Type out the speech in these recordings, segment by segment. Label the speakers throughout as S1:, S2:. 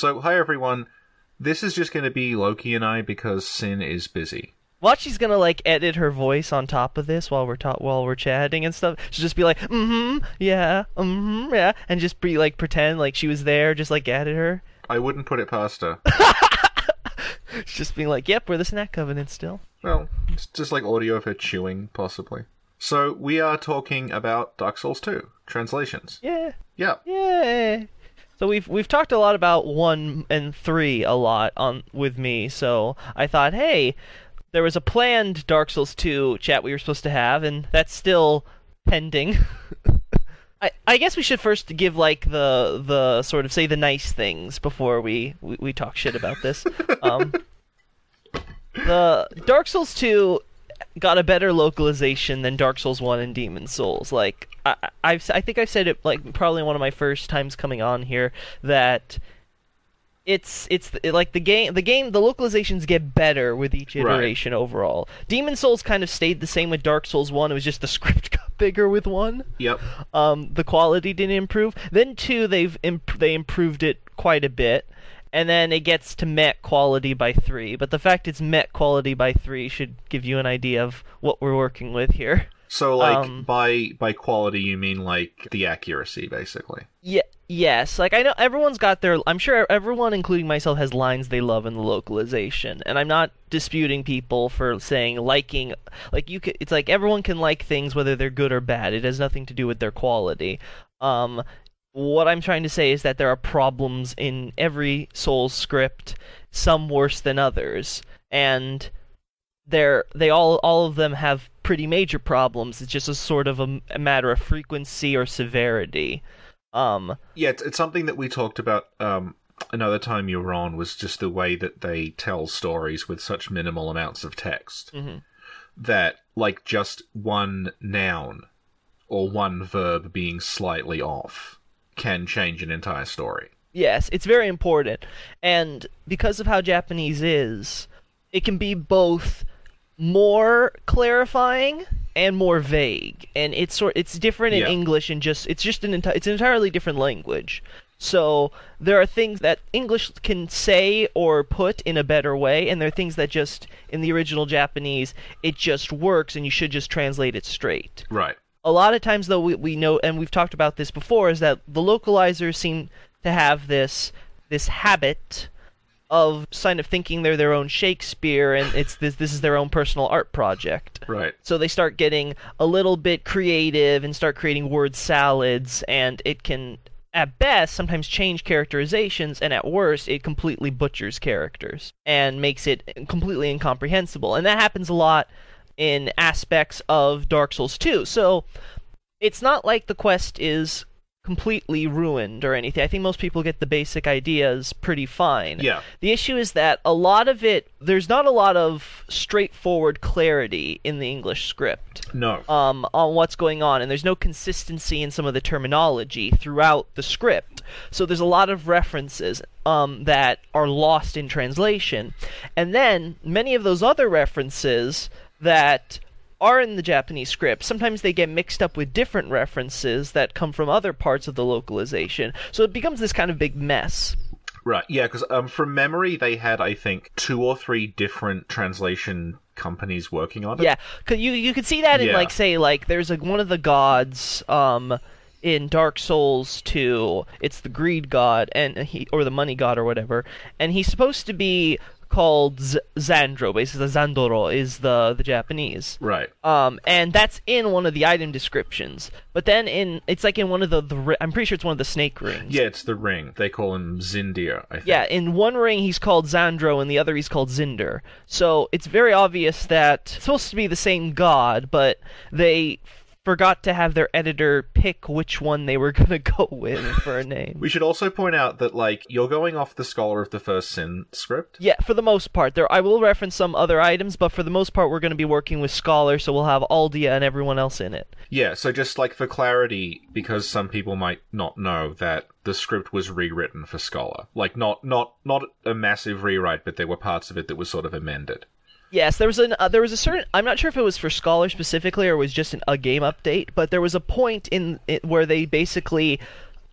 S1: So, hi everyone. This is just going to be Lokey and I because Sin is busy.
S2: Watch, she's gonna like edit her voice on top of this while we're ta- while we're chatting and stuff. She'll just be like, "Mm-hmm, yeah, mm-hmm, yeah," and just be like pretend like she was there, just like edit her.
S1: I wouldn't put it past her.
S2: She's just being like, "Yep, we're the snack covenant still."
S1: well, it's just like audio of her chewing, possibly. So, we are talking about Dark Souls 2 translations.
S2: Yeah,
S1: Yeah.
S2: yeah. So we've we've talked a lot about one and three a lot on with me. So I thought, hey, there was a planned Dark Souls 2 chat we were supposed to have, and that's still pending. I, I guess we should first give like the the sort of say the nice things before we, we, we talk shit about this. um, the Dark Souls 2 got a better localization than Dark Souls 1 and Demon Souls. Like I I've I think I've said it like probably one of my first times coming on here that it's it's it, like the game the game the localizations get better with each
S1: Right.
S2: iteration overall. Demon Souls kind of stayed the same with Dark Souls 1. It was just the script got bigger with 1
S1: Yep.
S2: um, the quality didn't improve. Then two, they've imp- they improved it quite a bit, and then it gets to met quality by three. But the fact it's met quality by three should give you an idea of what we're working with here.
S1: So, like,
S2: Um,
S1: by by quality, you mean like the accuracy, basically.
S2: Yeah, yes. Like I know everyone's got their. I'm sure everyone, including myself, has lines they love in the localization, and I'm not disputing people for saying liking. Like you, could, it's like everyone can like things whether they're good or bad. It has nothing to do with their quality. Um, what I'm trying to say is that there are problems in every Souls script, some worse than others, and they're they all all of them have pretty major problems. It's just a sort of a, a matter of frequency or severity. Um,
S1: Yeah, it's, it's something that we talked about um, another time you were on, was just the way that they tell stories with such minimal amounts of text.
S2: Mhm.
S1: That, like, just one noun or one verb being slightly off can change an entire story.
S2: Yes, it's very important. And because of how Japanese is, it can be both more clarifying and more vague. And it's sort it's different in
S1: Yeah.
S2: English and just it's just an enti- it's an entirely different language. So there are things that English can say or put in a better way, and there are things that just in the original Japanese it just works, and you should just translate it straight
S1: Right.
S2: A lot of times though we, we know and we've talked about this before is that the localizers seem to have this this habit of kind of thinking they're their own Shakespeare and it's this this is their own personal art project.
S1: Right.
S2: So they start getting a little bit creative and start creating word salads and it can at best sometimes change characterizations and at worst it completely butchers characters and makes it completely incomprehensible. And that happens a lot in aspects of Dark Souls 2. So it's not like the quest is completely ruined or anything. I think most people get the basic ideas pretty fine.
S1: Yeah.
S2: The issue is that a lot of it, there's not a lot of straightforward clarity in the English script
S1: No.
S2: um, on what's going on, and there's no consistency in some of the terminology throughout the script. So there's a lot of references um, that are lost in translation, and then many of those other references that are in the Japanese script, sometimes they get mixed up with different references that come from other parts of the localization. So it becomes this kind of big mess.
S1: Right, yeah, because um, from memory, they had, I think, two or three different translation companies working on it.
S2: Yeah, 'cause you you could see that in
S1: Yeah.
S2: like say like there's like one of the gods um in Dark Souls 2, it's the greed god and he or the money god or whatever, and he's supposed to be called Z- Zandroe, basically Zandoro is the the Japanese.
S1: Right.
S2: Um, and that's in one of the item descriptions. But then in it's like in one of the, the I'm pretty sure it's one of the snake rings.
S1: Yeah, it's the ring. They call him Zindia, I think.
S2: Yeah, in one ring he's called Zandroe, and the other he's called Zinder. So it's very obvious that it's supposed to be the same god, but they forgot to have their editor pick which one they were gonna go with for a name.
S1: We should also point out that, like, you're going off the Scholar of the First Sin script.
S2: Yeah, for the most part. There, I will reference some other items, but for the most part, we're going to be working with Scholar, so we'll have Aldia and everyone else in it.
S1: Yeah, so just like for clarity, because some people might not know that the script was rewritten for Scholar. Like not not not a massive rewrite, but there were parts of it that was sort of amended.
S2: Yes, there was an uh, there was a certain I'm not sure if it was for Scholar specifically or was just an, a game update, but there was a point in it where they basically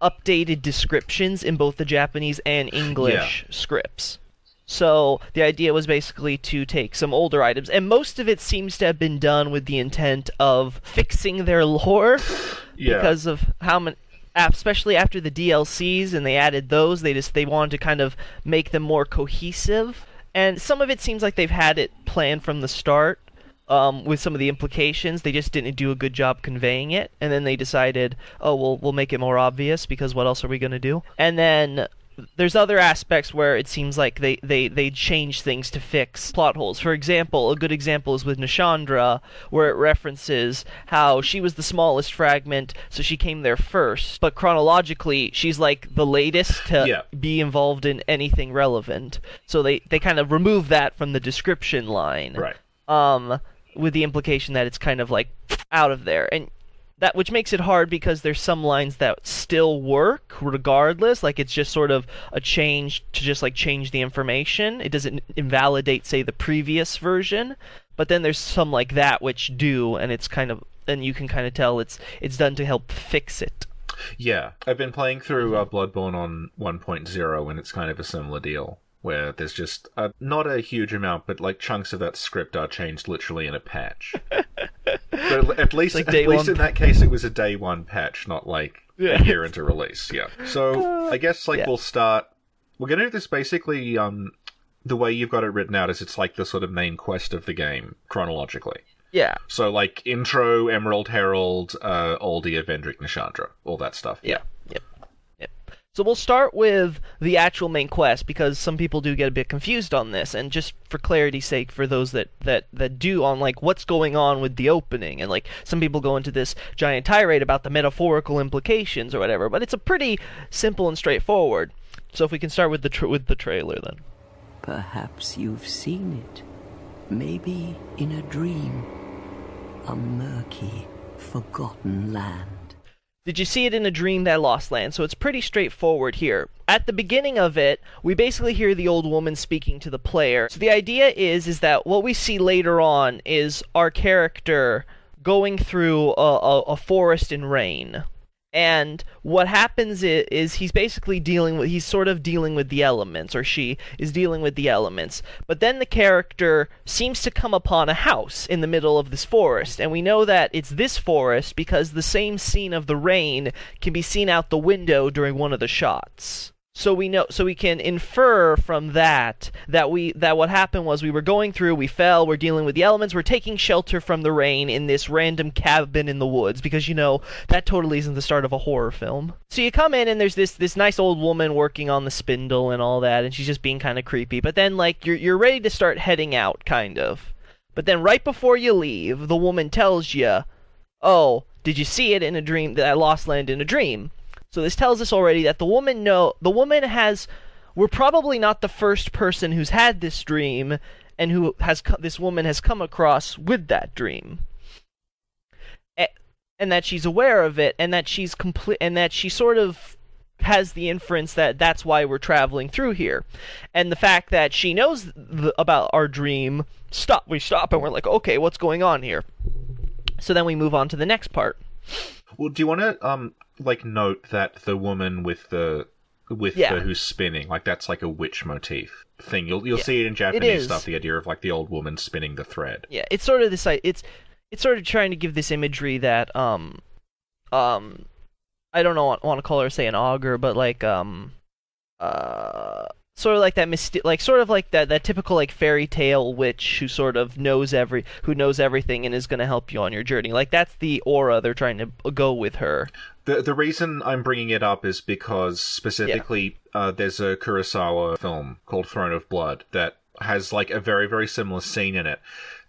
S2: updated descriptions in both the Japanese and English scripts. So the idea was basically to take some older items, and most of it seems to have been done with the intent of fixing their lore
S1: Yeah.
S2: because of how many especially after the DLCs and they added those they just they wanted to kind of make them more cohesive and some of it seems like they've had it planned from the start um, with some of the implications. They just didn't do a good job conveying it. And then they decided oh well we'll make it more obvious because what else are we going to do? And then there's other aspects where it seems like they, they, they change things to fix plot holes. For example, a good example is with Nashandra, where it references how she was the smallest fragment, so she came there first. But chronologically, she's like the latest to
S1: Yeah.
S2: be involved in anything relevant. So they, they kind of remove that from the description line
S1: Right.
S2: um, with the implication that it's kind of like out of there, and that which makes it hard because there's some lines that still work regardless. Like it's just sort of a change to just like change the information. It doesn't invalidate, say, the previous version, but then there's some like that which do, and it's kind of and you can kind of tell it's it's done to help fix it.
S1: Yeah, I've been playing through uh, Bloodborne on 1.0, and it's kind of a similar deal where there's just uh, not a huge amount, but like chunks of that script are changed literally in a patch. but at least,
S2: Like
S1: at least in that case, it was a day one patch, not like
S2: Yeah.
S1: a year into release. Yeah. So I guess like
S2: Yeah.
S1: we'll start. We're gonna do this basically. Um, the way you've got it written out is it's like the sort of main quest of the game chronologically.
S2: Yeah,
S1: So like intro, Emerald Herald, uh, Aldia, Vendrick, Nashandra, all that stuff.
S2: Yeah. So we'll start with the actual main quest because some people do get a bit confused on this, and just for clarity's sake, for those that that that do on like what's going on with the opening, and like some people go into this giant tirade about the metaphorical implications or whatever, but it's a pretty simple and straightforward. So if we can start with the tra- with the trailer then.
S3: Perhaps you've seen it. Maybe in a dream. A murky, forgotten land.
S2: Did you see it in a dream that lost land? So it's pretty straightforward here. At the beginning of it, we basically hear the old woman speaking to the player. So the idea is is that what we see later on is our character going through a, a, a forest in rain. And what happens is, is he's basically dealing with he's sort of dealing with the elements or she is dealing with the elements. But then the character seems to come upon a house in the middle of this forest and we know that it's this forest because the same scene of the rain can be seen out the window during one of the shots. So we know so we can infer from that that we that what happened was we were going through, we fell, we're dealing with the elements, we're taking shelter from the rain in this random cabin in the woods because you know that totally isn't the start of a horror film. So you come in and there's this this nice old woman working on the spindle and all that and she's just being kind of creepy. But then like you're you're ready to start heading out kind of. But then right before you leave, the woman tells you, "Oh, did you see it in a dream that I lost land in a dream?" So this tells us already that the woman know the woman has we're probably not the first person who's had this dream and who has this woman has come across with that dream. And that she's aware of it and that she's complete and that she sort of has the inference that that's why we're traveling through here. And the fact that she knows th- about our dream, stop we stop and we're like, "Okay, what's going on here?" So then we move on to the next part.
S1: Well, do you want to um like note that the woman with the with
S2: Yeah.
S1: the who's spinning like that's like a witch motif thing. You'll you'll
S2: Yeah,
S1: see it in Japanese
S2: is.
S1: stuff. The idea of like the old woman spinning the thread.
S2: Yeah, it's sort of this. i- It's it's sort of trying to give this imagery that um um I don't know want, want to call her say an augur, but like um uh sort of like that mysti- like sort of like that that typical like fairy tale witch who sort of knows every who knows everything and is going to help you on your journey. Like that's the aura they're trying to go with her.
S1: The the reason I'm bringing it up is because specifically uh, there's a Kurosawa film called Throne of Blood that has like a very very similar scene in it,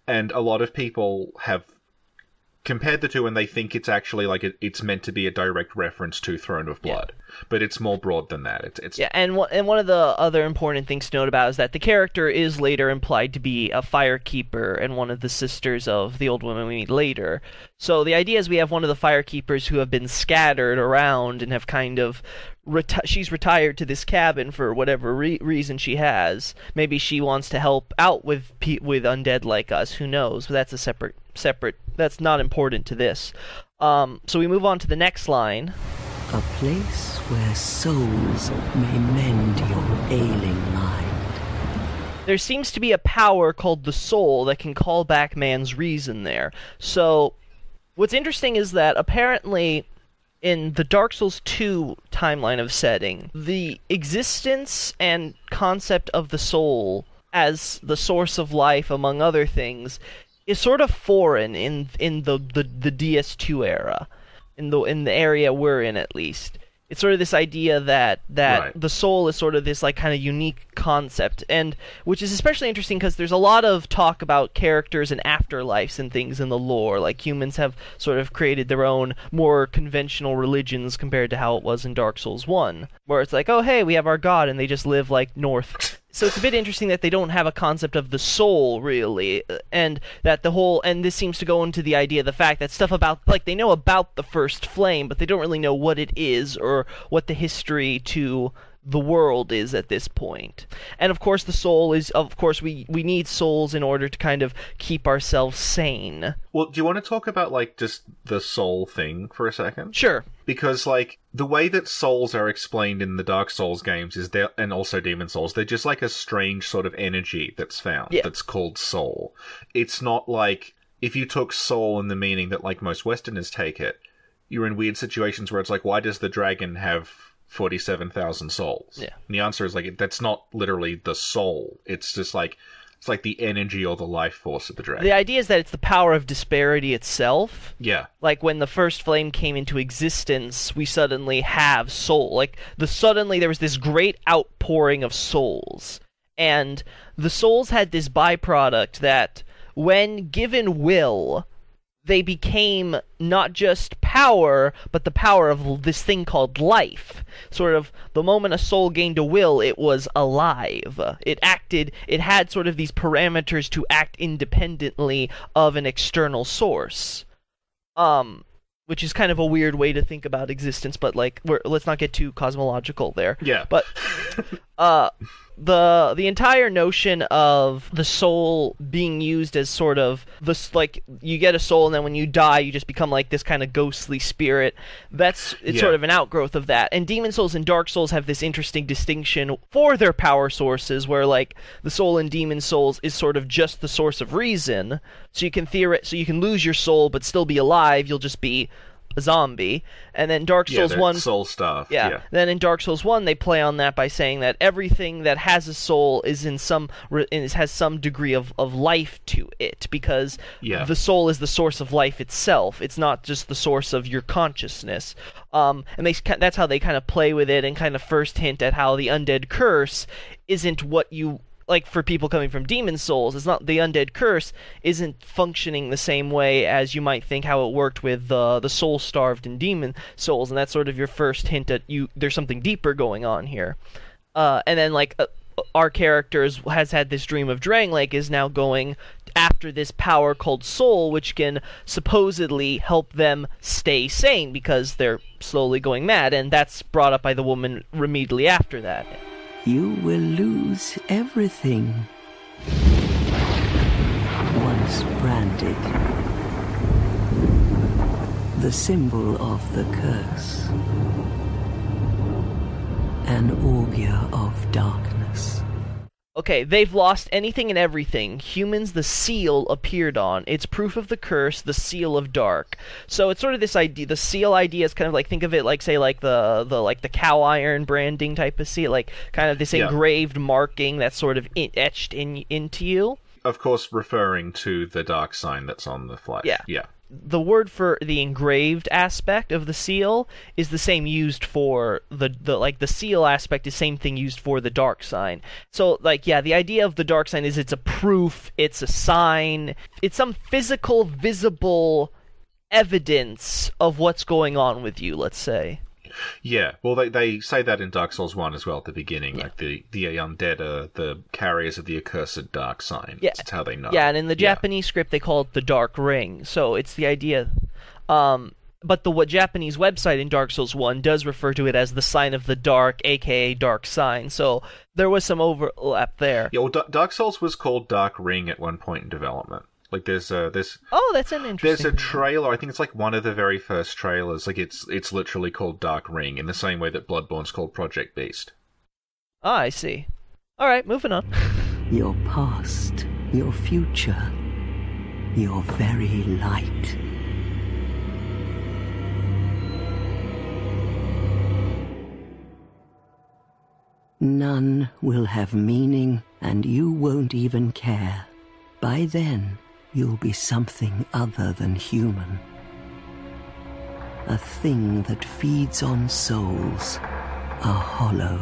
S1: and a lot of people have compared the two and they think it's actually like it, it's meant to be a direct reference to Throne of
S2: Yeah.
S1: Blood, but it's more broad than that. It's it's
S2: Yeah, and one and one of the other important things to note about is that the character is later implied to be a firekeeper and one of the sisters of the old woman we meet later. So the idea is we have one of the firekeepers who have been scattered around and have kind of reti- she's retired to this cabin for whatever re- reason she has. Maybe she wants to help out with pe- with undead like us. Who knows? But that's a separate separate. That's not important to this. Um, so we move on to the next line.
S3: A place where souls may mend your ailing mind.
S2: There seems to be a power called the soul that can call back man's reason there. So, what's interesting is that apparently in the Dark Souls 2 timeline of setting, the existence and concept of the soul as the source of life, among other things, is sort of foreign in in the, the, the DS2 era, in the in the area we're in at least it's sort of this idea that that
S1: Right.
S2: the soul is sort of this like kind of unique concept. And which is especially interesting because there's a lot of talk about characters and afterlives and things in the lore. Like humans have sort of created their own more conventional religions compared to how it was in Dark Souls 1 where it's like oh hey we have our god and they just live like north so it's a bit interesting that they don't have a concept of the soul really uh, and that the whole and this seems to go into the idea of the fact that stuff about like they know about the first flame but they don't really know what it is or what the history to the world is at this point. point and of course the soul is of course we we need souls in order to kind of keep ourselves sane
S1: Well, do you want to talk about like just the soul thing for a second?
S2: sure
S1: Because like the way that souls are explained in the Dark Souls games is there, and also Demon Souls, they're just like a strange sort of energy that's found
S2: Yeah.
S1: that's called soul. It's not like if you took soul in the meaning that like most Westerners take it, you're in weird situations where it's like, why does the dragon have forty-seven thousand souls?
S2: Yeah.
S1: And the answer is like that's not literally the soul. It's just like it's like the energy or the life force of the dragon.
S2: the idea is that it's the power of disparity itself
S1: yeah.
S2: like when the first flame came into existence we suddenly have soul like the suddenly there was this great outpouring of souls and the souls had this byproduct that when given will they became not just power but the power of this thing called life. Sort of the moment a soul gained a will it was alive. It acted it had sort of these parameters to act independently of an external source. Um which is kind of a weird way to think about existence but like we're, let's not get too cosmological there.
S1: Yeah.
S2: but uh the the entire notion of the soul being used as sort of this like you get a soul and then when you die you just become like this kind of ghostly spirit. That's it's
S1: Yeah.
S2: sort of an outgrowth of that. And demon souls and dark souls have this interesting distinction for their power sources where like the soul in demon souls is sort of just the source of reason. So you can theoret so you can lose your soul but still be alive you'll just be zombie and then dark souls
S1: that
S2: 1
S1: soul stuff.
S2: yeah.
S1: yeah.
S2: Then in Dark Souls One, they play on that by saying that everything that has a soul is in some is, has some degree of, of life to it because
S1: Yeah.
S2: the soul is the source of life itself. It's not just the source of your consciousness. Um, and they that's how they kind of play with it and kind of first hint at how the undead curse isn't what you like for people coming from demon souls it's not the undead curse isn't functioning the same way as you might think how it worked with the the soul starved in demon souls and that's sort of your first hint at you there's something deeper going on here. Uh, and then like uh, our characters has had this dream of Drangleic is now going after this power called soul which can supposedly help them stay sane because they're slowly going mad and that's brought up by the woman immediately after that
S3: You will lose everything. Once branded. The symbol of the curse. An augur of darkness.
S2: Okay, they've lost anything and everything. Humans, the seal appeared on. It's proof of the curse, the seal of dark. So it's sort of this idea. The seal idea is kind of like think of it like say like the the like the cow iron branding type of seal, like kind of this
S1: Yeah.
S2: engraved marking that's sort of in, etched in into you.
S1: Of course, referring to the dark sign that's on the flag.
S2: Yeah.
S1: Yeah.
S2: The word for the engraved aspect of the seal is the same used for the, the like the seal aspect is same thing used for the dark sign. So like yeah the idea of the dark sign is it's a proof it's a sign it's some physical visible evidence of what's going on with you let's say
S1: Yeah. Well, they they say that in Dark Souls One as well at the beginning. Like the the undead are the carriers of the accursed dark sign.
S2: Yeah.
S1: That's how they know.
S2: Yeah, and in the
S1: Yeah.
S2: Japanese script they call it the Dark Ring. So it's the idea. Um, but the what Japanese website in Dark Souls One does refer to it as the sign of the dark, aka Dark Sign. So there was some overlap there.
S1: Yeah. Well, Da- Dark Souls was called Dark Ring at one point in development. Like there's a there's
S2: Oh, that's an interesting.
S1: there's a trailer. I think it's like one of the very first trailers. Like it's it's literally called Dark Ring in the same way that Bloodborne's called Project Beast.
S2: Ah, I see. All right, moving on.
S3: Your past, your future, your very light. None will have meaning, and you won't even care. By then, you'll be something other than human. A thing that feeds on souls, a hollow.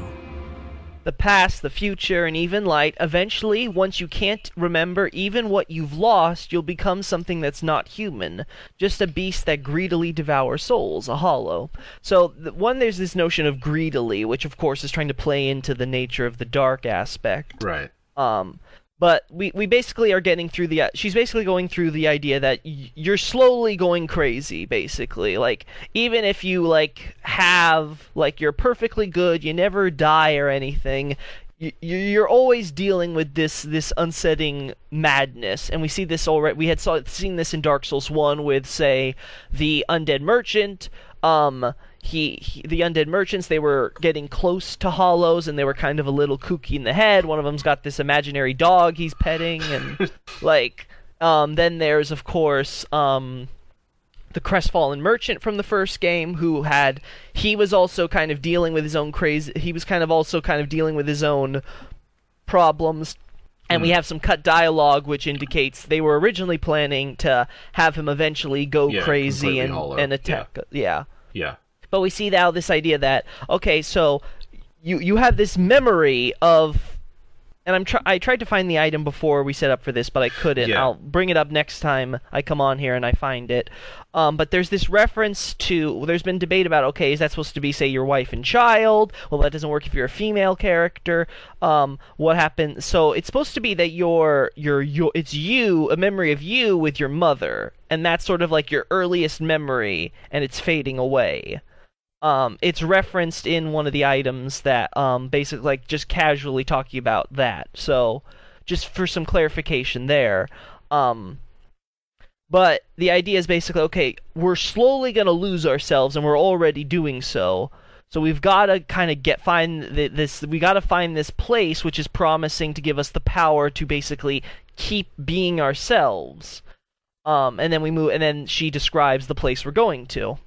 S2: the past, the future, and even light, eventually, once you can't remember even what you've lost, you'll become something that's not human. Just a beast that greedily devours souls, a hollow. So, one, there's this notion of greedily, which of course is trying to play into the nature of the dark aspect.
S1: Right.
S2: Um, but we, we basically are getting through the. She's basically going through the idea that you're slowly going crazy, basically. Like, even if you, like, have, like, you're perfectly good, you never die or anything, y- y- you're always dealing with this this unsetting madness and we see this already we had saw, seen this in Dark Souls 1 with say the undead merchant um he, he the undead merchants they were getting close to hollows and they were kind of a little kooky in the head. One of them's got this imaginary dog he's petting and like um then there's of course um the crestfallen merchant from the first game who had he was also kind of dealing with his own crazy he was kind of also kind of dealing with his own problems. And we have some cut dialogue which indicates they were originally planning to have him eventually go
S1: Yeah,
S2: crazy and,
S1: hollow.
S2: and attack yeah.
S1: Yeah.
S2: But we see now this idea that okay, so you you have this memory of and I'm try- I tried to find the item before we set up for this, but I couldn't.
S1: Yeah.
S2: I'll bring it up next time I come on here and I find it. Um, but there's this reference to. There's been debate about okay, is that supposed to be say your wife and child? Well, that doesn't work if you're a female character. Um, what happened? So it's supposed to be that you're you're your it's you a memory of you with your mother, and that's sort of like your earliest memory, and it's fading away um, it's referenced in one of the items that um, basically like just casually talking about that. So just for some clarification there. Um, but the idea is basically okay, we're slowly gonna lose ourselves, and we're already doing so. So we've got to kind of get find th- this. We got to find this place which is promising to give us the power to basically keep being ourselves. Um, and then we move, and then she describes the place we're going to.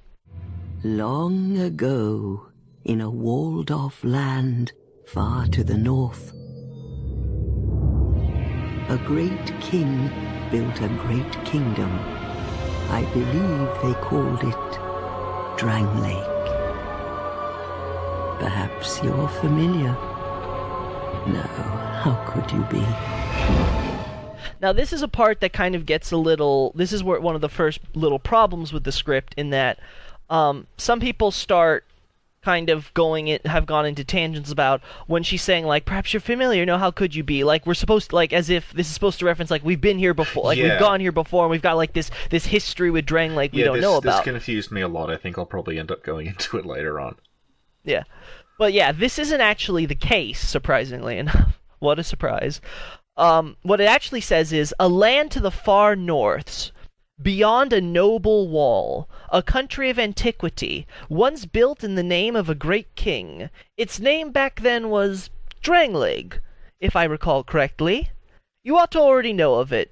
S3: Long ago, in a walled off land far to the north, a great king built a great kingdom. I believe they called it Drangleic. Perhaps you're familiar. No, how could you be?
S2: Now, this is a part that kind of gets a little. This is where one of the first little problems with the script, in that um, some people start kind of going it have gone into tangents about when she's saying like perhaps you're familiar no how could you be like we're supposed to like as if this is supposed to reference like we've been here before like
S1: Yeah.
S2: we've gone here before and we've got like this this history with Drang like we
S1: yeah,
S2: don't
S1: this,
S2: know about this
S1: confused me a lot. I think I'll probably end up going into it later on.
S2: Yeah. But yeah, this isn't actually the case, surprisingly enough. what a surprise. Um, what it actually says is a land to the far norths, beyond a noble wall, a country of antiquity, once built in the name of a great king. Its name back then was Drangleic, if I recall correctly. You ought to already know of it.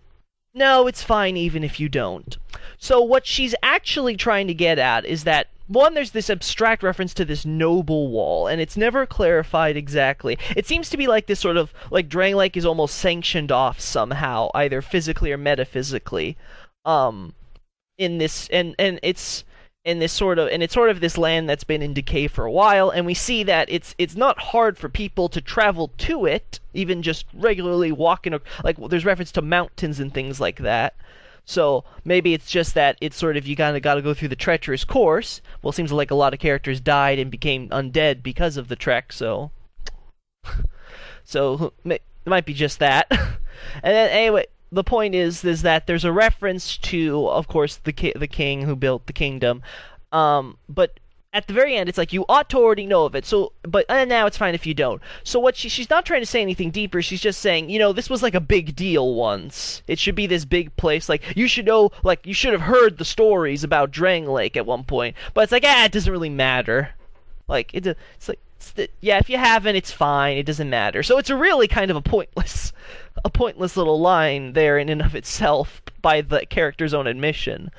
S2: No, it's fine even if you don't. So what she's actually trying to get at is that one, there's this abstract reference to this noble wall, and it's never clarified exactly. It seems to be like this sort of like Drangleic is almost sanctioned off somehow, either physically or metaphysically. Um, in this and and it's in this sort of and it's sort of this land that's been in decay for a while and we see that it's it's not hard for people to travel to it even just regularly walking like there's reference to mountains and things like that. So maybe it's just that it's sort of you kind of got to go through the treacherous course. Well it seems like a lot of characters died and became undead because of the trek so. So it might be just that. And then anyway the point is is that there's a reference to of course the ki- the king who built the kingdom um, but at the very end, it's like you ought to already know of it. So, but and now it's fine if you don't. So what she she's not trying to say anything deeper. She's just saying, you know, this was like a big deal once. It should be this big place. Like you should know, like you should have heard the stories about Drangleic at one point. But it's like, ah, it doesn't really matter. Like it's it's like it's the, yeah, if you haven't, it's fine. It doesn't matter. So it's really kind of a pointless, a pointless little line there in and of itself by the character's own admission.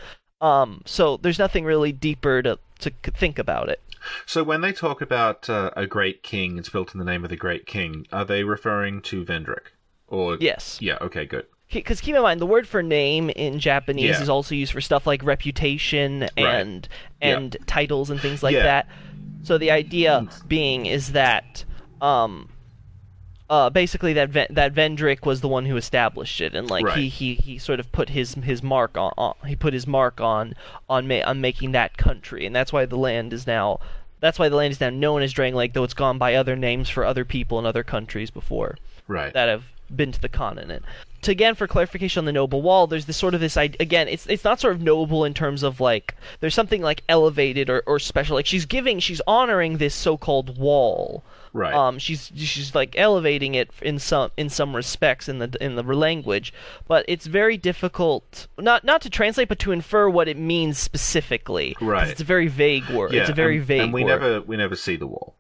S2: Um, so there's nothing really deeper to to think about it.
S1: So when they talk about uh, a great king, it's built in the name of the great king. Are they referring to Vendrick? Or
S2: yes,
S1: yeah, okay, good.
S2: Because keep in mind, the word for name in Japanese
S1: Yeah.
S2: is also used for stuff like reputation and and titles and things like
S1: Yeah.
S2: that. So the idea being is that, um, uh, basically that Ven- that Vendrick was the one who established it, and like he,
S1: Right.
S2: he he sort of put his his mark on, on he put his mark on on ma- on making that country, and that's why the land is now. That's why the land is now known as Drangleic, though it's gone by other names for other people in other countries before
S1: Right.
S2: that have been to the continent. To again for clarification on the noble wall, there's this sort of this again. It's it's not sort of noble in terms of like there's something like elevated or, or special. Like she's giving, she's honoring this so-called wall.
S1: Right.
S2: Um, she's she's like elevating it in some in some respects in the in the language, but it's very difficult not not to translate, but to infer what it means specifically.
S1: Right.
S2: It's a very vague word.
S1: yeah,
S2: it's a very
S1: and,
S2: vague
S1: and we
S2: word.
S1: never we never see the wall.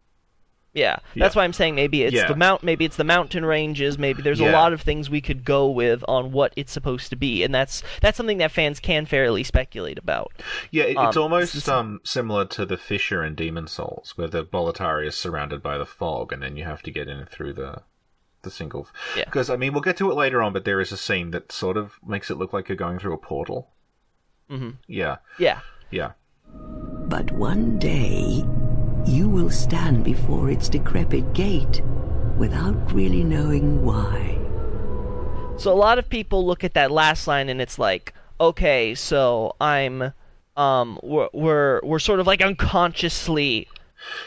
S2: Yeah,
S1: Yeah.
S2: that's why I'm saying maybe it's
S1: Yeah.
S2: the mount, maybe it's the mountain ranges, maybe there's a lot of things we could go with on what it's supposed to be, and that's that's something that fans can fairly speculate about.
S1: Yeah, it, it's
S2: Um, this
S1: almost
S2: is-
S1: um similar to the Fisher and Demon Souls, where the Boletaria is surrounded by the fog, and then you have to get in through the the single.
S2: Yeah.
S1: Because I mean, we'll get to it later on, but there is a scene that sort of makes it look like you're going through a portal.
S2: Mhm.
S1: Yeah,
S2: Yeah,
S1: yeah,
S3: But one day, you will stand before its decrepit gate without really knowing why.
S2: so a lot of people look at that last line and it's like, okay, so I'm, um, we're we're, we're sort of like unconsciously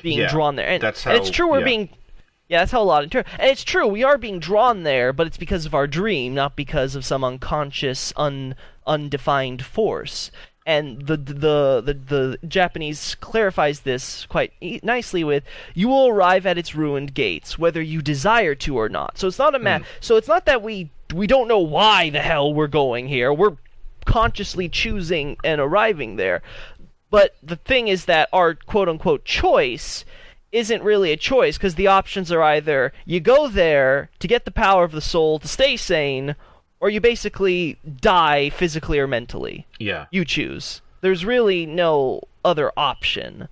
S2: being
S1: Yeah,
S2: drawn there, and,
S1: that's
S2: and it's true we're
S1: yeah.
S2: being. Yeah, that's how a lot inter- and it's true we are being drawn there, but it's because of our dream, not because of some unconscious, un undefined force. And the the the, the Japanese clarifies this quite e- nicely with you will arrive at its ruined gates whether you desire to or not. So it's not a ma- hmm. so it's not that we we don't know why the hell we're going here. We're consciously choosing and arriving there. But the thing is that our quote unquote choice isn't really a choice because the options are either you go there to get the power of the soul to stay sane, or you basically die physically or mentally.
S1: yeah.
S2: You choose. There's really no other option.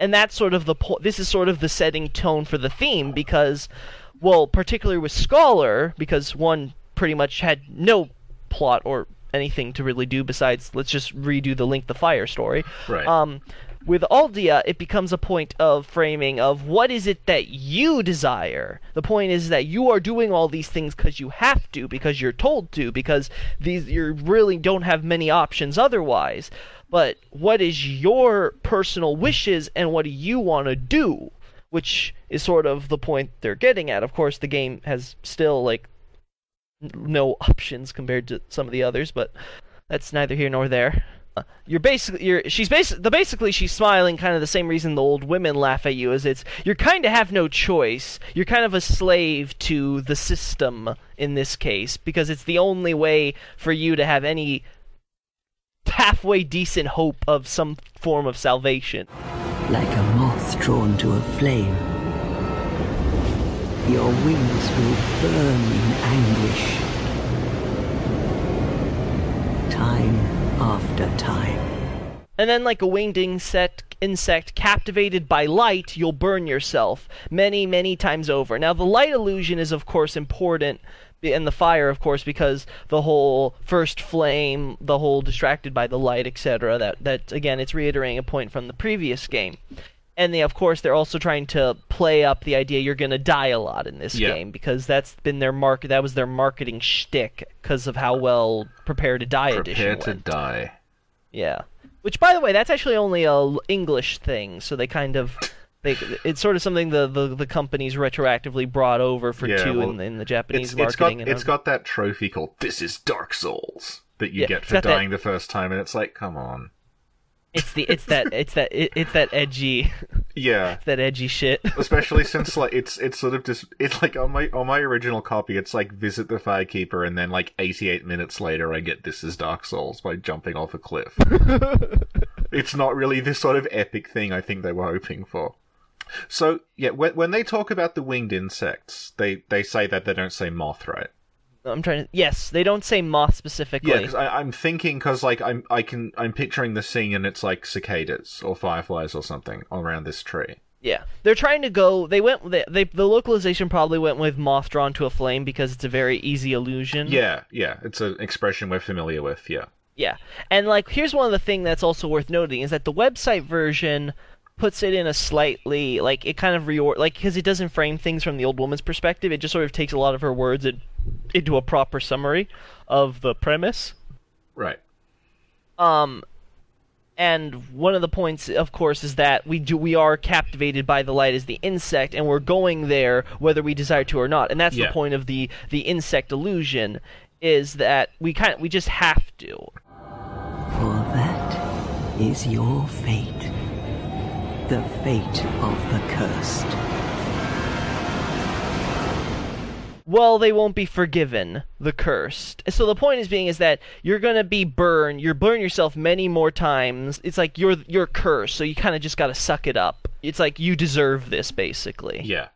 S2: And that's sort of the po- this is sort of the setting tone for the theme because well, particularly with Scholar because one pretty much had no plot or anything to really do besides let's just redo the Link the Fire story.
S1: Right.
S2: Um with Aldia, it becomes a point of framing of what is it that you desire. The point is that you are doing all these things because you have to, because you're told to, because these you really don't have many options otherwise. But what is your personal wishes and what do you want to do? Which is sort of the point they're getting at. Of course, the game has still like no options compared to some of the others, but that's neither here nor there. You're basically you're she's basic the basically she's smiling kind of the same reason the old women laugh at you is it's you're kind of have no choice. You're kind of a slave to the system in this case because it's the only way for you to have any halfway decent hope of some form of salvation.
S3: Like a moth drawn to a flame. Your wings will burn in anguish. Time after time.
S2: And then, like a winged insect, insect captivated by light, you'll burn yourself many, many times over. Now, the light illusion is, of course, important, and the fire, of course, because the whole first flame, the whole distracted by the light, etc. That, that again, it's reiterating a point from the previous game. And they, of course, they're also trying to play up the idea you're going to die a lot in this
S1: Yeah.
S2: game because that's been their mark. That was their marketing shtick because of how well Prepare to Die edition
S1: Prepare
S2: went.
S1: to die.
S2: Yeah. Which, by the way, that's actually only a English thing, so they kind of. They, it's sort of something the, the, the companies retroactively brought over for
S1: Yeah,
S2: two
S1: well,
S2: in, in the Japanese
S1: It's, it's got
S2: marketing. and
S1: it's got that trophy called "This is Dark Souls" that you
S2: Yeah,
S1: get for
S2: got that-
S1: dying the first time, and it's like, come on.
S2: It's the it's that it's that it, it's that edgy
S1: Yeah, it's
S2: that edgy shit.
S1: especially since like it's it's sort of just it's like on my on my original copy it's like visit the firekeeper and then like 88 minutes later I get this is Dark Souls by jumping off a cliff. it's not really this sort of epic thing I think they were hoping for. So yeah, when when they talk about the winged insects, they they say that they don't say moth, right?
S2: I'm trying to. Yes, they don't say moth specifically.
S1: Yeah, because I'm thinking because like I'm I can I'm picturing the scene and it's like cicadas or fireflies or something around this tree.
S2: Yeah, they're trying to go. They went. They, they the localization probably went with moth drawn to a flame because it's a very easy illusion.
S1: Yeah, yeah, it's an expression we're familiar with. Yeah.
S2: Yeah, and like here's one of the thing that's also worth noting is that the website version puts it in a slightly like it kind of reor like because it doesn't frame things from the old woman's perspective. It just sort of takes a lot of her words and into a proper summary of the premise.
S1: Right.
S2: Um, and one of the points, of course, is that we do we are captivated by the light as the insect, and we're going there whether we desire to or not. And that's
S1: Yeah.
S2: the point of the the insect illusion, is that we kind we just have to.
S3: For that is your fate. The fate of the cursed.
S2: Well, they won't be forgiven, the cursed. So the point is being is that you're gonna be burned. You're burn yourself many more times. It's like you're you're cursed, so you kind of just gotta suck it up. It's like you deserve this, basically.
S1: Yeah.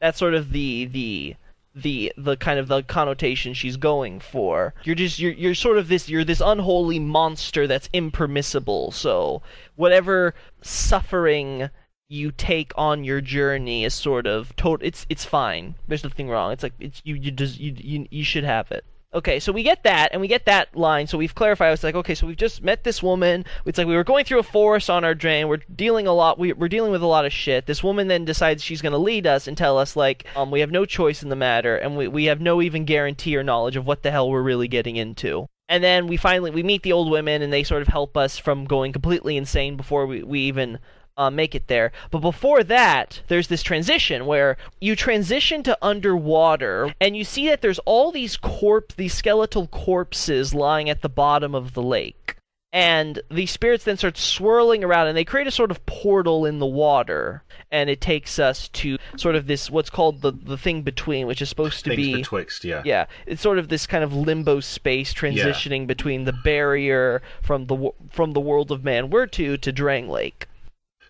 S2: That's sort of the the the the kind of the connotation she's going for. You're just you're you're sort of this you're this unholy monster that's impermissible. So whatever suffering you take on your journey is sort of total it's it's fine. There's nothing wrong. It's like it's you you just you you, you should have it. Okay, so we get that, and we get that line. So we've clarified. It's like, okay, so we've just met this woman. It's like we were going through a forest on our drain. We're dealing a lot. We, we're dealing with a lot of shit. This woman then decides she's going to lead us and tell us like, um, we have no choice in the matter, and we we have no even guarantee or knowledge of what the hell we're really getting into. And then we finally we meet the old women, and they sort of help us from going completely insane before we we even uh, make it there. But before that, there's this transition where you transition to underwater, and you see that there's all these corpse, these skeletal corpses lying at the bottom of the lake. And the spirits then start swirling around, and they create a sort of portal in the water, and it takes us to sort of this what's called the the thing between, which is supposed to
S1: Things
S2: be
S1: betwixt, yeah.
S2: yeah, it's sort of this kind of limbo space transitioning between the barrier from the from the world of man we're to to Drangleic.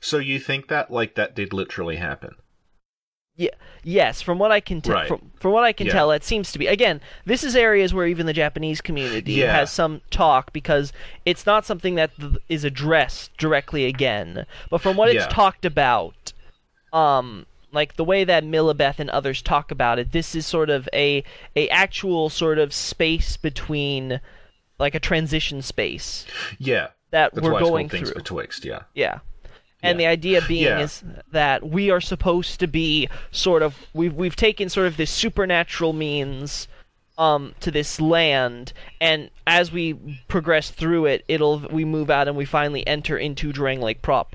S1: So you think that like that did literally happen?
S2: Yeah, yes, from what I can tell,
S1: Right.
S2: from, from what I can
S1: Yeah.
S2: tell, it seems to be. Again, this is areas where even the Japanese community
S1: Yeah.
S2: has some talk because it's not something that th- is addressed directly again. But from what
S1: Yeah.
S2: it's talked about, um, like the way that Milibeth and others talk about it, this is sort of a a actual sort of space between, like a transition space
S1: Yeah.
S2: that
S1: That's
S2: we're going through.
S1: betwixt, yeah.
S2: Yeah. And
S1: Yeah.
S2: the idea being
S1: Yeah.
S2: is that we are supposed to be sort of we've we've taken sort of this supernatural means um to this land and as we progress through it it'll we move out and we finally enter into Drangleic prop.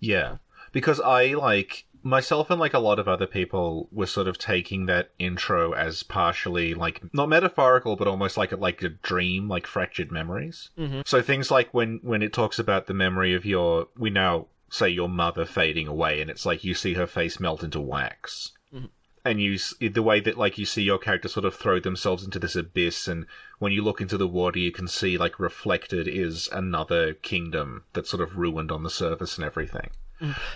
S1: Yeah. Because I like myself and like a lot of other people were sort of taking that intro as partially like not metaphorical but almost like a, like a dream like fractured memories
S2: Mhm.
S1: so things like when when it talks about the memory of your we now say your mother fading away and it's like you see her face melt into wax
S2: Mhm.
S1: and you the way that like you see your character sort of throw themselves into this abyss and when you look into the water you can see like reflected is another kingdom that's sort of ruined on the surface and everything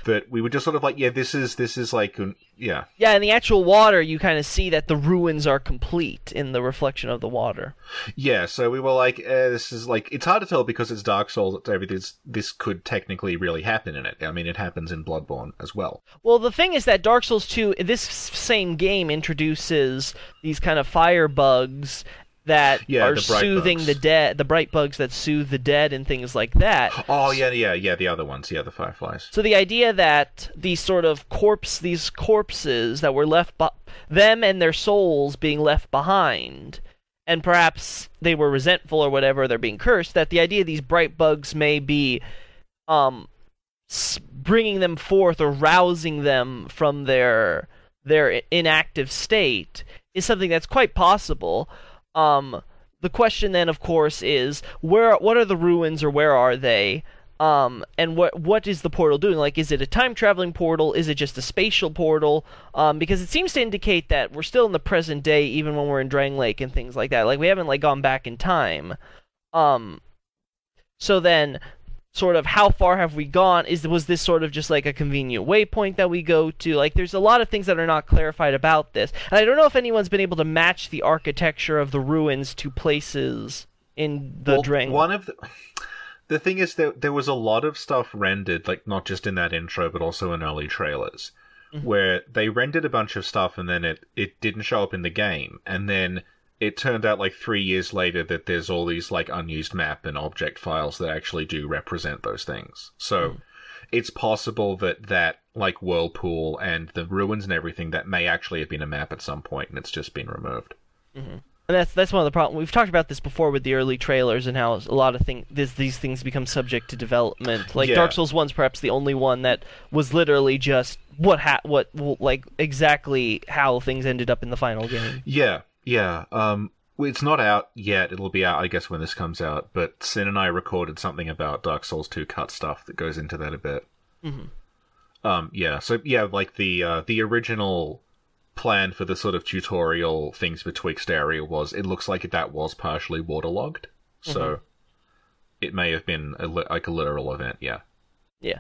S1: that we were just sort of like yeah this is this is like yeah.
S2: Yeah, in the actual water you kind of see that the ruins are complete in the reflection of the water.
S1: yeah so we were like eh, this is like it's hard to tell because it's dark souls that everything this, this could technically really happen in it. I mean it happens in bloodborne as well.
S2: Well, the thing is that Dark Souls 2, this same game introduces these kind of fire bugs that
S1: Yeah,
S2: are
S1: the
S2: soothing
S1: bugs.
S2: the dead, the bright bugs that soothe the dead and things like that.
S1: oh yeah yeah yeah the other ones yeah the fireflies
S2: So the idea that these sort of corpse, these corpses that were left, be- them and their souls being left behind, and perhaps they were resentful or whatever, they're being cursed. That the idea these bright bugs may be, um, bringing them forth or rousing them from their their inactive state is something that's quite possible. Um, the question then, of course, is where what are the ruins or where are they? Um, and what what is the portal doing? Like, is it a time traveling portal? Is it just a spatial portal? Um, because it seems to indicate that we're still in the present day, even when we're in Drangleic and things like that. Like, we haven't like gone back in time. Um, so then, sort of, how far have we gone? Is was this sort of just like a convenient waypoint that we go to? Like, there's a lot of things that are not clarified about this, and I don't know if anyone's been able to match the architecture of the ruins to places in the
S1: Well,
S2: Drang.
S1: One of the the thing is that there was a lot of stuff rendered, like not just in that intro, but also in early trailers,
S2: Mm-hmm.
S1: where they rendered a bunch of stuff and then it it didn't show up in the game, and then it turned out like three years later that there's all these like unused map and object files that actually do represent those things. So
S2: Mm-hmm.
S1: it's possible that that like whirlpool and the ruins and everything that may actually have been a map at some point and it's just been removed.
S2: And that's that's one of the problems. We've talked about this before with the early trailers and how a lot of things this, these things become subject to development. Like
S1: Yeah.
S2: Dark Souls One's perhaps the only one that was literally just what ha- what like exactly how things ended up in the final game.
S1: Yeah, yeah. Um, it's not out yet. It'll be out, I guess, when this comes out. But Sin and I recorded something about Dark Souls 2 cut stuff that goes into that a bit.
S2: Mhm.
S1: Um, yeah. So yeah, like the uh, the original plan for the sort of tutorial things betwixt area was it looks like that was partially waterlogged. So it may have been a li- like a literal event. Yeah. Yeah.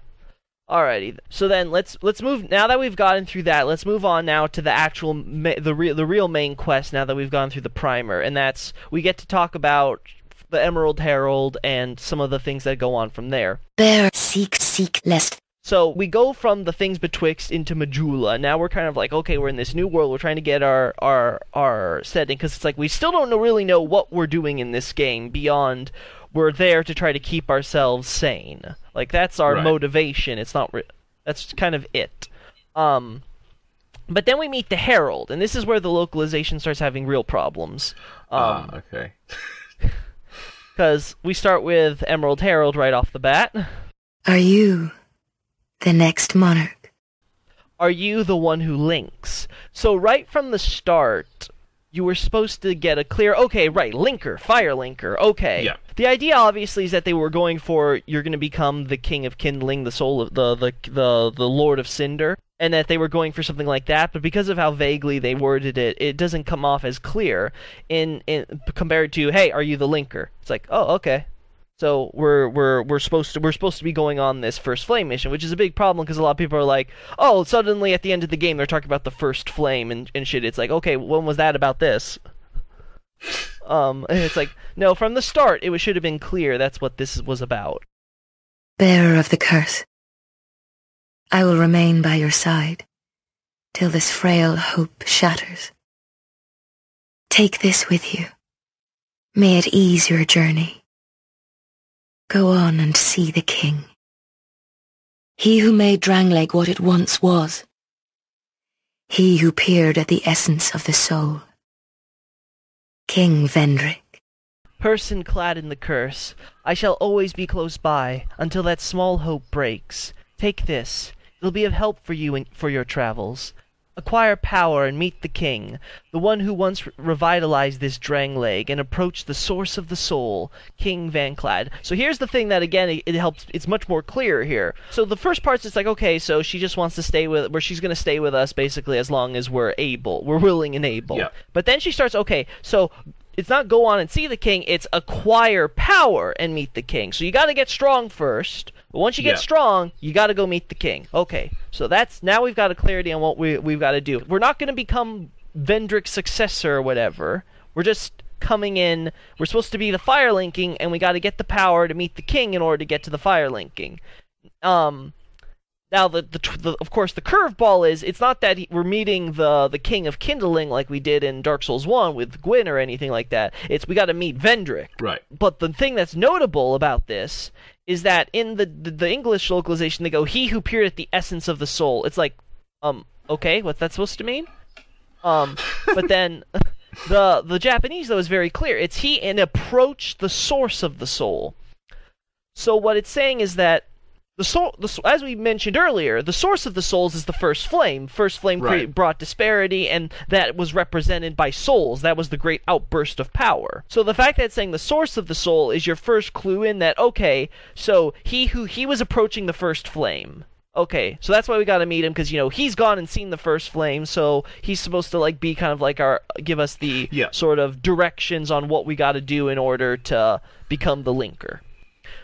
S2: Alrighty, so then let's let's move. Now that we've gotten through that, let's move on now to the actual ma- the real the real main quest. Now that we've gone through the primer, and that's we get to talk about the Emerald Herald and some of the things that go on from there.
S4: Bearer seek seek lest
S2: So we go from the things betwixt into Majula. Now we're kind of like, okay, we're in this new world. We're trying to get our our our setting because it's like we still don't know, really know what we're doing in this game beyond we're there to try to keep ourselves sane. Like that's our
S1: Right.
S2: motivation. It's not. Re- that's kind of it. Um, but then we meet the Herald, and this is where the localization starts having real problems. Um,
S1: ah, okay.
S2: because we start with Emerald Herald right off the bat.
S4: are you the next monarch?
S2: are you the one who links? So right from the start, you were supposed to get a clear, okay, right, linker, fire linker, okay.
S1: Yeah.
S2: The idea obviously is that they were going for you're going to become the king of kindling, the soul of the the the the lord of cinder, and that they were going for something like that. But because of how vaguely they worded it, it doesn't come off as clear in in compared to hey, are you the linker? It's like oh okay. So we're we're we're supposed to we're supposed to be going on this first flame mission, which is a big problem because a lot of people are like, oh, suddenly at the end of the game they're talking about the first flame and, and shit. It's like, okay, when was that about this? Um, it's like, no, from the start it should have been clear that's what this was about.
S4: Bearer of the curse. I will remain by your side till this frail hope shatters. Take this with you. May it ease your journey. Go on and see the king. He who made Drangleic what it once was. He who peered at the essence of the soul. King Vendrick.
S2: Person clad in the curse, I shall always be close by until that small hope breaks. Take this; it'll be of help for you in, for your travels. Acquire power and meet the king, the one who once re- revitalized this Drangleic and approached the source of the soul, King Vanclad. So here's the thing that again it, it helps. It's much more clear here. So the first part's it's like okay, so she just wants to stay with, where she's gonna stay with us basically as long as we're able, we're willing and able.
S1: Yeah.
S2: But then she starts okay, so it's not go on and see the king, it's acquire power and meet the king. So you got to get strong first. But once you get
S1: Yeah.
S2: strong, you got to go meet the king. Okay. So that's now we've got a clarity on what we we've got to do. We're not going to become Vendrick's successor or whatever. We're just coming in. We're supposed to be the fire linking and we got to get the power to meet the king in order to get to the fire linking. Um now, the, the, the of course the curveball is it's not that he, we're meeting the the king of kindling like we did in Dark Souls One with Gwyn or anything like that. It's we got to meet Vendrick.
S1: Right.
S2: But the thing that's notable about this is that in the, the the English localization they go he who peered at the essence of the soul. It's like um okay, what's that supposed to mean? Um, but then the the Japanese though is very clear. It's he and approach the source of the soul. So what it's saying is that the the soul, the, as we mentioned earlier, the source of the souls is the first flame. First flame
S1: Right.
S2: create, brought disparity, and that was represented by souls. That was the great outburst of power. So the fact that it's saying the source of the soul is your first clue in that. Okay, so he who he was approaching the first flame. Okay, so that's why we got to meet him because you know he's gone and seen the first flame, so he's supposed to like be kind of like our give us the
S1: Yeah.
S2: sort of directions on what we got to do in order to become the linker.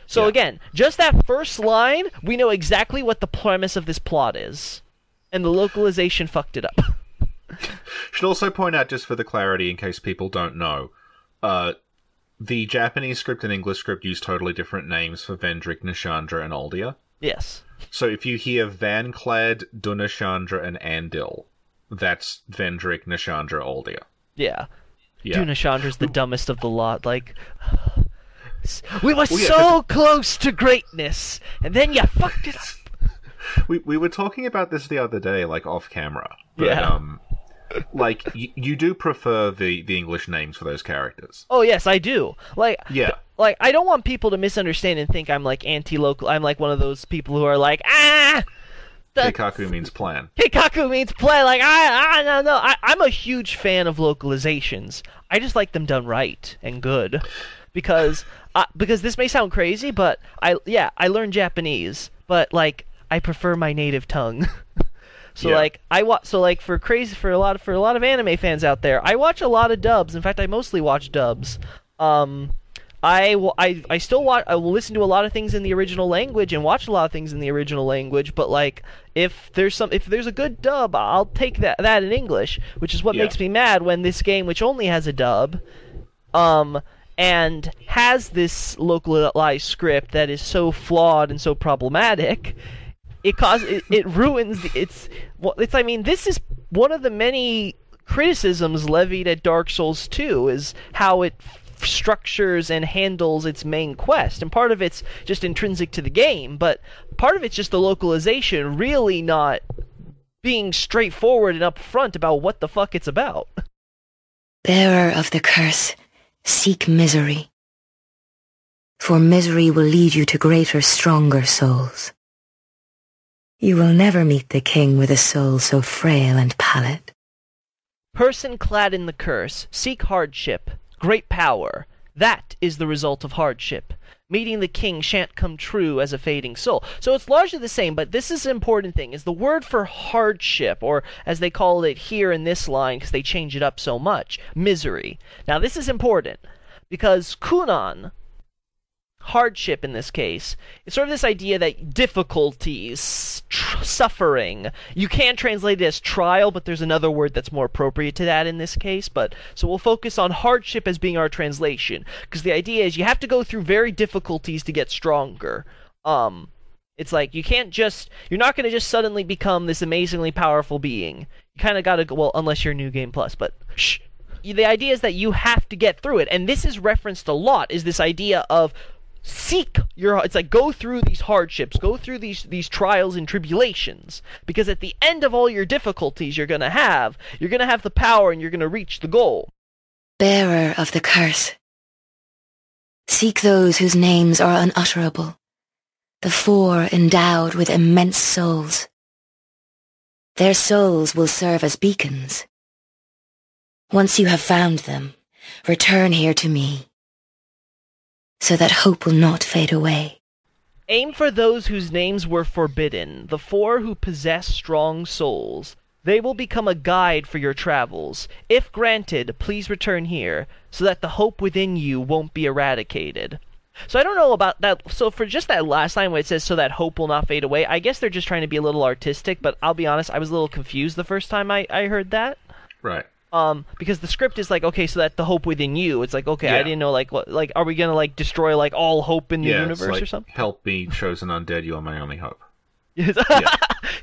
S2: So
S1: Yeah.
S2: again, just that first line, we know exactly what the premise of this plot is, and the localization fucked it up.
S1: Should also point out, just for the clarity, in case people don't know, uh, the Japanese script and English script use totally different names for Vendrick, Nashandra, and Aldia.
S2: yes.
S1: So if you hear Vanclad, Dunashandra, and Andil, that's Vendrick, Nashandra, Aldia.
S2: Yeah.
S1: Yeah.
S2: Dunashandra's the dumbest of the lot. Like, we were
S1: Well, yeah,
S2: so close to greatness, and then you fucked it up.
S1: We we were talking about this the other day, like off camera. But,
S2: Yeah.
S1: Um, like y- you do prefer the the English names for those characters.
S2: Oh yes, I do. Like,
S1: Yeah.
S2: like I don't want people to misunderstand and think I'm like anti-local. I'm like one of those people who are like, ah, the-
S1: Keikaku means plan.
S2: Hikaku means play. Like I, I no, no. I, I'm a huge fan of localizations. I just like them done right and good, because uh, because this may sound crazy, but I yeah I learned Japanese, but like I prefer my native tongue. so
S1: Yeah.
S2: like I watch so like for crazy for a lot of, for a lot of anime fans out there, I watch a lot of dubs. In fact, I mostly watch dubs. Um, I, will, I, I still watch. I will listen to a lot of things in the original language and watch a lot of things in the original language. But like, if there's some, if there's a good dub, I'll take that that in English, which is what
S1: Yeah.
S2: makes me mad when this game, which only has a dub, um, and has this localized script that is so flawed and so problematic, it causes it, it ruins the, it's well, it's I mean this is one of the many criticisms levied at Dark Souls 2 is how it f- structures and handles its main quest. And part of it's just intrinsic to the game but part of it's just the localization really not being straightforward and upfront about what the fuck it's about.
S4: Bearer of the curse, seek misery. For misery will lead you to greater, stronger souls. You will never meet the king with a soul so frail and pallid.
S2: Person clad in the curse, seek hardship, great power. That is the result of hardship. Meeting the king shan't come true as a fading soul. So it's largely the same, but this is an important thing, is the word for hardship, or as they call it here in this line, because they change it up so much, misery. Now this is important, because kunan, hardship in this case. It's sort of this idea that difficulties, tr- suffering. You can translate it as trial, but there's another word that's more appropriate to that in this case. But so we'll focus on hardship as being our translation, because the idea is you have to go through very difficulties to get stronger. Um, it's like you can't just you're not going to just suddenly become this amazingly powerful being. You kind of got to go well unless you're New Game Plus, but shh. The idea is that you have to get through it, and this is referenced a lot. Is this idea of seek your it's like go through these hardships go through these these trials and tribulations because at the end of all your difficulties you're going to have you're going to have the power and you're going to reach the goal
S4: Bearer of the curse. Seek those whose names are unutterable, the four endowed with immense souls. Their souls will serve as beacons. Once you have found them, return here to me, so that hope will not fade away.
S2: aim for those whose names were forbidden the four who possess strong souls they will become a guide for your travels if granted please return here so that the hope within you won't be eradicated So I don't know about that. So for just that last line where it says "so that hope will not fade away," I guess they're just trying to be a little artistic. But I'll be honest, I was a little confused the first time I, I heard that.
S1: Right.
S2: Um, because the script is like, okay, so that the hope within you. It's like, okay, I didn't know, like, what, like, are we gonna like destroy like all hope in the
S1: yeah,
S2: universe
S1: like,
S2: or something?
S1: Help me, chosen undead. You are my only hope.
S2: Yes.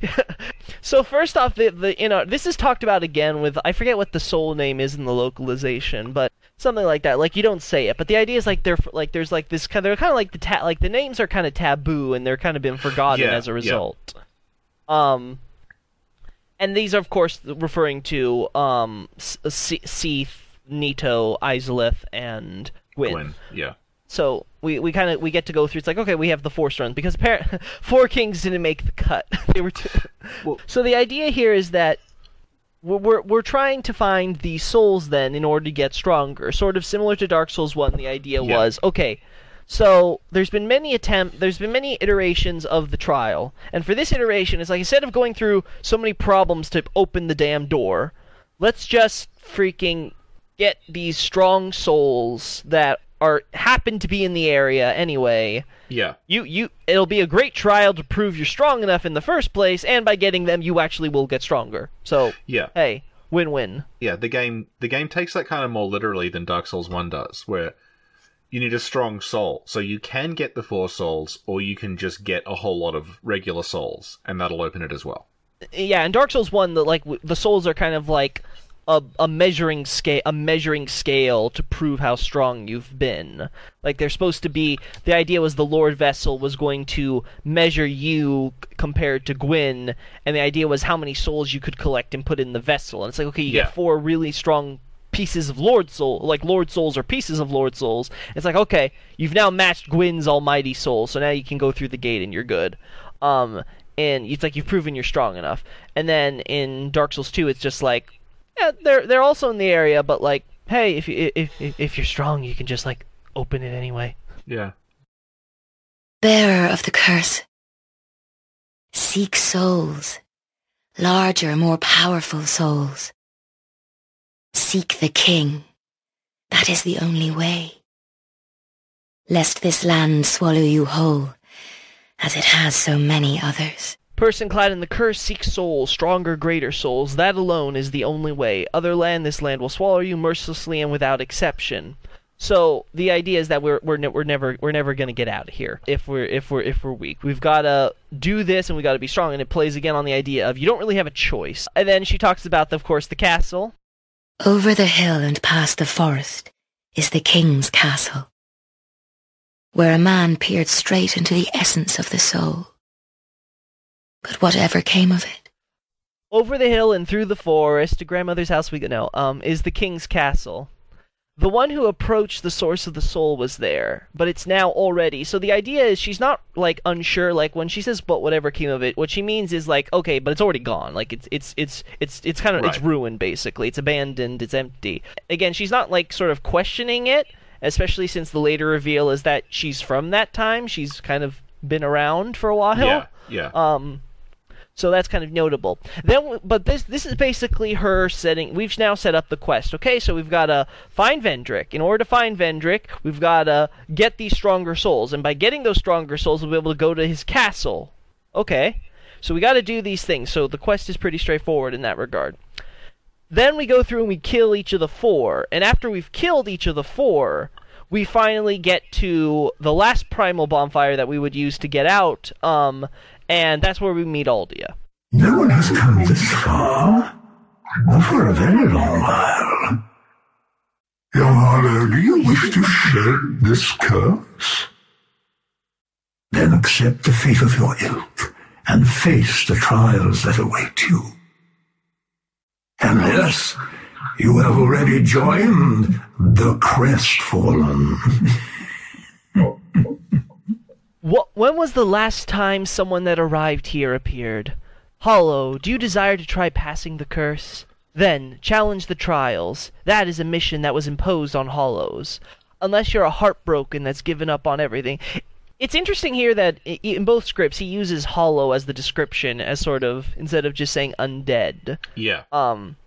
S2: so first off, the the you know this is talked about again with I forget what the soul name is in the localization, but something like that. Like you don't say it, but the idea is like they're like there's like this kind. They're kind of like the ta- like the names are kind of taboo and they're kind of been forgotten
S1: Yeah,
S2: as a
S1: yeah.
S2: result. Um, and these are of course referring to um Seath, Nito, Izalith, and Gwyn.
S1: Gwen. Yeah.
S2: So we, we kind of we get to go through. It's like okay, we have the four runs because appar- four kings didn't make the cut. they were too.
S1: Well-
S2: so the idea here is that we're, we're we're trying to find the souls then in order to get stronger. Sort of similar to Dark Souls One. The idea
S1: Yeah.
S2: was okay. So there's been many attempt, there's been many iterations of the trial, and for this iteration, it's like instead of going through so many problems to open the damn door, let's just freaking get these strong souls that are happen to be in the area anyway.
S1: Yeah.
S2: You you it'll be a great trial to prove you're strong enough in the first place, and by getting them, you actually will get stronger. So
S1: Yeah.
S2: hey, win-win.
S1: Yeah, the game the game takes that kind of more literally than Dark Souls 1 does, where you need a strong soul. So you can get the four souls, or you can just get a whole lot of regular souls, and that'll open it as well.
S2: yeah, and Dark Souls One, the like the souls are kind of like a, a measuring scale, a measuring scale to prove how strong you've been. Like they're supposed to be. The idea was the Lord Vessel was going to measure you compared to Gwyn, and the idea was how many souls you could collect and put in the vessel. And it's like, okay, you
S1: Yeah.
S2: get four really strong pieces of Lord Soul, like Lord Souls or pieces of Lord Souls. It's like, okay, you've now matched Gwyn's almighty soul, so now you can go through the gate and you're good. Um, and it's like you've proven you're strong enough. And then in Dark Souls 2, it's just like, yeah, they're they're also in the area, but like, hey, if you if if, if you're strong, you can just like open it anyway.
S1: Yeah.
S4: Bearer of the curse. Seek souls. Larger, more powerful souls. Seek the king. That is the only way. Lest this land swallow you whole, as it has so many others.
S2: Person clad in the curse seeks souls, stronger, greater souls. That alone is the only way. Other land, this land will swallow you mercilessly and without exception. So the idea is that we're we're, ne- we're never we're never gonna get out of here if we're if we're if we're weak. We've gotta do this and we gotta be strong. And it plays again on the idea of you don't really have a choice. And then she talks about, of course, the castle.
S4: Over the hill and past the forest is the king's castle, where a man peered straight into the essence of the soul. But whatever came of it,
S2: Over the hill and through the forest to grandmother's house we go no, um, is the king's castle. The one who approached the source of the soul was there, but it's now already. So the idea is she's not like unsure. Like when she says "but whatever came of it," what she means is like okay, but it's already gone. Like it's it's it's it's it's kind of it's ruined basically. It's abandoned. It's empty. Again, she's not like sort of questioning it, especially since the later reveal is that she's from that time. She's kind of been around for a while.
S1: Yeah. Yeah.
S2: Um, so that's kind of notable. Then, but this this is basically her setting. We've now set up the quest. Okay, so we've got to find Vendrick. In order to find Vendrick, we've got to get these stronger souls, and by getting those stronger souls, we'll be able to go to his castle. Okay, so we got to do these things. So the quest is pretty straightforward in that regard. Then we go through and we kill each of the four, and after we've killed each of the four, we finally get to the last primal bonfire that we would use to get out. Um, and that's where we meet Aldia.
S5: No one has come this far. Not for a very long while. Young Hollow, do you wish to shed this curse? Then accept the fate of your ilk and face the trials that await you. Unless you have already joined the Crestfallen.
S2: What? When was the last time someone that arrived here appeared? Hollow, do you desire to try passing the curse? Then challenge the trials. That is a mission that was imposed on Hollows. Unless you're a heartbroken that's given up on everything. It's interesting here that in both scripts he uses Hollow as the description, as sort of instead of just saying undead.
S1: yeah.
S2: Um,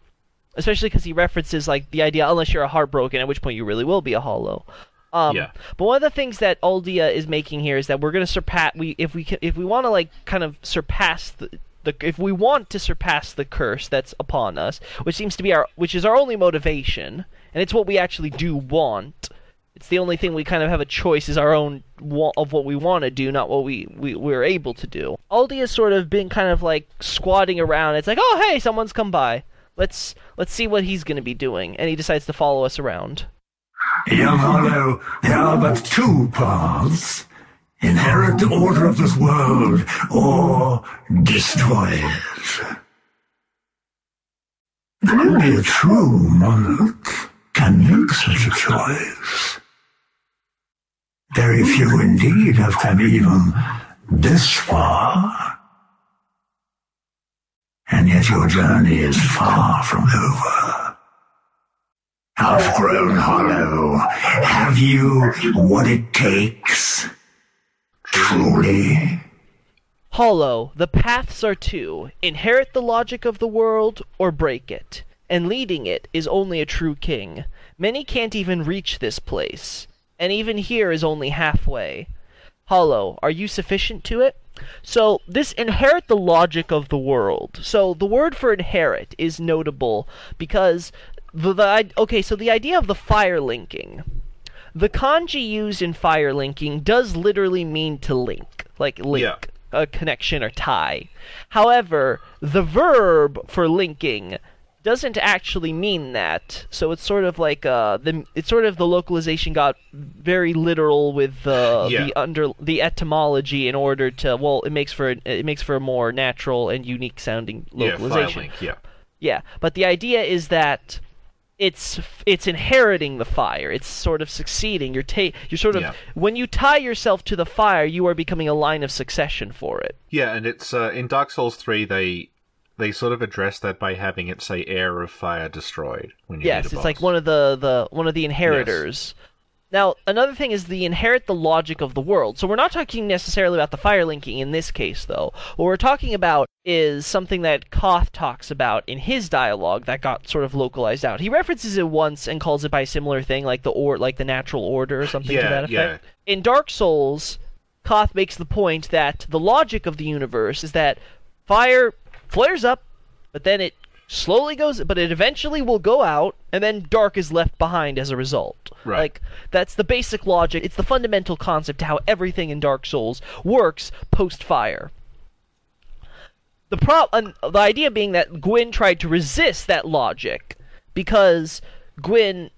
S2: especially because he references like the idea unless you're a heartbroken, at which point you really will be a hollow. Um,
S1: Yeah.
S2: But one of the things that Aldia is making here is that we're going to surpass. We if we if we want to like kind of surpass the. The, if we want to surpass the curse that's upon us, which seems to be our, which is our only motivation, and it's what we actually do want. It's the only thing we kind of have a choice is our own wa- of what we want to do, not what we, we we're able to do. Aldi has sort of been kind of like squatting around. It's like, oh hey, someone's come by. Let's let's see what he's going to be doing, and he decides to follow us around.
S5: Young Hollow, there are but two paths. Inherit the order of this world, or destroy it. Only a true monarch can make such a choice. Very few indeed have come even this far. And yet your journey is far from over. Half-grown hollow, have you what it takes? Truly?
S2: Hollow, the paths are two inherit the logic of the world or break it. And leading it is only a true king. Many can't even reach this place. And even here is only halfway. Hollow, are you sufficient to it? So, this inherit the logic of the world. So, the word for inherit is notable because the, the okay, so the idea of the fire linking. The kanji used in fire linking does literally mean to link, like link.
S1: Yeah.
S2: A connection or tie. However, the verb for linking doesn't actually mean that. So it's sort of like uh, the it's sort of the localization got very literal with uh,
S1: Yeah.
S2: the under the etymology in order to well it makes for it makes for a more natural and unique sounding
S1: localization. Yeah,
S2: fire
S1: link, yeah.
S2: Yeah, but the idea is that it's it's inheriting the fire. It's sort of succeeding. You're ta- you're sort of
S1: Yeah.
S2: when you tie yourself to the fire, you are becoming a line of succession for it.
S1: Yeah, and it's uh, in Dark Souls three they they sort of address that by having it say heir of Fire destroyed" when you
S2: yes, it's like one of the, the one of the inheritors. Now, another thing is the inherit the logic of the world. So we're not talking necessarily about the fire linking in this case, though. What we're talking about is something that Kaathe talks about in his dialogue that got sort of localized out. He references it once and calls it by a similar thing, like the or like the natural order or something to that effect.
S1: yeah.
S2: In Dark Souls, Kaathe makes the point that the logic of the universe is that fire flares up, but then it slowly goes, but it eventually will go out, and then dark is left behind as a result.
S1: Right.
S2: Like that's the basic logic. It's the fundamental concept to how everything in Dark Souls works post fire. The pro- and the idea being that Gwyn tried to resist that logic because Gwyn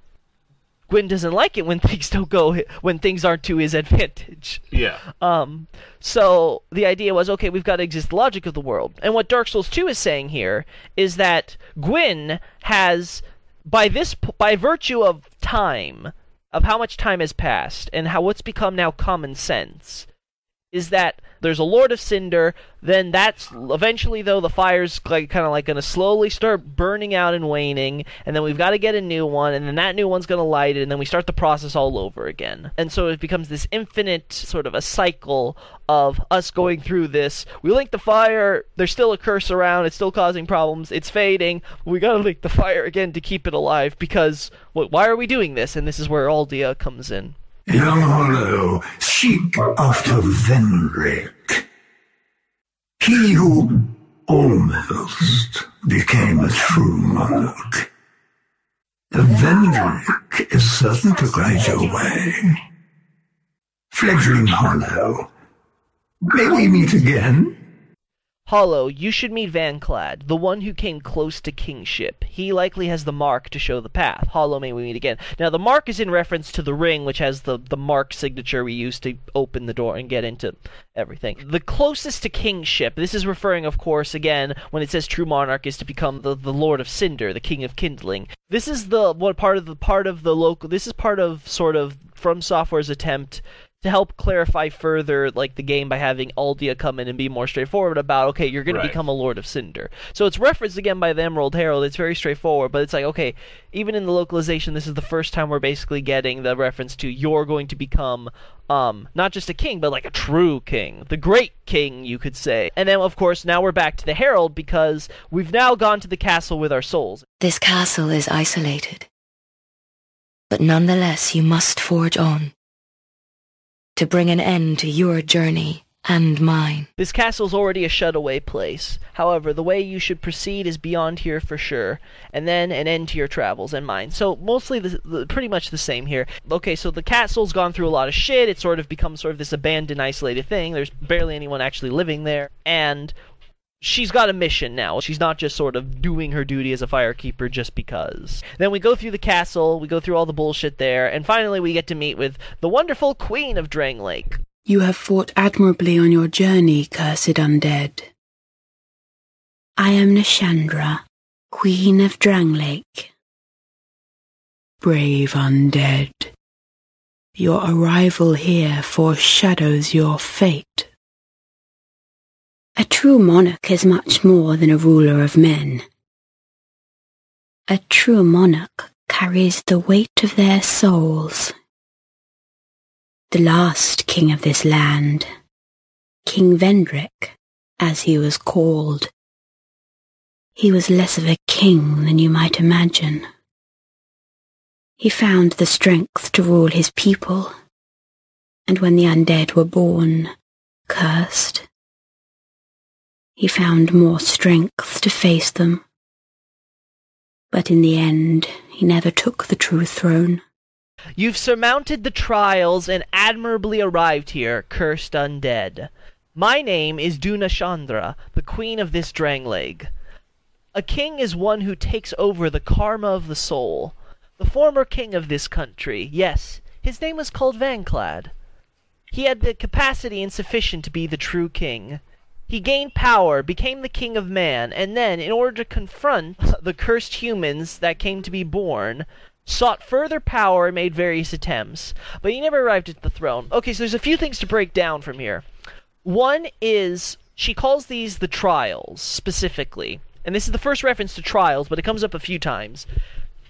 S2: Gwyn doesn't like it when things don't go when things aren't to his advantage.
S1: Yeah,
S2: Um, so the idea was, okay, we've got to exist the logic of the world. And what Dark Souls 2 is saying here is that Gwyn has, by this, by virtue of time, of how much time has passed, and how what's become now common sense, is that there's a Lord of Cinder. Then that's eventually, though, the fire's like kind of like going to slowly start burning out and waning, and then we've got to get a new one, and then that new one's going to light it, and then we start the process all over again. And so it becomes this infinite sort of a cycle of us going through this. We link the fire. There's still a curse around. It's still causing problems. It's fading. We got to link the fire again to keep it alive because wh- why are we doing this? And this is where Aldia comes in.
S5: Young Hollow, seek after Vendrick. He who almost became a true monarch. The Vendrick is certain to guide your way. Fledgling Hollow, may we meet again?
S2: Hollow, you should meet Vanclad, the one who came close to kingship. He likely has the mark to show the path. Hollow, may we meet again. Now, the mark is in reference to the ring, which has the, the mark signature we use to open the door and get into everything. The closest to kingship, this is referring, of course, again, when it says true monarch, is to become the, the Lord of Cinder, the King of Kindling. This is the what part of the part of the local. This is part of sort of From Software's attempt to help clarify further like the game by having Aldia come in and be more straightforward about okay you're going
S1: Right.
S2: to become a Lord of Cinder. So it's referenced again by the Emerald Herald. It's very straightforward, but it's like okay, even in the localization this is the first time we're basically getting the reference to you're going to become um not just a king but like a true king, the great king you could say. And then of course now we're back to the Herald because we've now gone to the castle with our souls.
S4: This castle is isolated. But nonetheless, you must forge on. To bring an end to your journey and mine.
S2: This castle's already a shut-away place. However, the way you should proceed is beyond here for sure, and then an end to your travels and mine. So mostly, the, the, pretty much the same here. Okay, so the castle's gone through a lot of shit. It's sort of become sort of this abandoned, isolated thing. There's barely anyone actually living there, and she's got a mission now. She's not just sort of doing her duty as a firekeeper just because. Then we go through the castle, we go through all the bullshit there, and finally we get to meet with the wonderful Queen of Drangleic.
S6: You have fought admirably on your journey, cursed undead. I am Nashandra, Queen of Drangleic. Brave undead. your arrival here foreshadows your fate. A true monarch is much more than a ruler of men. A true monarch carries the weight of their souls. The last king of this land, King Vendrick, as he was called, he was less of a king than you might imagine. He found the strength to rule his people, and when the undead were born, cursed, he found more strength to face them. But in the end, he never took the true throne.
S2: You've surmounted the trials and admirably arrived here, cursed undead. My name is Dunashandra, the queen of this Drangleic. A king is one who takes over the karma of the soul. The former king of this country, yes, his name was called Vanclad. He had the capacity insufficient to be the true king. He gained power, became the king of man, and then, in order to confront the cursed humans that came to be born, sought further power and made various attempts. But he never arrived at the throne. Okay, so there's a few things to break down from here. One is she calls these the trials, specifically. And this is the first reference to trials, but it comes up a few times.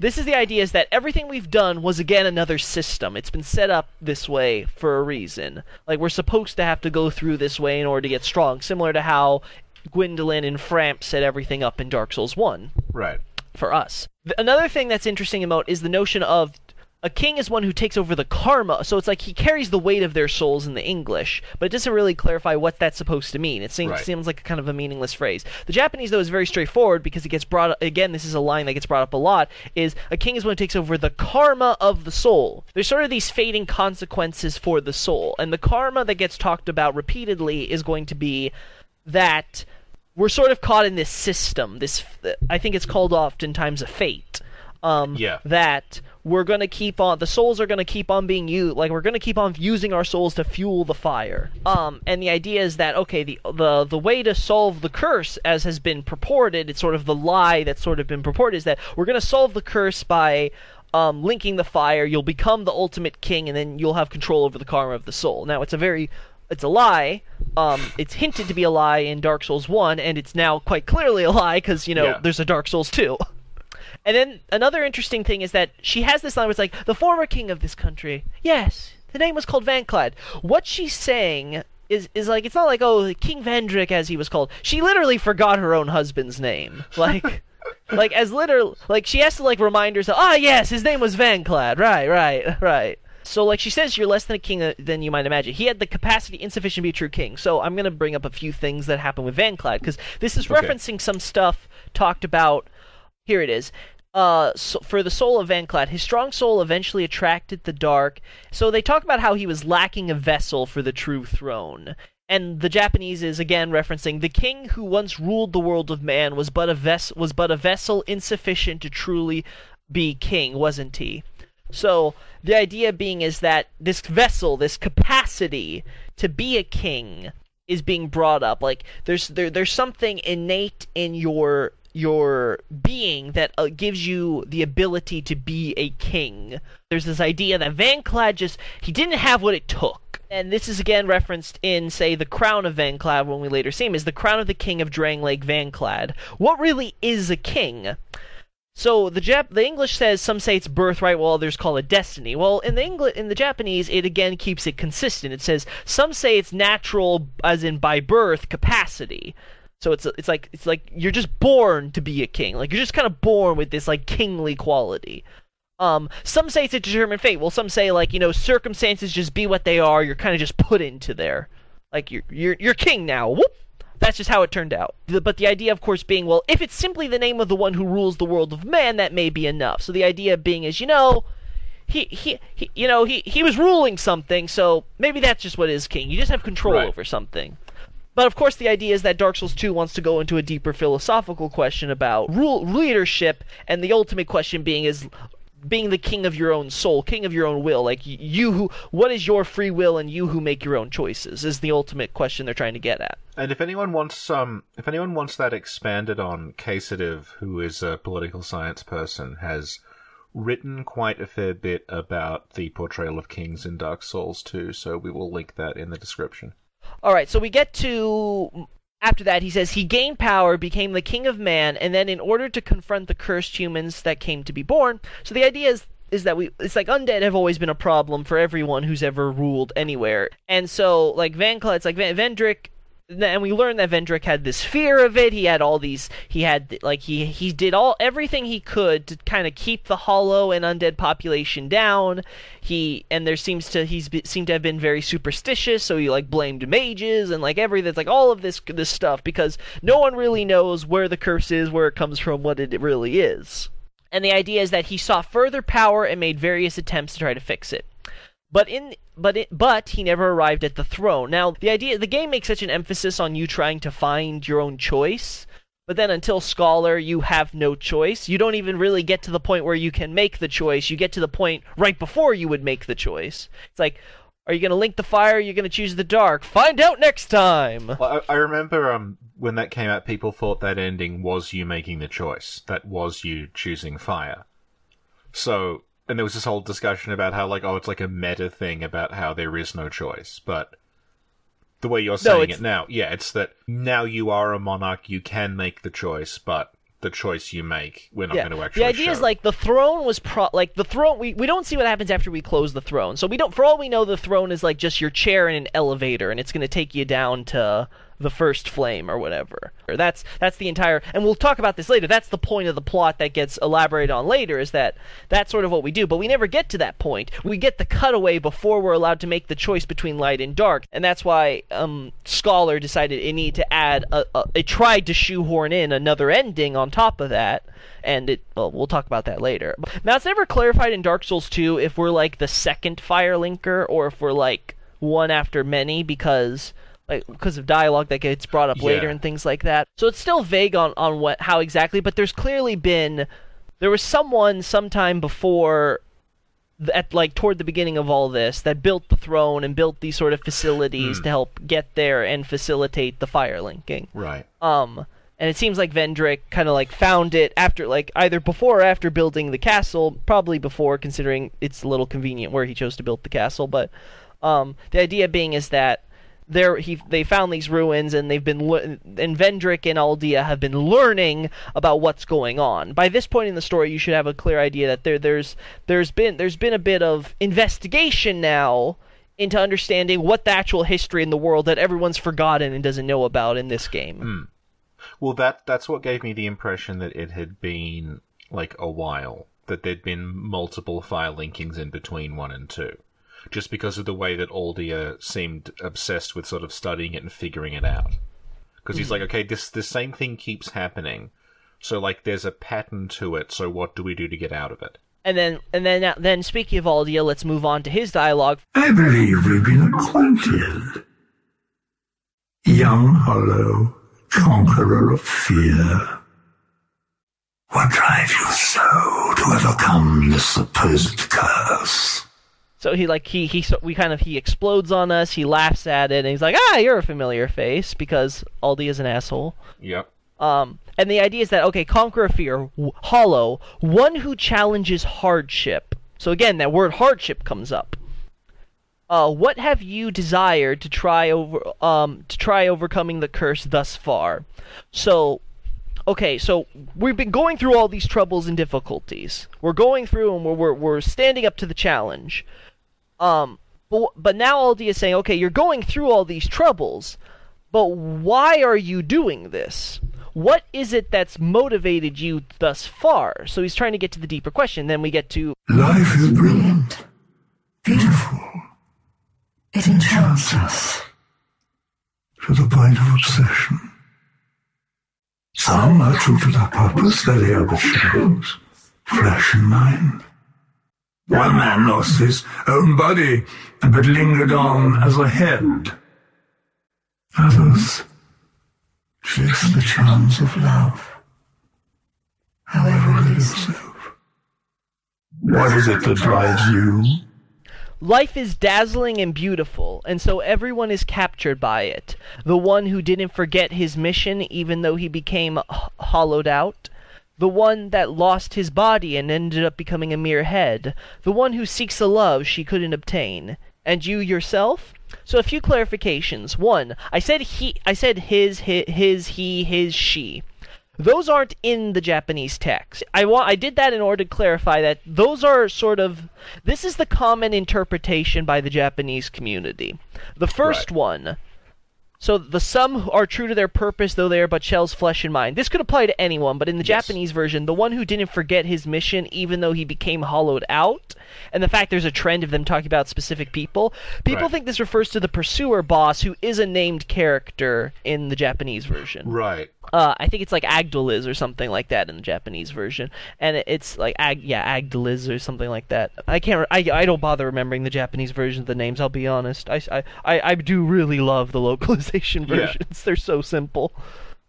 S2: This is the idea is that everything we've done was again another system. It's been set up this way for a reason. Like we're supposed to have to go through this way in order to get strong, similar to how Gwyndolin and Frampt set everything up in Dark Souls 1
S1: Right.
S2: for us. Another thing that's interesting about is the notion of a king is one who takes over the karma. So it's like he carries the weight of their souls in the English, but it doesn't really clarify what that's supposed to mean. It seems
S1: Right.
S2: seems like a kind of a meaningless phrase. The Japanese though is very straightforward because it gets brought up again. This is a line that gets brought up a lot. Is a king is one who takes over the karma of the soul. There's sort of these fading consequences for the soul, and the karma that gets talked about repeatedly is going to be that we're sort of caught in this system. This I think it's called oftentimes a fate. Um,
S1: Yeah.
S2: That we're gonna keep on. The souls are gonna keep on being used. Like we're gonna keep on using our souls to fuel the fire. Um, and the idea is that okay, the the the way to solve the curse, as has been purported, it's sort of the lie that's sort of been purported, is that we're gonna solve the curse by um, linking the fire. You'll become the ultimate king, and then you'll have control over the karma of the soul. Now it's a very it's a lie. Um, it's hinted to be a lie in Dark Souls 1, and it's now quite clearly a lie because, you know,
S1: Yeah.
S2: there's a Dark Souls 2. And then another interesting thing is that she has this line where it's like, the former king of this country. Yes, the name was called Vanclad. What she's saying is, is like, it's not like, oh, King Vendrick as he was called. She literally forgot her own husband's name. Like. like as literal like she has to like remind herself ah yes his name was vanclad right right right so like she says you're less than a king uh, than you might imagine he had the capacity insufficient to be a true king so i'm going to bring up a few things that happened with vanclad because this is
S1: Okay.
S2: referencing some stuff talked about here it is uh, so for the soul of Vanclad, his strong soul eventually attracted the dark. So they talk about how he was lacking a vessel for the true throne. And the Japanese is again referencing the king who once ruled the world of man was but a ves- was but a vessel insufficient to truly be king, wasn't he? So the idea being is that this vessel, this capacity to be a king, is being brought up. Like there's there, there's something innate in your your being that uh, gives you the ability to be a king. There's this idea that Vanclad just he didn't have what it took. And this is again referenced in, say, the crown of Vanclad when we later see him, is the crown of the king of Drangleic Van Vanclad. What really is a king? So the Jap- the English says some say it's birthright, while others call it destiny. Well, in the Engli- in the Japanese, it again keeps it consistent. It says some say it's natural, as in by birth capacity. So it's it's like it's like you're just born to be a king. Like you're just kind of born with this like kingly quality. Um, some say it's a determined fate. Well, some say like you know circumstances just be what they are. You're kind of just put into there. Like you're you're you're king now. Whoop. That's just how it turned out. The- But the idea, of course, being, well, if it's simply the name of the one who rules the world of man, that may be enough. So the idea being is, you know, he, he, he you know, he, he was ruling something, so maybe that's just what is king. You just have control
S1: Right.
S2: over something. But of course, the idea is that Dark Souls 2 wants to go into a deeper philosophical question about rule, leadership, and the ultimate question being is being the king of your own soul, king of your own will. Like you who, what is your free will, and you who make your own choices is the ultimate question they're trying to get at.
S1: And if anyone wants um if anyone wants that expanded on, Casative, who is a political science person, has written quite a fair bit about the portrayal of kings in Dark Souls 2, so we will link that in the description.
S2: All right, so we get to after that, he says he gained power, became the king of man, and then in order to confront the cursed humans that came to be born. So the idea is is that we it's like undead have always been a problem for everyone who's ever ruled anywhere. And so like Van it's like Vendrick and we learned that Vendrick had this fear of it. He had all these. He had like he he did all everything he could to kind of keep the hollow and undead population down. He and there seems to he's be, seemed to have been very superstitious. So he like blamed mages and like everything. like all of this this stuff because no one really knows where the curse is, where it comes from, what it really is. And the idea is that he saw further power and made various attempts to try to fix it. But in but it, but he never arrived at the throne. Now, the idea the game makes such an emphasis on you trying to find your own choice, but then until scholar you have no choice. You don't even really get to the point where you can make the choice. You get to the point right before you would make the choice. It's like are you going to link the fire? Are you going to choose the dark? Find out next time.
S1: Well, I, I remember um, when that came out, people thought that ending was you making the choice. That was you choosing fire. So and there was this whole discussion about how like oh it's like a meta thing about how there is no choice but the way you're saying it now yeah it's that now you are a monarch you can make the choice but the choice you make we're not yeah. going to actually
S2: the idea
S1: show.
S2: is like the throne was pro like the throne we, we don't see what happens after we close the throne so we don't for all we know the throne is like just your chair in an elevator and it's going to take you down to the first flame or whatever. That's that's the entire and we'll talk about this later. That's the point of the plot that gets elaborated on later is that that's sort of what we do, but we never get to that point. We get the cutaway before we're allowed to make the choice between light and dark. And that's why um, Scholar decided it needed to add a, a it tried to shoehorn in another ending on top of that and it well, we'll talk about that later. Now it's never clarified in Dark Souls 2 if we're like the second fire linker or if we're like one after many because like because of dialogue that gets brought up yeah. later and things like that. So it's still vague on on what how exactly, but there's clearly been there was someone sometime before at like toward the beginning of all this that built the throne and built these sort of facilities mm. to help get there and facilitate the fire linking.
S1: Right.
S2: Um and it seems like Vendrick kind of like found it after like either before or after building the castle, probably before considering it's a little convenient where he chose to build the castle, but um the idea being is that there he they found these ruins and they've been and Vendrick and Aldia have been learning about what's going on. By this point in the story, you should have a clear idea that there there's there's been there's been a bit of investigation now into understanding what the actual history in the world that everyone's forgotten and doesn't know about in this game.
S1: Mm. Well, that that's what gave me the impression that it had been like a while that there'd been multiple fire linkings in between one and two just because of the way that Aldia seemed obsessed with sort of studying it and figuring it out. Because he's hmm. like, okay, this the same thing keeps happening, so like there's a pattern to it. So what do we do to get out of it?
S2: And then, and then, then speaking of Aldia, let's move on to his dialogue.
S5: I believe we've been acquainted. Young Hollow, conqueror of fear. What drives you so to overcome this supposed curse?
S2: So he like he he we kind of he explodes on us. He laughs at it, and he's like, "Ah, you're a familiar face," because Aldi is an asshole.
S1: Yep.
S2: Um, and the idea is that okay, conquer a fear, hollow, one who challenges hardship. So again, that word hardship comes up. Uh, what have you desired to try over um to try overcoming the curse thus far? So okay, so we've been going through all these troubles and difficulties. We're going through and we're, we're, we're standing up to the challenge. Um, but, but now Aldi is saying, okay, you're going through all these troubles, but why are you doing this? What is it that's motivated you thus far? So he's trying to get to the deeper question. Then we get to
S5: life is brilliant, beautiful. It enchants us to the point of obsession. Some are true to their purpose, they are the shadows, flesh and mind. One man lost his own body, but lingered on as a head. Others chase the charms of love, however elusive. What is it that drives you?
S2: Life is dazzling and beautiful, and so everyone is captured by it. The one who didn't forget his mission even though he became hollowed out, the one that lost his body and ended up becoming a mere head, the one who seeks a love she couldn't obtain. And you yourself? So a few clarifications. One, I said he I said his his, his he his she. Those aren't in the Japanese text. I want I did that in order to clarify that those are sort of this is the common interpretation by the Japanese community. The first
S1: Right.
S2: one so the some are true to their purpose, though they are but shells, flesh, and mind. This could apply to anyone, but in the
S1: Yes.
S2: Japanese version, the one who didn't forget his mission, even though he became hollowed out, and the fact there's a trend of them talking about specific people, people
S1: Right.
S2: think this refers to the pursuer boss, who is a named character in the Japanese version.
S1: Right.
S2: Uh, I think it's like Agdaliz or something like that in the Japanese version, and it's like Ag, yeah, Agdaliz or something like that. I can't, re- I, I don't bother remembering the Japanese version of the names. I'll be honest. I, I, I, I do really love the localization
S1: Yeah.
S2: versions. They're so simple.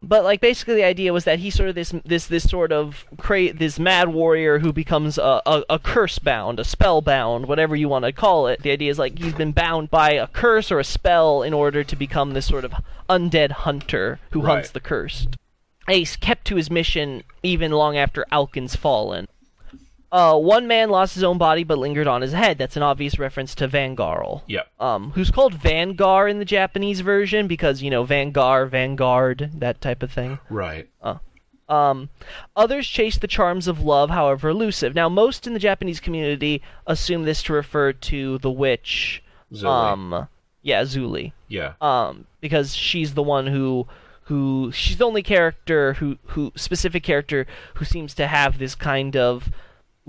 S2: But like basically the idea was that he's sort of this this this sort of cra- this mad warrior who becomes a, a, a curse bound, a spell bound, whatever you want to call it. The idea is like he's been bound by a curse or a spell in order to become this sort of undead hunter who hunts the cursed. Ace kept to his mission even long after Alkin's fallen. Uh, one man lost his own body but lingered on his head. That's an obvious reference to Vengarl
S1: Yep.
S2: um, who's called Vanguard in the Japanese version because you know Vanguard, Vanguard, that type of thing.
S1: Right.
S2: Uh, Um, others chase the charms of love, however elusive. Now, most in the Japanese community assume this to refer to the witch.
S1: Zuli.
S2: Um, yeah, Zuli.
S1: yeah.
S2: Um, because she's the one who, who she's the only character who, who specific character who seems to have this kind of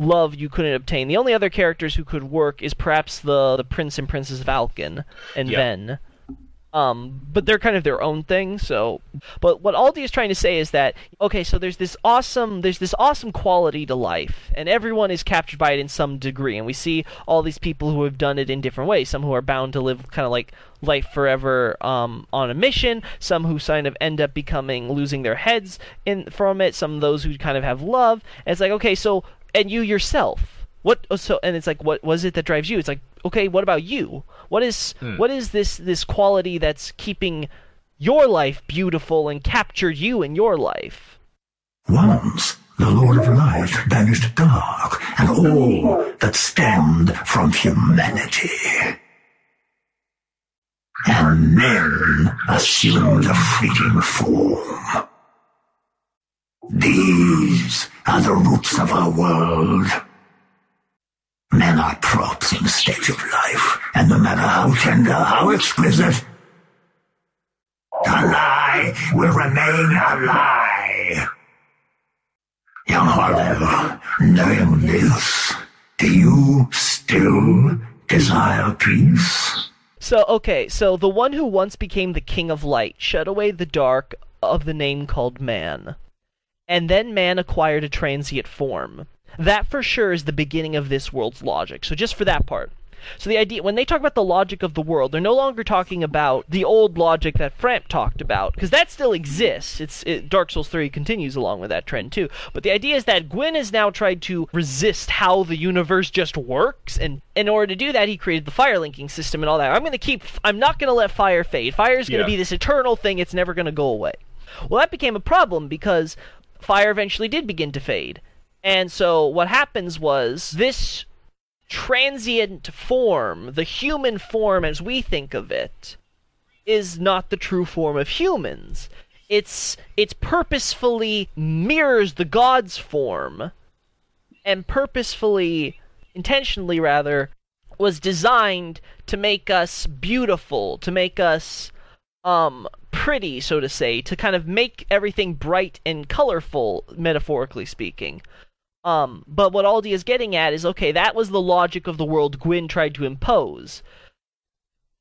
S2: love you couldn't obtain. The only other characters who could work is perhaps the the prince and princess of Alkin and
S1: Yeah.
S2: Ven. Um, but they're kind of their own thing. So, but what Aldi is trying to say is that okay, so there's this awesome, there's this awesome quality to life, and everyone is captured by it in some degree. And we see all these people who have done it in different ways. Some who are bound to live kind of like life forever um, on a mission. Some who kind of end up becoming losing their heads in from it. Some of those who kind of have love. And it's like okay, so and you yourself. What oh, so and it's like what was it that drives you? It's like okay, what about you? What is hmm. what is this this quality that's keeping your life beautiful and captured you in your life?
S5: Once the Lord of Light banished dark and all that stemmed from humanity. And men assumed a fleeting form. These are the roots of our world. Men are props in stage of life, and no matter how tender, how exquisite, the lie will remain a lie. Young Hollow, knowing this, do you still desire peace?
S2: So okay, so the one who once became the king of light shut away the dark of the name called man. And then man acquired a transient form. That for sure is the beginning of this world's logic. So just for that part. So the idea when they talk about the logic of the world, they're no longer talking about the old logic that Frampt talked about because that still exists. It's it, Dark Souls 3 continues along with that trend too. But the idea is that Gwyn has now tried to resist how the universe just works and in order to do that he created the fire linking system and all that. I'm going to keep I'm not going to let fire fade. Fire is going to
S1: Yeah.
S2: be this eternal thing. It's never going to go away. Well, that became a problem because fire eventually did begin to fade. And so what happens was this transient form, the human form as we think of it, is not the true form of humans. It's it's purposefully mirrors the god's form and purposefully intentionally rather was designed to make us beautiful, to make us um pretty so to say, to kind of make everything bright and colorful metaphorically speaking. Um, but what Aldi is getting at is okay, that was the logic of the world Gwyn tried to impose.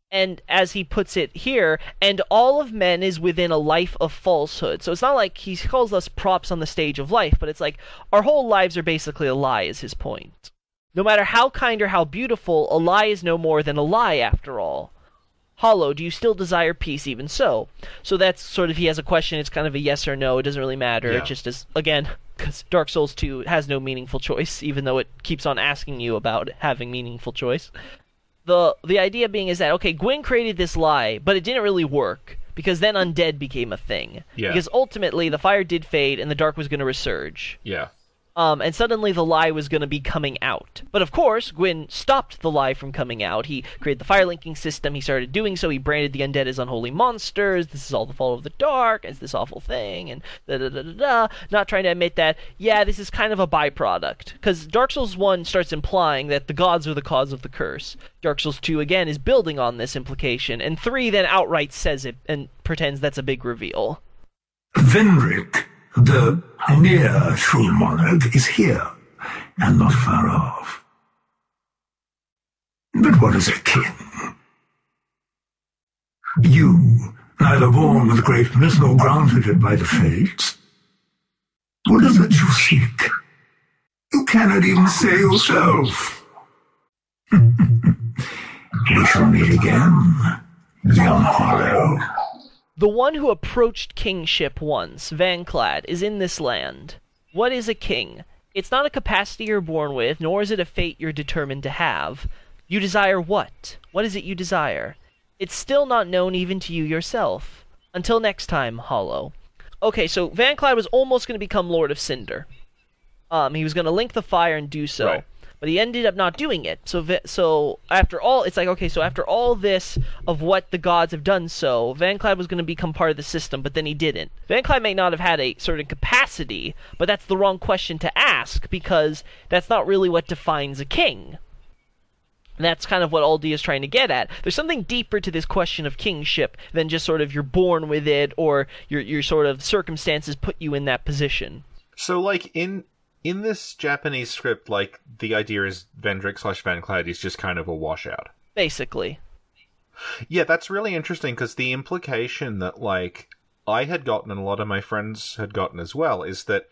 S2: And as he puts it here, and all of men is within a life of falsehood. So it's not like he calls us props on the stage of life, but it's like our whole lives are basically a lie, is his point. No matter how kind or how beautiful, a lie is no more than a lie after all. Hollow, do you still desire peace even so? So that's sort of he has a question, it's kind of a yes or no, it doesn't really matter.
S1: Yeah.
S2: It just is again, because Dark Souls 2 has no meaningful choice, even though it keeps on asking you about having meaningful choice. the the idea being is that okay, Gwyn created this lie, but it didn't really work because then undead became a thing.
S1: Yeah.
S2: Because ultimately the fire did fade and the dark was going to resurge.
S1: Yeah.
S2: Um, and suddenly the lie was going to be coming out. But of course, Gwyn stopped the lie from coming out. He created the fire linking system. He started doing so. He branded the undead as unholy monsters. This is all the fault of the dark. It's this awful thing. And da da da da da. Not trying to admit that, yeah, this is kind of a byproduct. Because Dark Souls 1 starts implying that the gods are the cause of the curse. Dark Souls 2, again, is building on this implication. And 3 then outright says it and pretends that's a big reveal.
S5: Vendrick, the near true monarch, is here, and not far off. But what is a king? You, neither born with greatness nor granted it by the fates. What is it you seek? You cannot even say yourself. we shall meet again, young Hollow.
S2: The one who approached kingship once, Vanclad, is in this land. What is a king? It's not a capacity you're born with, nor is it a fate you're determined to have. You desire what? What is it you desire? It's still not known even to you yourself. Until next time, Hollow. Okay, so Vanclad was almost going to become Lord of Cinder. Um, he was going to link the fire and do so.
S1: Right.
S2: But he ended up not doing it. So, so after all, it's like okay. So after all this of what the gods have done, so Vanclad was going to become part of the system, but then he didn't. Vanclad may not have had a certain capacity, but that's the wrong question to ask because that's not really what defines a king. And that's kind of what Aldi is trying to get at. There's something deeper to this question of kingship than just sort of you're born with it or your your sort of circumstances put you in that position.
S1: So, like in in this Japanese script, like the idea is Vendrick slash Vanclad is just kind of a washout.
S2: Basically.
S1: Yeah, that's really interesting because the implication that like I had gotten and a lot of my friends had gotten as well is that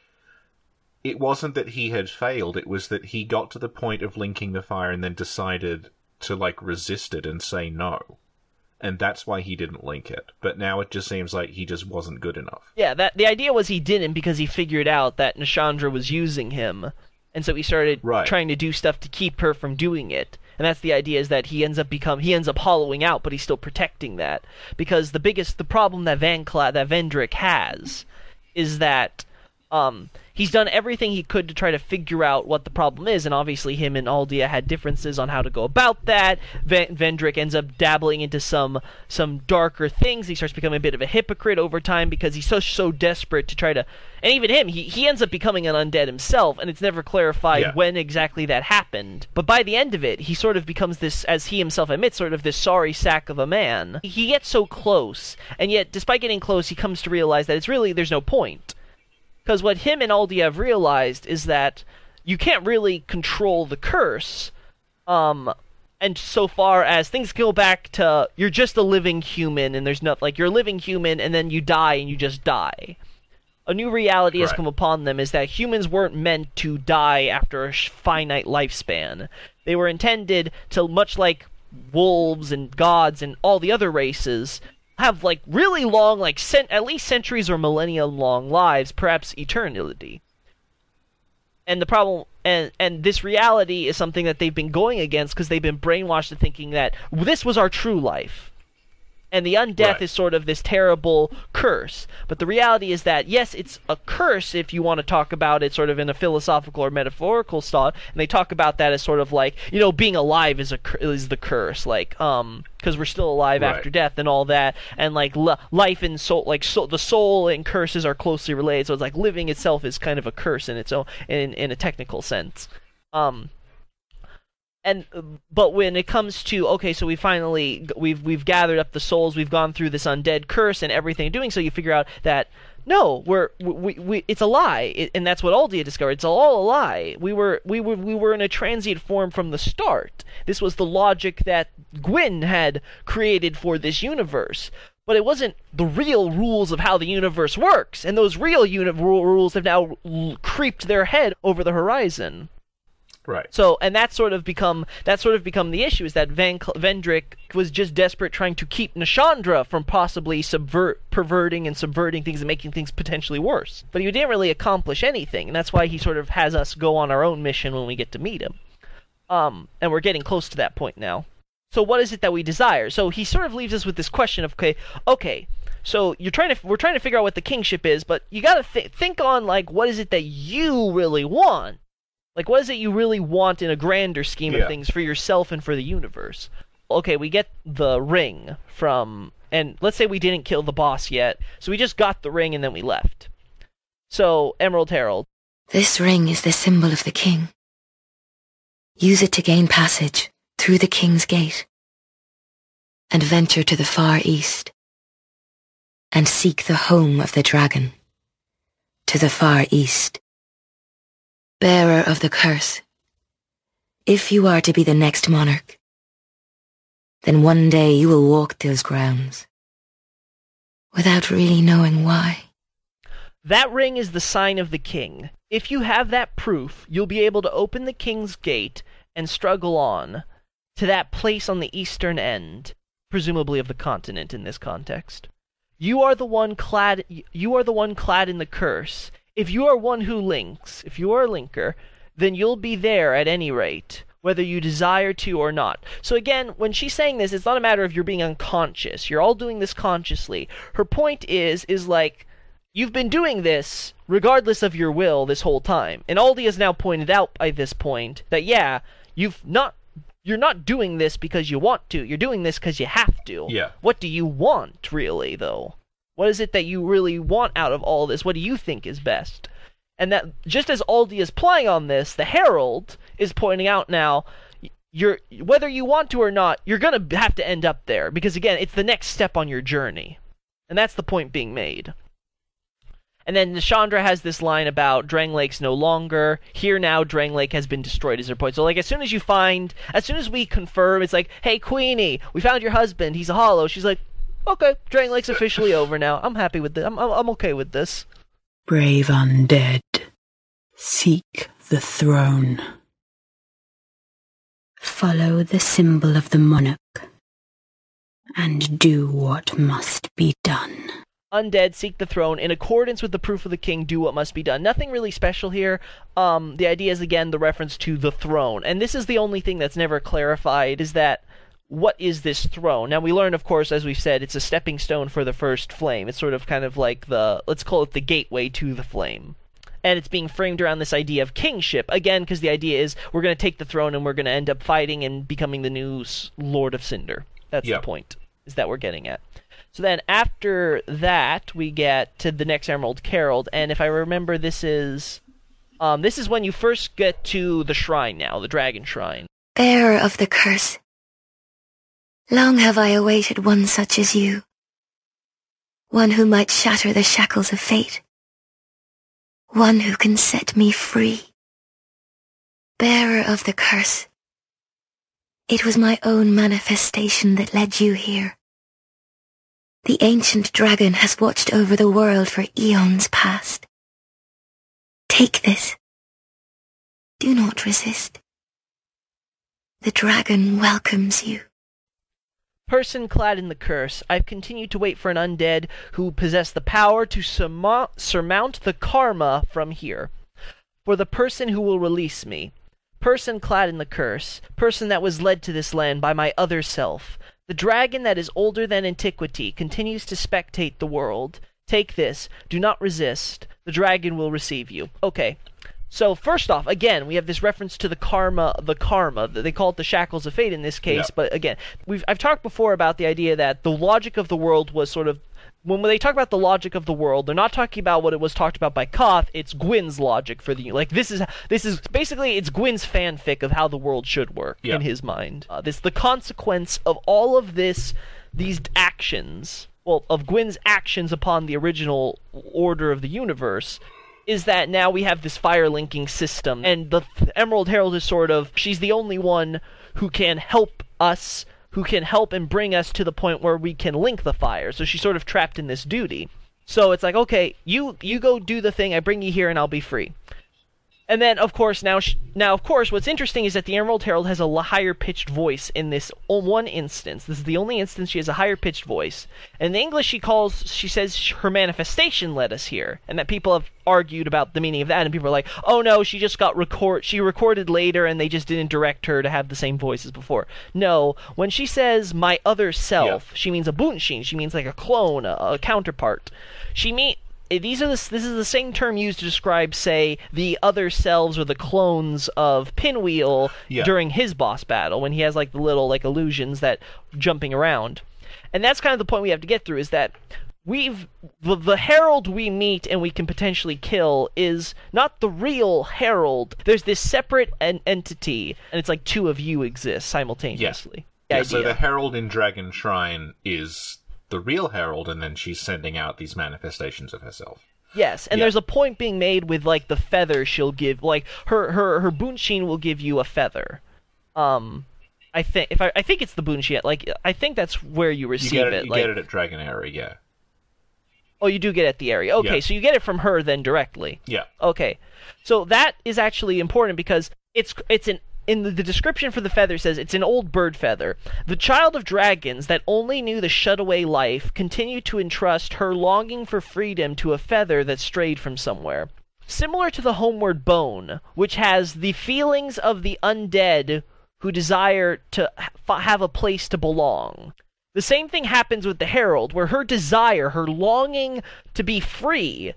S1: it wasn't that he had failed; it was that he got to the point of linking the fire and then decided to like resist it and say no. And that's why he didn't link it. But now it just seems like he just wasn't good enough.
S2: Yeah, that the idea was he didn't because he figured out that Nashandra was using him, and so he started
S1: Right.
S2: trying to do stuff to keep her from doing it. And that's the idea is that he ends up become he ends up hollowing out, but he's still protecting that because the biggest the problem that Van Cla- that Vendrick has is that um, he's done everything he could to try to figure out what the problem is, and obviously him and Aldia had differences on how to go about that. Vendrick ends up dabbling into some some darker things. He starts becoming a bit of a hypocrite over time because he's so so desperate to try to, and even him, he he ends up becoming an undead himself, and it's never clarified
S1: Yeah.
S2: when exactly that happened. But by the end of it, he sort of becomes this, as he himself admits, sort of this sorry sack of a man. He gets so close, and yet, despite getting close, he comes to realize that it's really there's no point. Because what him and Aldi have realized is that you can't really control the curse. Um, and so far as things go back to you're just a living human, and there's not like you're a living human, and then you die and you just die. A new reality has come upon them is that humans weren't meant to die after a sh- finite lifespan. They were intended to, much like wolves and gods and all the other races, have like really long, like cent- at least centuries or millennia long lives, perhaps eternity. And the problem, and and this reality is something that they've been going against because they've been brainwashed into thinking that this was our true life. And the undeath
S1: Right.
S2: is sort of this terrible curse. But the reality is that, yes, it's a curse if you want to talk about it sort of in a philosophical or metaphorical style. And they talk about that as sort of like, you know, being alive is a is the curse, like, um, because we're still alive
S1: Right.
S2: after death and all that. And like li- life and soul, like so, the soul and curses are closely related. So it's like living itself is kind of a curse in its own, in in a technical sense. Um, and but when it comes to okay so we finally we've we've gathered up the souls we've gone through this undead curse and everything doing so you figure out that no we're we, we it's a lie. It, and that's what Aldia discovered. It's all a lie. We were we were we were in a transient form from the start. This was the logic that Gwyn had created for this universe. But it wasn't the real rules of how the universe works. And those real uni- rules have now l- creeped their head over the horizon
S1: Right.
S2: so, and that's sort of become that's sort of become the issue is that Van Vendrick was just desperate trying to keep Nashandra from possibly subvert, perverting and subverting things and making things potentially worse. But he didn't really accomplish anything, and that's why he sort of has us go on our own mission when we get to meet him. Um, and we're getting close to that point now. So what is it that we desire? So he sort of leaves us with this question of okay, okay. So you're trying to we're trying to figure out what the kingship is, but you got to th- think on like what is it that you really want? Like what is it you really want in a grander scheme
S1: Yeah.
S2: of things for yourself and for the universe? Okay, we get the ring from and let's say we didn't kill the boss yet. So we just got the ring and then we left. So Emerald Herald,
S4: This ring is the symbol of the king. Use it to gain passage through the king's gate and venture to the far east and seek the home of the dragon to the far east. Bearer of the curse, if you are to be the next monarch, then one day you will walk those grounds without really knowing why.
S2: That ring is the sign of the king. If you have that proof, you'll be able to open the king's gate and struggle on to that place on the eastern end, presumably of the continent in this context. You are the one clad you are the one clad in the curse. If you are one who links, if you are a linker, then you'll be there at any rate, whether you desire to or not. So again, when she's saying this, it's not a matter of you're being unconscious. You're all doing this consciously. Her point is is like You've been doing this regardless of your will this whole time. And Aldi has now pointed out by this point that yeah, you've not you're not doing this because you want to. You're doing this because you have to.
S1: Yeah.
S2: What do you want really though? What is it that you really want out of all this? What do you think is best? And that just as Aldi is playing on this, the Herald is pointing out now you're whether you want to or not, you're gonna have to end up there because again, it's the next step on your journey, and that's the point being made. And then Chandra has this line about Drangleic's no longer. Here now, Drang Lake has been destroyed, is her point. So, like, as soon as you find, as soon as we confirm, it's like, hey, Queenie, we found your husband. He's a hollow. She's like, okay, Drangleic's officially over now. I'm happy with this. I'm, I'm, I'm okay with this.
S6: Brave undead, seek the throne. Follow the symbol of the monarch, and do what must be done.
S2: Undead seek the throne in accordance with the proof of the king. Do what must be done. Nothing really special here. Um, the idea is again the reference to the throne, and this is the only thing that's never clarified. Is that what is this throne? Now we learn, of course, as we've said, it's a stepping stone for the first flame. It's sort of kind of like the let's call it the gateway to the flame. And it's being framed around this idea of kingship again, because the idea is we're going to take the throne and we're going to end up fighting and becoming the new Lord of Cinder. That's
S1: Yep.
S2: the point. Is that we're getting at. So then after that, we get to the next Emerald Herald, and if I remember, this is um, this is when you first get to the shrine now, the Dragon Shrine.
S4: Bearer of the curse, long have I awaited one such as you. One who might shatter the shackles of fate. One who can set me free. Bearer of the curse, it was my own manifestation that led you here. The ancient dragon has watched over the world for eons past. Take this. Do not resist. The dragon welcomes you.
S2: Person clad in the curse, I've continued to wait for an undead who possess the power to surmo- surmount the karma from here. For the person who will release me. Person clad in the curse, person that was led to this land by my other self. The dragon that is older than antiquity continues to spectate the world. Take this. Do not resist. The dragon will receive you. Okay. So first off, again, we have this reference to the karma, the karma. They call it the shackles of fate in this case,
S1: Yeah.
S2: but again, we've I've talked before about the idea that the logic of the world was sort of when they talk about the logic of the world, they're not talking about what it was talked about by Kaathe. It's Gwyn's logic for the like. This is this is basically it's Gwyn's fanfic of how the world should work
S1: Yeah.
S2: in his mind. Uh, this the consequence of all of this, these actions. Well, of Gwyn's actions upon the original order of the universe is that now we have this fire linking system, and the Emerald Herald is sort of she's the only one who can help us, who can help and bring us to the point where we can link the fire. So she's sort of trapped in this duty. So it's like, okay, you you go do the thing, I bring you here, and I'll be free. And then, of course, now, sh- now, of course, what's interesting is that the Emerald Herald has a l- higher pitched voice in this one instance. This is the only instance she has a higher pitched voice. In the English, she calls, she says her manifestation led us here, and that people have argued about the meaning of that, and people are like, oh no, she just got record, she recorded later, and they just didn't direct her to have the same voice as before. No, when she says my other self, she means a bunshin. She means like a clone, a, a counterpart. She mean Eh, these are the, this is the same term used to describe, say, the other selves or the clones of Pinwheel
S1: Yeah.
S2: during his boss battle when he has like the little like illusions that jumping around, and that's kind of the point we have to get through is that we've the, the herald we meet and we can potentially kill is not the real herald. There's this separate en- entity, and it's like two of you exist simultaneously. The
S1: Yeah, so the Herald in Dragon Shrine is the real Herald, and then she's sending out these manifestations of herself.
S2: Yes, and
S1: Yeah.
S2: there's a point being made with like the feather she'll give, like her her her bunshin will give you a feather. Um, I think if I I think it's the bunshin, like I think that's where you
S1: You
S2: receive
S1: get it,
S2: it.
S1: you
S2: like,
S1: get it at Dragon Area, yeah.
S2: oh, you do get it at the area. Okay,
S1: Yeah.
S2: so you get it from her then directly.
S1: Yeah.
S2: Okay, so that is actually important because it's it's an in the, the description for the feather says it's an old bird feather. The child of dragons that only knew the shutaway life continued to entrust her longing for freedom to a feather that strayed from somewhere. Similar to the homeward bone, which has the feelings of the undead who desire to ha- have a place to belong. The same thing happens with the herald, where her desire, her longing to be free,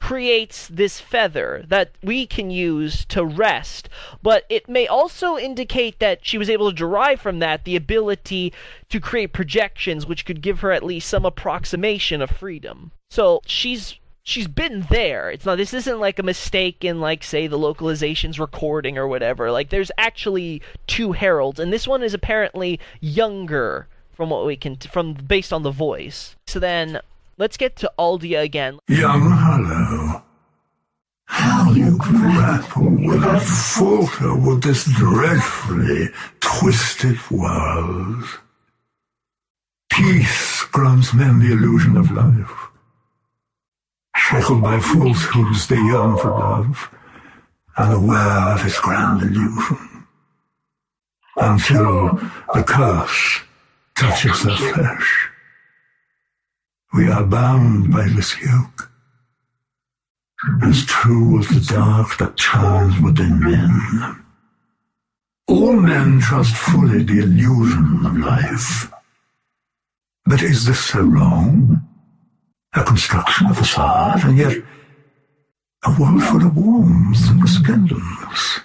S2: creates this feather that we can use to rest, but it may also indicate that she was able to derive from that the ability to create projections which could give her at least some approximation of freedom. So she's she's been there. It's not this isn't like a mistake in like say the localization's recording or whatever. Like there's actually two heralds and this one is apparently younger from what we can from based on the voice. So then let's get to Aldia again.
S5: Young Hollow, how you grapple without falter with this dreadfully twisted world. Peace grants men the illusion of life. Shackled by falsehoods, they yearn for love, unaware of its grand illusion. Until the curse touches their flesh. We are bound by this yoke. As true as the dark that turns within men. All men trust fully the illusion of life. But is this so wrong? A construction of facade, and yet a world full of warmth and resplendence.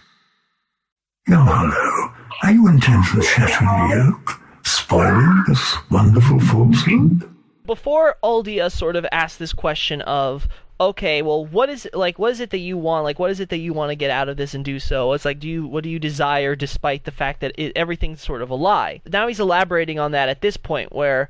S5: Young Hollow, are you intent on shattering the yoke, spoiling this wonderful falsehood?
S2: Before Aldia uh, sort of asked this question of okay, well, what is like what is it that you want? Like, what is it that you want to get out of this and do so? It's like, do you what do you desire, despite the fact that it, everything's sort of a lie? Now he's elaborating on that at this point, where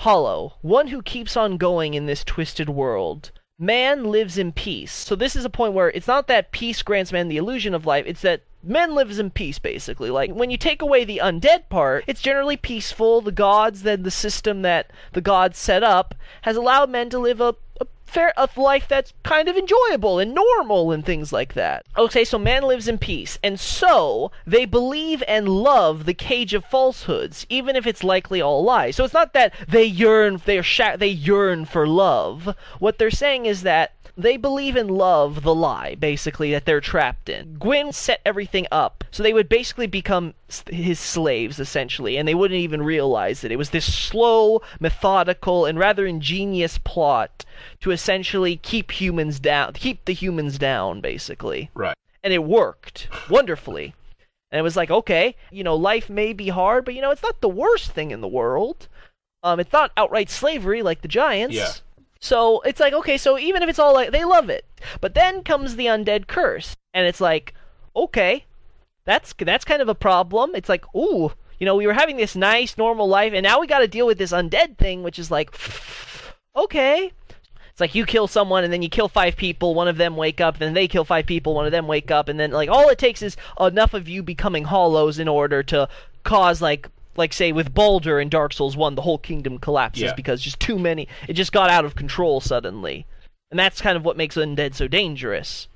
S2: Hollow, one who keeps on going in this twisted world. Man lives in peace. So this is a point where it's not that peace grants man the illusion of life, it's that men lives in peace basically. Like when you take away the undead part, it's generally peaceful. The gods then the system that the gods set up has allowed men to live a, a fair a life that's kind of enjoyable and normal and things like that. Okay, so man lives in peace, and so they believe and love the cage of falsehoods, even if it's likely all lies. So it's not that they yearn they're sha- they yearn for love. What they're saying is that they believe in love the lie, basically, that they're trapped in. Gwyn set everything up, so they would basically become his slaves, essentially, and they wouldn't even realize it. It was this slow, methodical, and rather ingenious plot to essentially keep humans down, keep the humans down, basically.
S1: Right.
S2: And it worked wonderfully. And it was like, okay, you know, life may be hard, but you know, it's not the worst thing in the world. Um, it's not outright slavery like the giants.
S1: Yeah.
S2: So it's like, okay, so even if it's all like they love it, but then comes the undead curse, and it's like, okay, that's that's kind of a problem. It's like, ooh, you know, we were having this nice normal life, and now we got to deal with this undead thing, which is like, okay. It's like you kill someone and then you kill five people, one of them wake up, then they kill five people, one of them wake up, and then like all it takes is enough of you becoming hollows in order to cause like like say with Balder in Dark Souls 1 the whole kingdom collapses
S1: Yeah.
S2: because just too many it just got out of control suddenly. And that's kind of what makes undead so dangerous.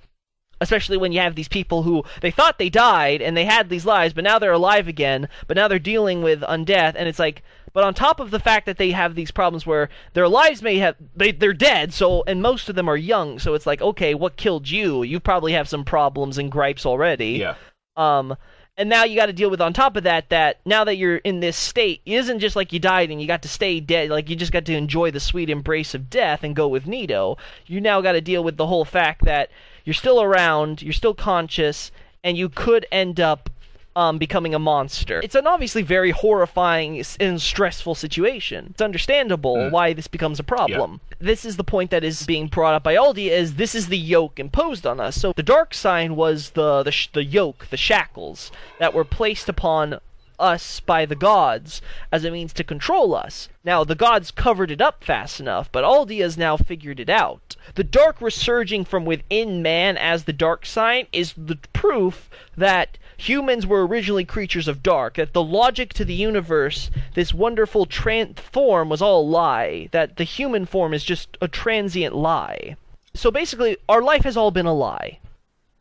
S2: especially when you have these people who they thought they died and they had these lives, but now they're alive again, but now they're dealing with undeath, and it's like, but on top of the fact that they have these problems where their lives may have they they're dead, so and most of them are young, so it's like, okay, what killed you? You probably have some problems and gripes already.
S1: Yeah.
S2: Um, and now you got to deal with on top of that that now that you're in this state, isn't just like you died and you got to stay dead. Like you just got to enjoy the sweet embrace of death and go with Nito. You now got to deal with the whole fact that you're still around, you're still conscious, and you could end up um, becoming a monster. It's an obviously very horrifying and stressful situation. It's understandable
S1: Mm.
S2: why this becomes a problem. This is the point that is being brought up by Aldi is this is the yoke imposed on us. So the dark sign was the the, sh- the yoke, the shackles that were placed upon us by the gods as a means to control us. Now, the gods covered it up fast enough, but Aldi has now figured it out. The dark resurging from within man as the dark sign is the proof that humans were originally creatures of dark, that the logic to the universe, this wonderful tran- form, was all a lie, that the human form is just a transient lie. So basically, our life has all been a lie.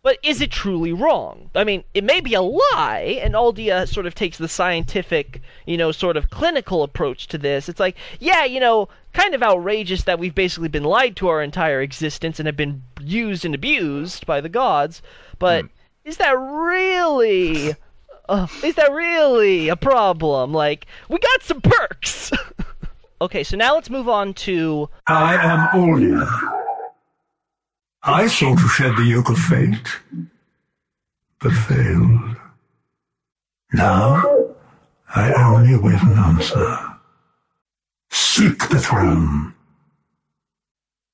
S2: But is it truly wrong? I mean, it may be a lie, and Aldia sort of takes the scientific, you know, sort of clinical approach to this. It's like, yeah, you know, kind of outrageous that we've basically been lied to our entire existence and have been used and abused by the gods, but hmm. Is that really. Uh, is that really a problem? Like, we got some perks! okay, so now let's move on to
S5: I am Aldia. I sought to shed the yoke of fate, but failed. Now, I only await an answer. Seek the throne.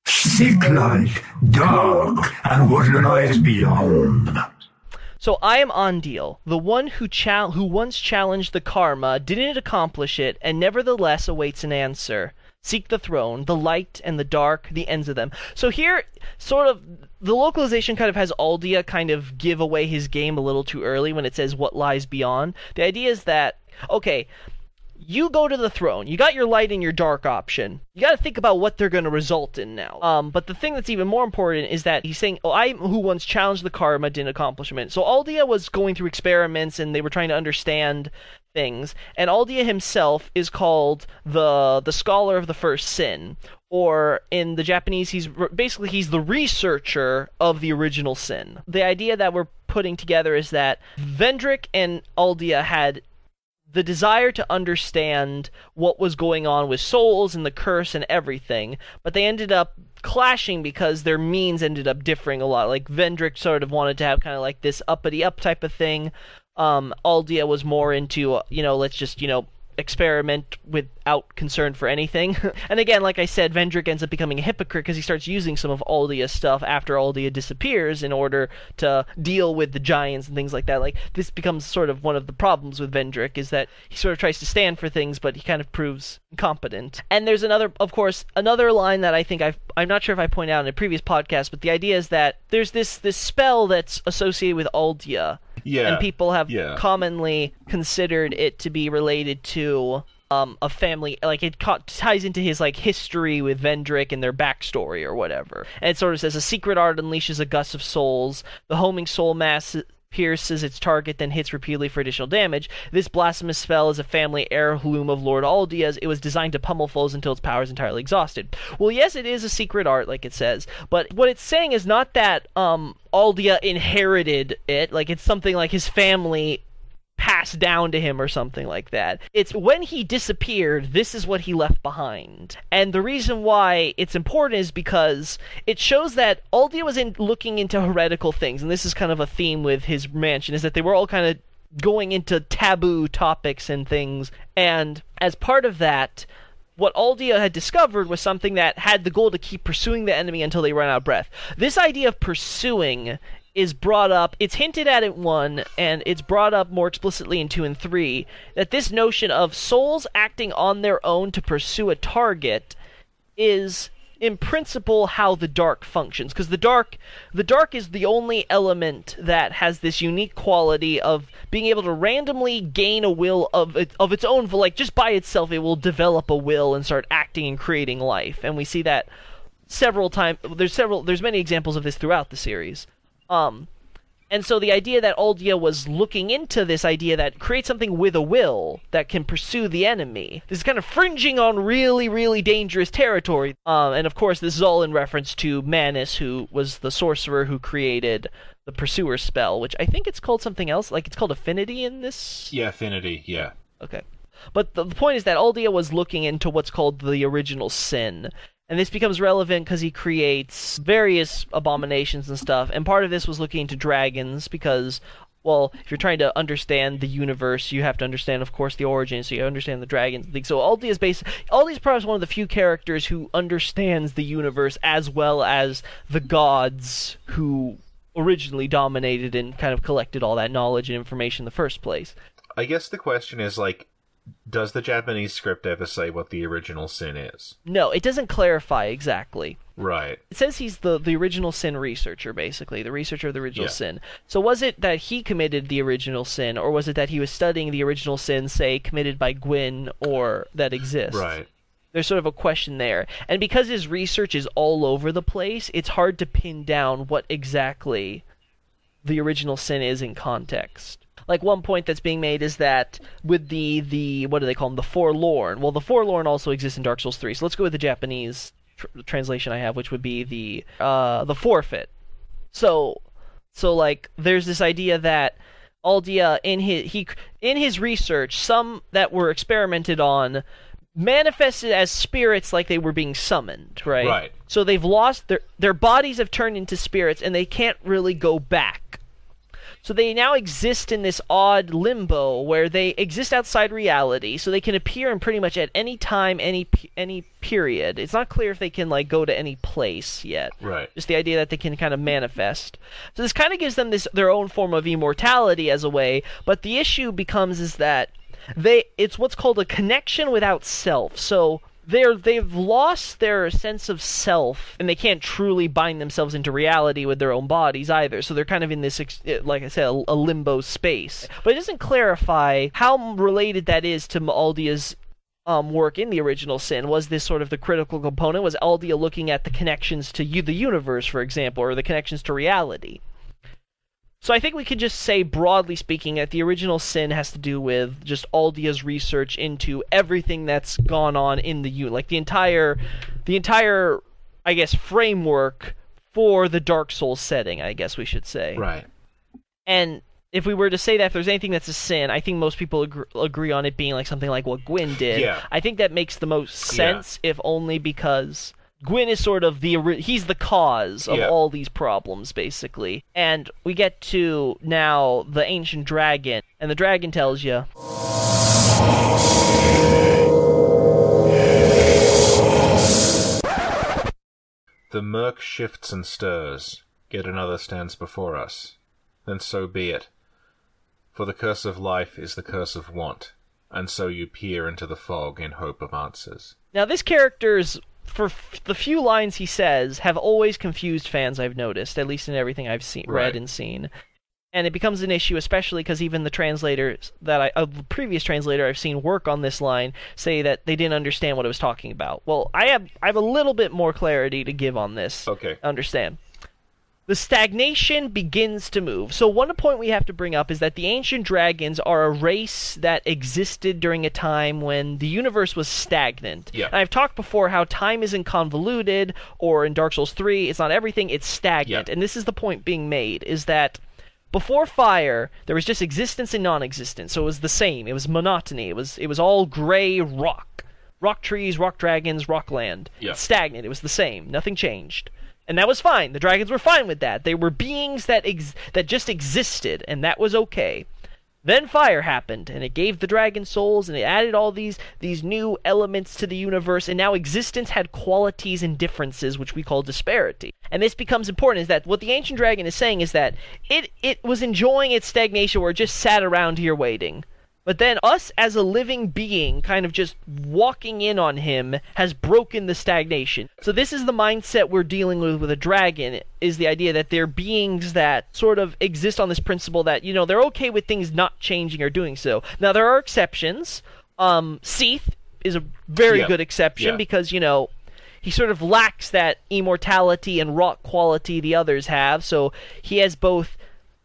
S5: Seek light, dark, and what lies beyond.
S2: So I am Ondil, the one who chal- who once challenged the karma, didn't accomplish it, and nevertheless awaits an answer. Seek the throne, the light and the dark, the ends of them. So here, sort of, the localization kind of has Aldia kind of give away his game a little too early when it says what lies beyond. The idea is that, okay, you go to the throne. You got your light and your dark option. You got to think about what they're going to result in now. Um, but the thing that's even more important is that he's saying, "Oh, I who once challenged the karma didn't accomplish it." So Aldia was going through experiments and they were trying to understand things. And Aldia himself is called the the scholar of the first sin, or in the Japanese, he's basically he's the researcher of the original sin. The idea that we're putting together is that Vendrick and Aldia had the desire to understand what was going on with souls and the curse and everything, but they ended up clashing because their means ended up differing a lot. Like Vendrick sort of wanted to have kind of like this uppity up type of thing. Um, Aldia was more into, uh, you know, let's just, you know, experiment without concern for anything. and again, like I said, Vendrick ends up becoming a hypocrite because he starts using some of Aldia's stuff after Aldia disappears in order to deal with the giants and things like that. Like this becomes sort of one of the problems with Vendrick is that he sort of tries to stand for things, but he kind of proves incompetent. And there's another, of course, another line that I think I've, I'm not sure if I pointed out in a previous podcast, but the idea is that there's this this spell that's associated with Aldia
S1: Yeah.
S2: and people have
S1: yeah.
S2: commonly considered it to be related to um, a family like it ca- ties into his like history with Vendrick and their backstory or whatever. And it sort of says a secret art unleashes a gust of souls. The homing soul mass pierces its target, then hits repeatedly for additional damage. This blasphemous spell is a family heirloom of Lord Aldia's. It was designed to pummel foes until its power is entirely exhausted. Well, yes, it is a secret art, like it says, but what it's saying is not that um, Aldia inherited it, like it's something like his family passed down to him or something like that. It's when he disappeared, this is what he left behind. And the reason why it's important is because it shows that Aldia was in looking into heretical things, and this is kind of a theme with his mansion, is that they were all kind of going into taboo topics and things, and as part of that, what Aldia had discovered was something that had the goal to keep pursuing the enemy until they ran out of breath. This idea of pursuing is brought up, it's hinted at in 1, and it's brought up more explicitly in 2 and 3, that this notion of souls acting on their own to pursue a target is in principle how the dark functions. Because the dark the dark is the only element that has this unique quality of being able to randomly gain a will of of its own like just by itself it will develop a will and start acting and creating life. And we see that several times there's several there's many examples of this throughout the series Um, and so the idea that Aldia was looking into this idea that create something with a will that can pursue the enemy. This is kind of fringing on really, really dangerous territory. Um, and of course, this is all in reference to Manus, who was the sorcerer who created the Pursuer spell, which I think it's called something else. Like it's called Affinity in this.
S1: Yeah, Affinity. Yeah.
S2: Okay. But the, the point is that Aldia was looking into what's called the original sin, and this becomes relevant because he creates various abominations and stuff. And part of this was looking into dragons because, well, if you're trying to understand the universe, you have to understand, of course, the origin. So you understand the dragons. So Aldi is based. Aldi is probably one of the few characters who understands the universe as well as the gods who originally dominated and kind of collected all that knowledge and information in the first place.
S1: I guess the question is like does the Japanese script ever say what the original sin is?
S2: No, it doesn't clarify exactly.
S1: Right.
S2: It says he's the, the original sin researcher, basically, the researcher of the original
S1: Yeah.
S2: sin. So was it that he committed the original sin, or was it that he was studying the original sin, say, committed by Gwyn, or that exists?
S1: Right.
S2: There's sort of a question there. And because his research is all over the place, it's hard to pin down what exactly the original sin is in context. Like one point that's being made is that with the the what do they call them the forlorn? Well, the forlorn also exists in Dark Souls 3. So let's go with the Japanese tr- translation I have, which would be the uh the forfeit. So so like there's this idea that Aldia in his he in his research some that were experimented on manifested as spirits like they were being summoned, right?
S1: Right.
S2: So they've lost their their bodies have turned into spirits and they can't really go back. So they now exist in this odd limbo where they exist outside reality, so they can appear in pretty much at any time, any any period. It's not clear if they can like go to any place yet.
S1: Right.
S2: Just the idea that they can kind of manifest. So this kind of gives them this their own form of immortality as a way, but the issue becomes is that they it's what's called a connection without self. So they're they've lost their sense of self and they can't truly bind themselves into reality with their own bodies either. So they're kind of in this eh, like i said a, limbo space. But it doesn't clarify how related that is to Aldia's um, work in the original sin. Was this sort of the critical component? Was Aldia looking at the connections to you, the universe for example or the connections to reality so I think we could just say, broadly speaking, that the original sin has to do with just Aldia's research into everything that's gone on in the U, like the entire, the entire, I guess, framework for the Dark Souls setting. I guess we should say.
S1: Right.
S2: And if we were to say that if there's anything that's a sin, I think most people agree, agree on it being like something like what Gwyn did.
S1: Yeah.
S2: I think that makes the most sense, if only because Gwyn is sort of the he's the cause of
S1: Yeah.
S2: all these problems, basically. And we get to now the ancient dragon, and the dragon tells you,
S1: The murk shifts and stirs, yet another stands before us. Then so be it. For the curse of life is the curse of want, and so you peer into the fog in hope of answers.
S2: Now, this character's for f- the few lines he says have always confused fans. I've noticed, at least in everything I've seen, read, and seen. And it becomes an issue, especially because even the translators that I, a previous translator I've seen work on this line say that they didn't understand what it was talking about. Well, I have I have a little bit more clarity to give on this.
S1: Okay.
S2: Understand? The stagnation begins to move. So one point we have to bring up is that the ancient dragons are a race that existed during a time when the universe was stagnant.
S1: Yeah.
S2: And I've talked before how time isn't convoluted, or in Dark Souls 3, it's not everything, it's stagnant.
S1: Yeah.
S2: And this is the point being made, is that before fire, there was just existence and non-existence. So it was the same. It was monotony. It was it was all gray rock. Rock trees, rock dragons, rock land.
S1: Yeah.
S2: Stagnant. It was the same. Nothing changed. And that was fine. The dragons were fine with that. They were beings that ex- that just existed, and that was okay. Then fire happened, and it gave the dragon souls, and it added all these these new elements to the universe, and now existence had qualities and differences, which we call disparity. And this becomes important is that what the ancient dragon is saying is that it it was enjoying its stagnation where it just sat around here waiting. But then us as a living being kind of just walking in on him has broken the stagnation. So this is the mindset we're dealing with with a dragon is the idea that they're beings that sort of exist on this principle that, you know, they're okay with things not changing or doing so. Now there are exceptions. Um Seath is a very
S1: Yeah.
S2: good exception
S1: Yeah.
S2: because, you know, he sort of lacks that immortality and rock quality the others have. So he has both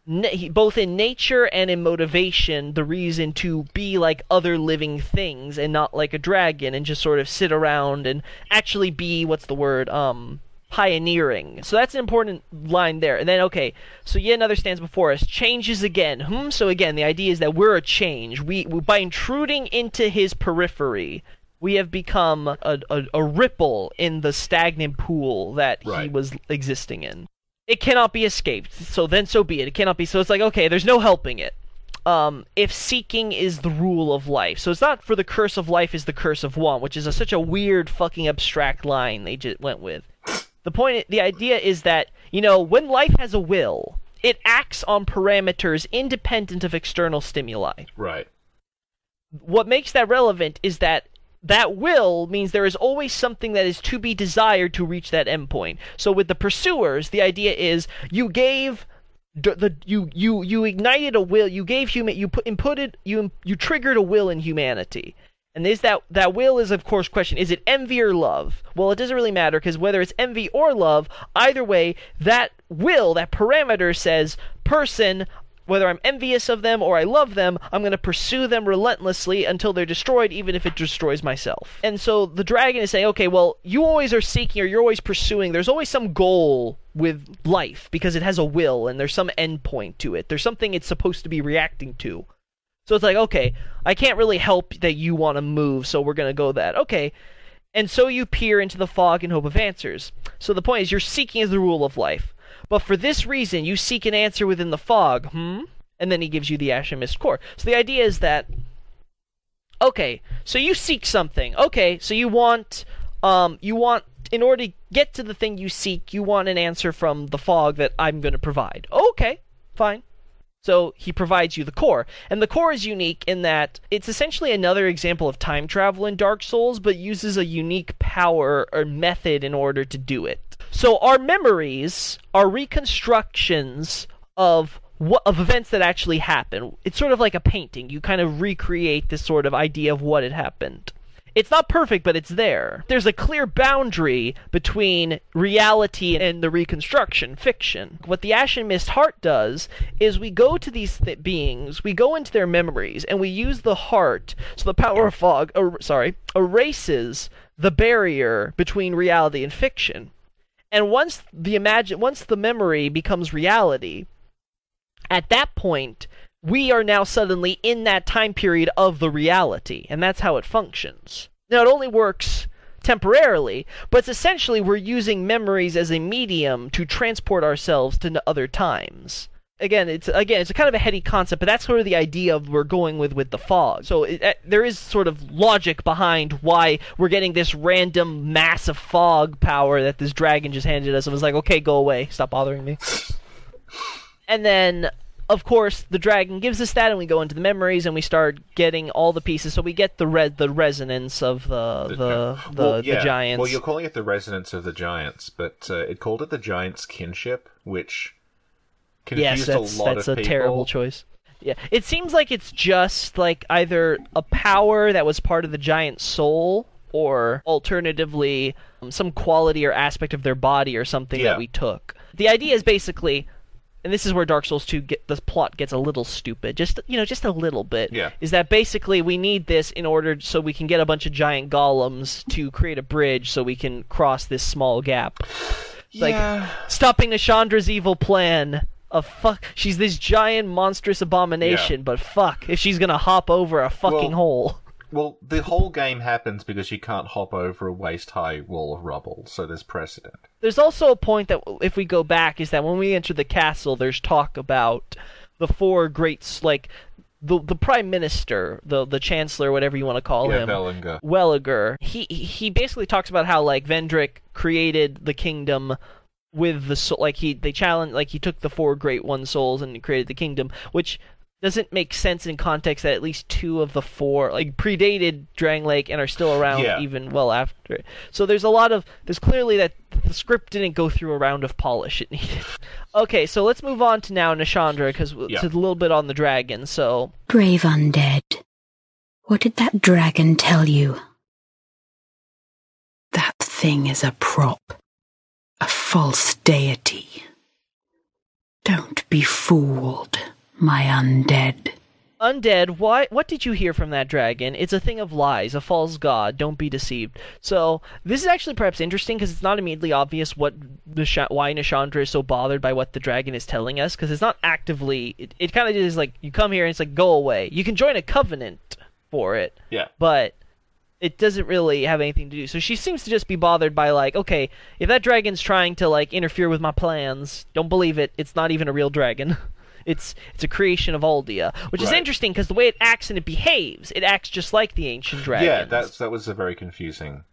S2: both in nature and in motivation the reason to be like other living things and not like a dragon and just sort of sit around and actually be what's the word um pioneering. So that's an important line there. And then, okay, so yet another stands before us. Changes again. Hmm. So again, the idea is that we're a change. We, we by intruding into his periphery, we have become a, a, a ripple in the stagnant pool that
S1: Right.
S2: he was existing in. It cannot be escaped. So then, so be it. It cannot be. So it's like, okay, there's no helping it. Um, if seeking is the rule of life, so it's not for the curse of life is the curse of one, which is a, such a weird fucking abstract line they just went with. The point, the idea is that you know when life has a will, it acts on parameters independent of external stimuli.
S1: Right.
S2: What makes that relevant is that that will means there is always something that is to be desired to reach that endpoint. So with the pursuers, the idea is you gave d- the you you you ignited a will, you gave human you put inputted you you triggered a will in humanity. And is that that will is of course question is it envy or love? Well, it doesn't really matter because whether it's envy or love, either way, that will, that parameter says person whether I'm envious of them or I love them, I'm going to pursue them relentlessly until they're destroyed, even if it destroys myself. And so the dragon is saying, okay, well, you always are seeking or you're always pursuing. There's always some goal with life because it has a will and there's some endpoint to it. There's something it's supposed to be reacting to. So it's like, okay, I can't really help that you want to move, so we're going to go that. Okay. And so you peer into the fog in hope of answers. So the point is, you're seeking as the rule of life. But for this reason, you seek an answer within the fog, hmm? And then he gives you the Ashen Mist core. So the idea is that, okay, so you seek something. Okay, so you want, um, you want, in order to get to the thing you seek, you want an answer from the fog that I'm going to provide. Okay, fine. So he provides you the core. And the core is unique in that it's essentially another example of time travel in Dark Souls, but uses a unique power or method in order to do it. So our memories are reconstructions of what of events that actually happen. It's sort of like a painting. You kind of recreate this sort of idea of what had happened. It's not perfect, but it's there. There's a clear boundary between reality and the reconstruction, fiction. What the Ashen Mist Heart does is we go to these th- beings, we go into their memories, and we use the heart, so the power of fog, er, sorry, erases the barrier between reality and fiction. And once the imagine, once the memory becomes reality, at that point, we are now suddenly in that time period of the reality, and that's how it functions. Now, it only works temporarily, but it's essentially we're using memories as a medium to transport ourselves to other times. Again, it's again, it's a kind of a heady concept, but that's sort of the idea of we're going with with the fog. So it, uh, there is sort of logic behind why we're getting this random massive fog power that this dragon just handed us. and was like, okay, go away, stop bothering me. and then of course the dragon gives us that and we go into the memories and we start getting all the pieces so we get the re- the resonance of the the the,
S1: well, yeah.
S2: the giants
S1: Well, you're calling it the resonance of the giants, but uh, it called it the giants' kinship, which
S2: yes that's
S1: a
S2: that's a
S1: people.
S2: terrible choice yeah it seems like it's just like either a power that was part of the giant soul or alternatively um, some quality or aspect of their body or something
S1: Yeah.
S2: that we took the idea is basically and this is where Dark Souls 2 get the plot gets a little stupid just you know just a little bit
S1: Yeah.
S2: is that basically we need this in order so we can get a bunch of giant golems to create a bridge so we can cross this small gap like
S1: Yeah.
S2: stopping Nashandra's evil plan of fuck she's this giant monstrous abomination
S1: Yeah.
S2: but fuck if she's gonna hop over a fucking
S1: Well-
S2: hole
S1: Well, the whole game happens because you can't hop over a waist-high wall of rubble, so there's precedent.
S2: there's also a point that if we go back is that when we enter the castle there's talk about the four greats like the the prime minister the the chancellor whatever you want to call
S1: yeah,
S2: him
S1: Wellinger.
S2: Welliger, he he basically talks about how like Vendrick created the kingdom with the soul, like he they challenged like he took the four great one souls and created the kingdom, which doesn't make sense in context that at least two of the four like predated Drangleic and are still around
S1: Yeah.
S2: even well after. it. So there's a lot of there's clearly that the script didn't go through a round of polish it needed. okay, so let's move on to now Nashandra because
S1: Yeah.
S2: it's a little bit on the dragon. So
S6: Brave undead. What did that dragon tell you?
S4: That
S6: thing is a prop, a false deity. Don't be fooled, my undead.
S2: Undead, why what did you hear from that dragon? It's a thing of lies, a false god. Don't be deceived. So, this is actually perhaps interesting because it's not immediately obvious what Nish- why Nashandra is so bothered by what the dragon is telling us because it's not actively it, it kind of is like you come here and it's like go away. You can join a covenant for it.
S1: Yeah.
S2: But it doesn't really have anything to do. So she seems to just be bothered by like, okay, if that dragon's trying to like interfere with my plans, don't believe it. It's not even a real dragon. It's it's a creation of Aldia, which is interesting because the way it acts and it behaves, it acts just like the ancient dragon.
S1: Yeah, that's that was a very confusing.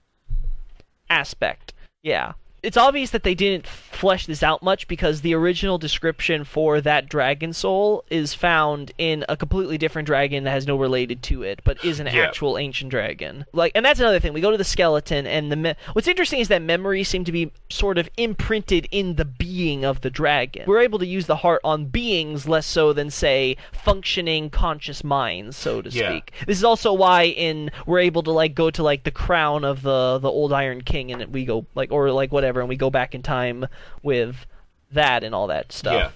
S2: aspect. Yeah. It's obvious that they didn't flesh this out much because the original description for that dragon soul is found in a completely different dragon that has no related to it, but is an
S1: Yeah.
S2: actual ancient dragon. Like, and that's another thing. We go to the skeleton, and the me- what's interesting is that memories seem to be sort of imprinted in the being of the dragon. We're able to use the heart on beings less so than say functioning conscious minds, so to
S1: Yeah.
S2: speak. This is also why in we're able to like go to like the crown of the the old Iron King and we go like or like whatever and we go back in time with that and all that stuff.
S1: Yeah.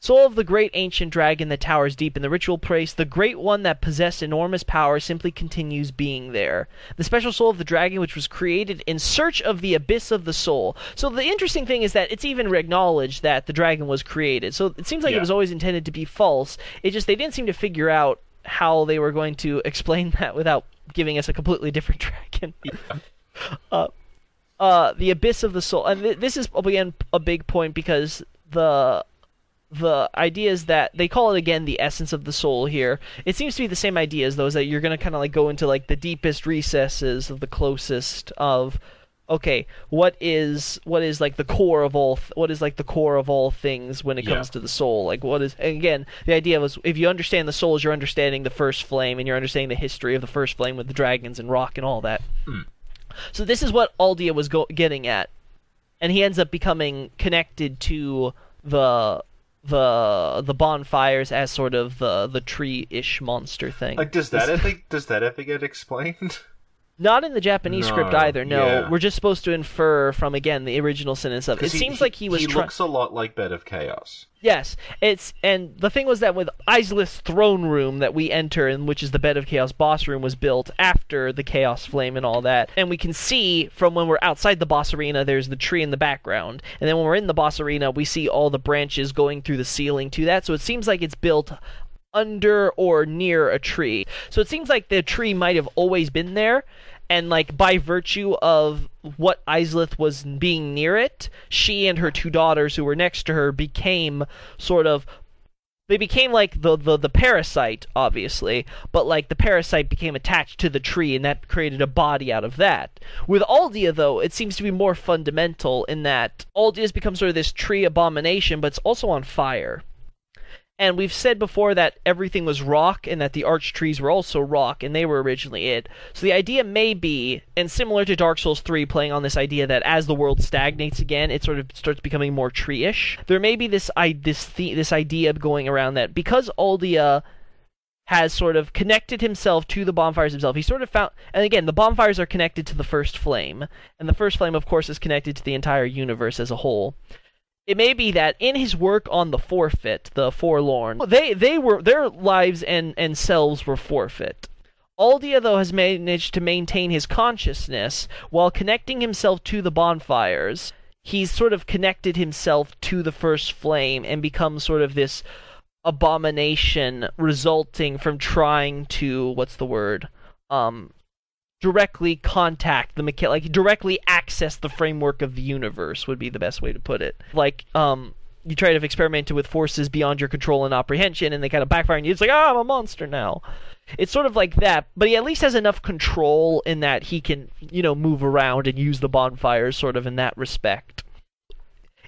S2: Soul of the great ancient dragon that towers deep in the ritual place, the great one that possessed enormous power simply continues being there. The special soul of the dragon which was created in search of the abyss of the soul. So the interesting thing is that it's even acknowledged that the dragon was created. So it seems like
S1: Yeah.
S2: it was always intended to be false. It just they didn't seem to figure out how they were going to explain that without giving us a completely different dragon. uh, uh, the abyss of the soul, and th- this is again a big point because the the idea is that they call it again the essence of the soul here. It seems to be the same idea as those that you're gonna kind of like go into like the deepest recesses of the closest of okay, what is what is like the core of all th- what is like the core of all things when it
S1: Yeah.
S2: comes to the soul? Like what is again the idea was if you understand the soul, is you're understanding the first flame and you're understanding the history of the first flame with the dragons and rock and all that. So this is what Aldia was go- getting at, and he ends up becoming connected to the the the bonfires as sort of the the tree-ish monster thing.
S1: Like, does that ever does that ever get explained?
S2: Not in the Japanese script either. No,
S1: yeah.
S2: we're just supposed to infer from again the original sentence stuff. It
S1: 'Cause
S2: seems like he was.
S1: He
S2: try-
S1: looks a lot like Bed of Chaos.
S2: Yes, it's and the thing was that with Izalith's throne room that we enter, and which is the Bed of Chaos boss room, was built after the Chaos Flame and all that, and we can see from when we're outside the boss arena, there's the tree in the background, and then when we're in the boss arena, we see all the branches going through the ceiling to that. So it seems like it's built under or near a tree. So it seems like the tree might have always been there, and like by virtue of what Izalith was being near it, she and her two daughters who were next to her became sort of they became like the, the the parasite obviously but like the parasite became attached to the tree and that created a body out of that. With aldia though it seems to be more fundamental in that aldia has become sort of this tree abomination but it's also on fire and we've said before that everything was rock and that the arch trees were also rock and they were originally it. So the idea may be, and similar to Dark Souls 3 playing on this idea that as the world stagnates again, it sort of starts becoming more tree-ish. There may be this I this the, this idea going around that because Aldia has sort of connected himself to the bonfires himself. He sort of found, and again, the bonfires are connected to the first flame, and the first flame, of course, is connected to the entire universe as a whole it may be that in his work on the forfeit, the forlorn, they they were their lives and and selves were forfeit. Aldia though has managed to maintain his consciousness while connecting himself to the bonfires. He's sort of connected himself to the first flame and become sort of this abomination resulting from trying to what's the word um directly contact the mecha- like directly access the framework of the universe would be the best way to put it. Like um you try to have experimented with forces beyond your control and apprehension and they kind of backfire on you. It's like, oh, I'm a monster now. It's sort of like that, but he at least has enough control in that he can, you know, move around and use the bonfires sort of in that respect.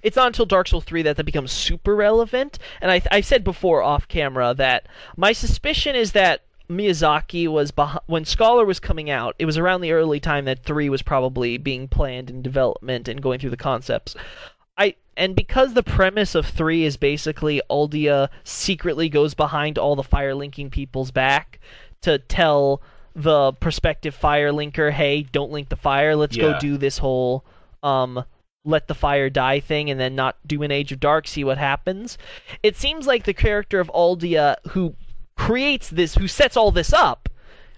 S2: It's not until Dark Souls 3 that that becomes super relevant, and I, I said before off camera that my suspicion is that Miyazaki was beh- when Scholar was coming out. It was around the early time that three was probably being planned in development and going through the concepts. I and because the premise of three is basically Aldia secretly goes behind all the fire linking people's back to tell the prospective fire linker, hey, don't link the fire. Let's
S1: Yeah.
S2: go do this whole um let the fire die thing and then not do an Age of Dark, see what happens. It seems like the character of Aldia who creates this, who sets all this up,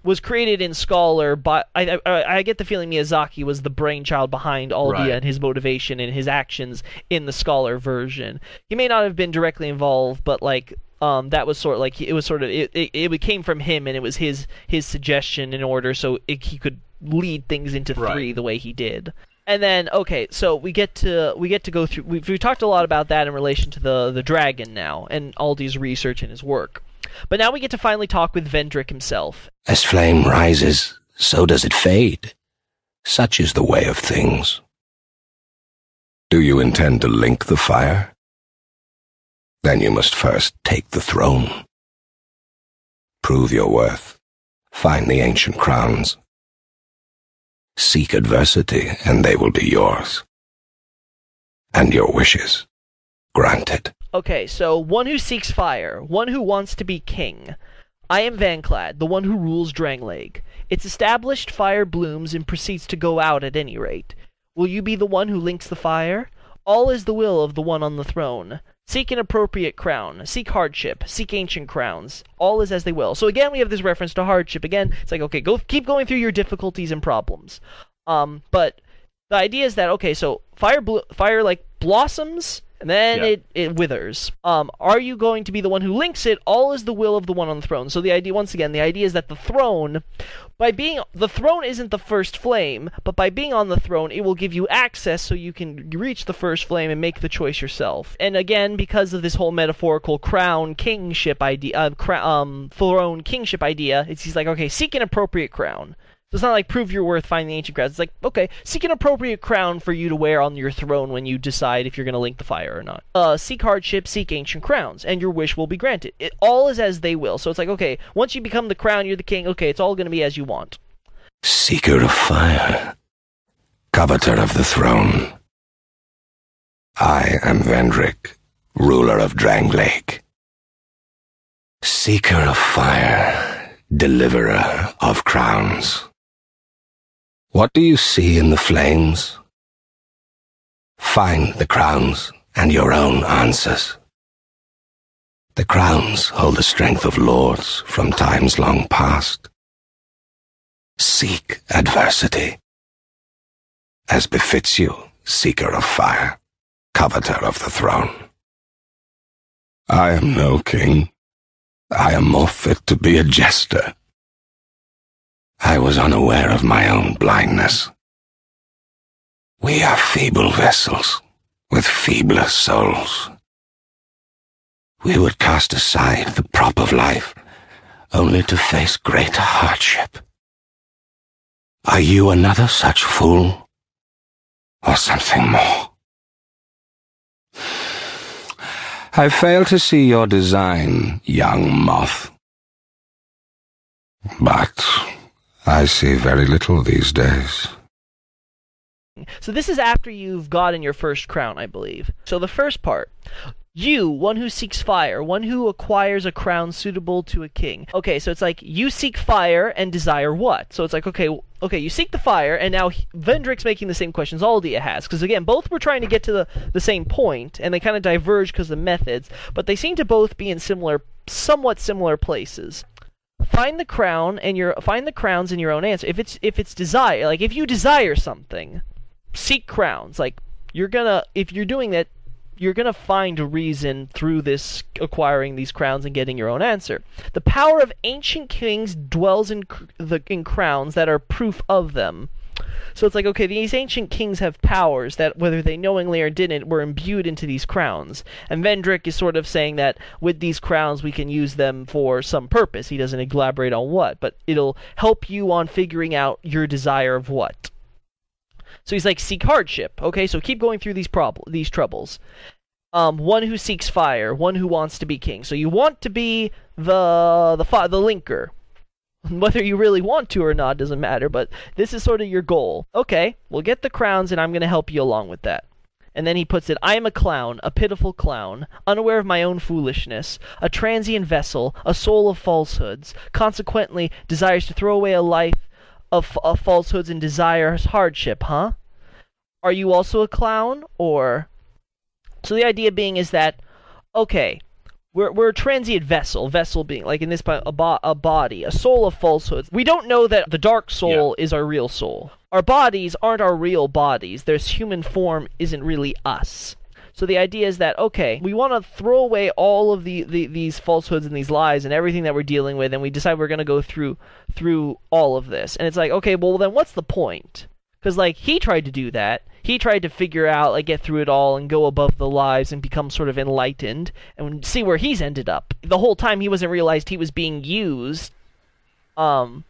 S2: was created in Scholar, but I, I, I get the feeling Miyazaki was the brainchild behind Aldia
S1: Right.
S2: and his motivation and his actions in the Scholar version. He may not have been directly involved, but like um, that was sort of like it was sort of it, it, it came from him and it was his his suggestion in order so it, he could lead things into
S1: Right.
S2: three the way he did. And then okay, so we get to we get to go through. We've, we've talked a lot about that in relation to the the dragon now and Aldia's research and his work. But now we get to finally talk with Vendrick himself.
S7: As flame rises, so does it fade. Such is the way of things. Do you intend to link the fire? Then you must first take the throne. Prove your worth. Find the ancient crowns. Seek adversity, and they will be yours. And your wishes granted.
S2: Okay, so one who seeks fire, one who wants to be king. I am Vanclad, the one who rules Drangleic. Its established fire blooms and proceeds to go out at any rate. Will you be the one who links the fire? All is the will of the one on the throne. Seek an appropriate crown. Seek hardship. Seek ancient crowns. All is as they will. So again, we have this reference to hardship. Again, it's like okay, go keep going through your difficulties and problems. Um, but the idea is that okay, so fire blo- fire like blossoms and then
S1: Yeah.
S2: it, it withers. Um, are you going to be the one who links it? All is the will of the one on the throne. So the idea, once again, the idea is that the throne, by being the throne isn't the first flame, but by being on the throne, it will give you access so you can reach the first flame and make the choice yourself. And again, because of this whole metaphorical crown kingship idea, uh, cra- um, throne kingship idea, it's he's like, okay, seek an appropriate crown. So it's not like prove your worth, find the ancient crowns. It's like, okay, seek an appropriate crown for you to wear on your throne when you decide if you're going to link the fire or not. Uh, seek hardship, seek ancient crowns, and your wish will be granted. It all is as they will. So it's like, okay, once you become the crown, you're the king. Okay, it's all going to be as you want.
S7: Seeker of fire, coveter of the throne. I am Vendrick, ruler of Drangleic. Seeker of fire, deliverer of crowns. What do you see in the flames? Find the crowns and your own answers. The crowns hold the strength of lords from times long past. Seek adversity. As befits you, seeker of fire, coveter of the throne. I am no king. I am more fit to be a jester. I was unaware of my own blindness. We are feeble vessels with feebler souls. We would cast aside the prop of life only to face greater hardship. Are you another such fool? Or something more? I fail to see your design, young moth. But I see very little these days.
S2: So this is after you've gotten your first crown, I believe. So the first part. You, one who seeks fire, one who acquires a crown suitable to a king. Okay, so it's like you seek fire and desire what? So it's like okay, okay, you seek the fire, and now Vendrick's making the same questions Aldia has, because again, both were trying to get to the the same point, and they kind of diverge because of the methods, but they seem to both be in similar, somewhat similar places find the crown and your find the crowns in your own answer. If it's if it's desire, like if you desire something, seek crowns. Like you're gonna if you're doing that, you're gonna find a reason through this acquiring these crowns and getting your own answer. The power of ancient kings dwells in cr- the in crowns that are proof of them. So it's like, okay, these ancient kings have powers that, whether they knowingly or didn't, were imbued into these crowns. And Vendrick is sort of saying that with these crowns, we can use them for some purpose. He doesn't elaborate on what, but it'll help you on figuring out your desire of what. So he's like, seek hardship. Okay, so keep going through these prob- these troubles. Um, one who seeks fire, one who wants to be king. So you want to be the the fi- the linker. Whether you really want to or not doesn't matter, but this is sort of your goal. Okay, we'll get the crowns and I'm going to help you along with that. And then he puts it I am a clown, a pitiful clown, unaware of my own foolishness, a transient vessel, a soul of falsehoods, consequently desires to throw away a life of, of falsehoods and desires hardship, huh? Are you also a clown? Or. So the idea being is that, okay, we're, we're a transient vessel, vessel being, like in this, a, bo- a body, a soul of falsehoods. We don't know that the dark soul yeah. is our real soul. Our bodies aren't our real bodies. This human form isn't really us. So the idea is that okay, we want to throw away all of the, the these falsehoods and these lies and everything that we're dealing with, and we decide we're going to go through through all of this. And it's like, okay, well then what's the point? Because like he tried to do that, he tried to figure out, like, get through it all and go above the lives and become sort of enlightened and see where he's ended up. The whole time he wasn't realized he was being used. Um,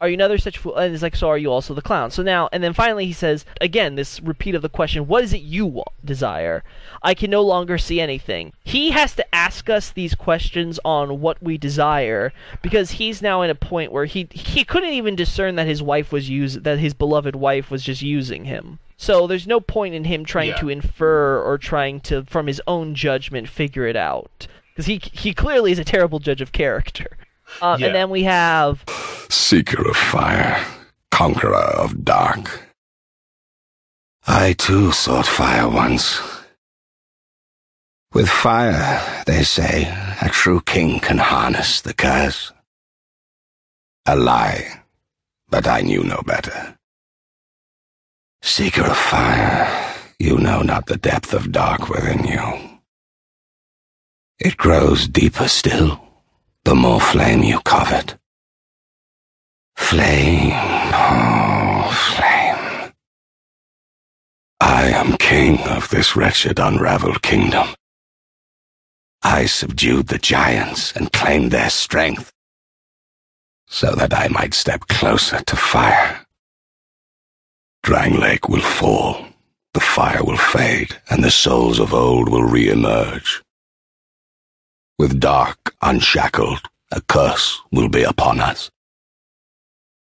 S2: are you another such fool? And it's like, so are you also the clown? So now, and then finally he says, again, this repeat of the question, what is it you want, desire? I can no longer see anything. He has to ask us these questions on what we desire because he's now in a point where he he couldn't even discern that his wife was use that his beloved wife was just using him. So there's no point in him trying yeah. to infer or trying to, from his own judgment, figure it out because he he clearly is a terrible judge of character. Um, yeah. And then we have
S7: Seeker of Fire, Conqueror of Dark. I too sought fire once. With fire, they say, a true king can harness the curse. A lie, but I knew no better. Seeker of fire, you know not the depth of dark within you. It grows deeper still the more flame you covet. Flame, oh, flame. I am king of this wretched unraveled kingdom. I subdued the giants and claimed their strength, so that I might step closer to fire. Drangleic will fall, the fire will fade, and the souls of old will re-emerge. With dark unshackled, a curse will be upon us.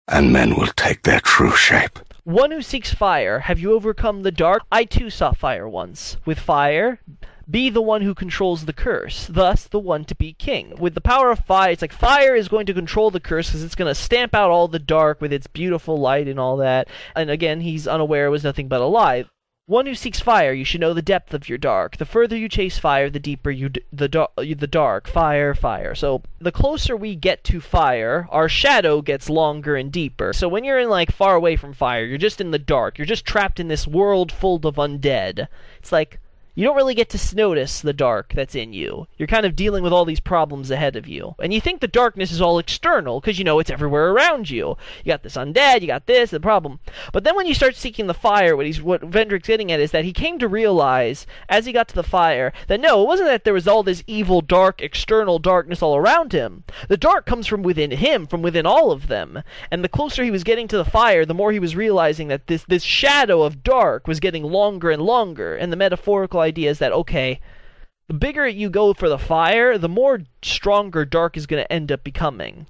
S7: And men will take their true shape.
S2: One who seeks fire, have you overcome the dark? I too saw fire once. With fire, be the one who controls the curse, thus the one to be king. With the power of fire, it's like fire is going to control the curse because it's going to stamp out all the dark with its beautiful light and all that. And again, he's unaware it was nothing but a lie. One who seeks fire, you should know the depth of your dark. The further you chase fire, the deeper you d- the the dark. Fire, fire. So the closer we get to fire, our shadow gets longer and deeper. So when you're in like far away from fire, you're just in the dark. You're just trapped in this world full of undead. It's like you don't really get to notice the dark that's in you. You're kind of dealing with all these problems ahead of you. And you think the darkness is all external because you know it's everywhere around you. You got this undead, you got this, the problem. But then when you start seeking the fire, what he's what Vendrick's getting at is that he came to realize as he got to the fire that no, it wasn't that there was all this evil, dark, external darkness all around him. The dark comes from within him, from within all of them. And the closer he was getting to the fire, the more he was realizing that this this shadow of dark was getting longer and longer. And the metaphorical idea is that okay, the bigger you go for the fire, the more stronger dark is going to end up becoming.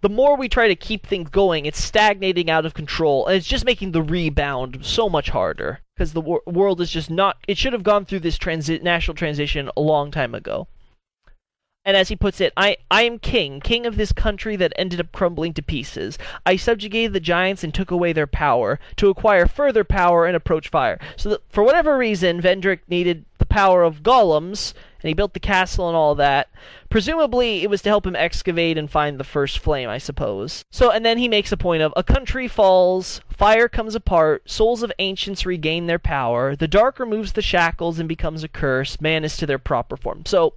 S2: The more we try to keep things going, it's stagnating out of control, and it's just making the rebound so much harder because the wor- world is just not. It should have gone through this transi- national transition a long time ago. And as he puts it, I, I am king, king of this country that ended up crumbling to pieces. I subjugated the giants and took away their power to acquire further power and approach fire. So that for whatever reason, Vendrick needed the power of golems, and he built the castle and all that. Presumably, it was to help him excavate and find the first flame, I suppose. So, and then he makes a point of a country falls, fire comes apart, souls of ancients regain their power, the dark removes the shackles and becomes a curse, man is to their proper form. So,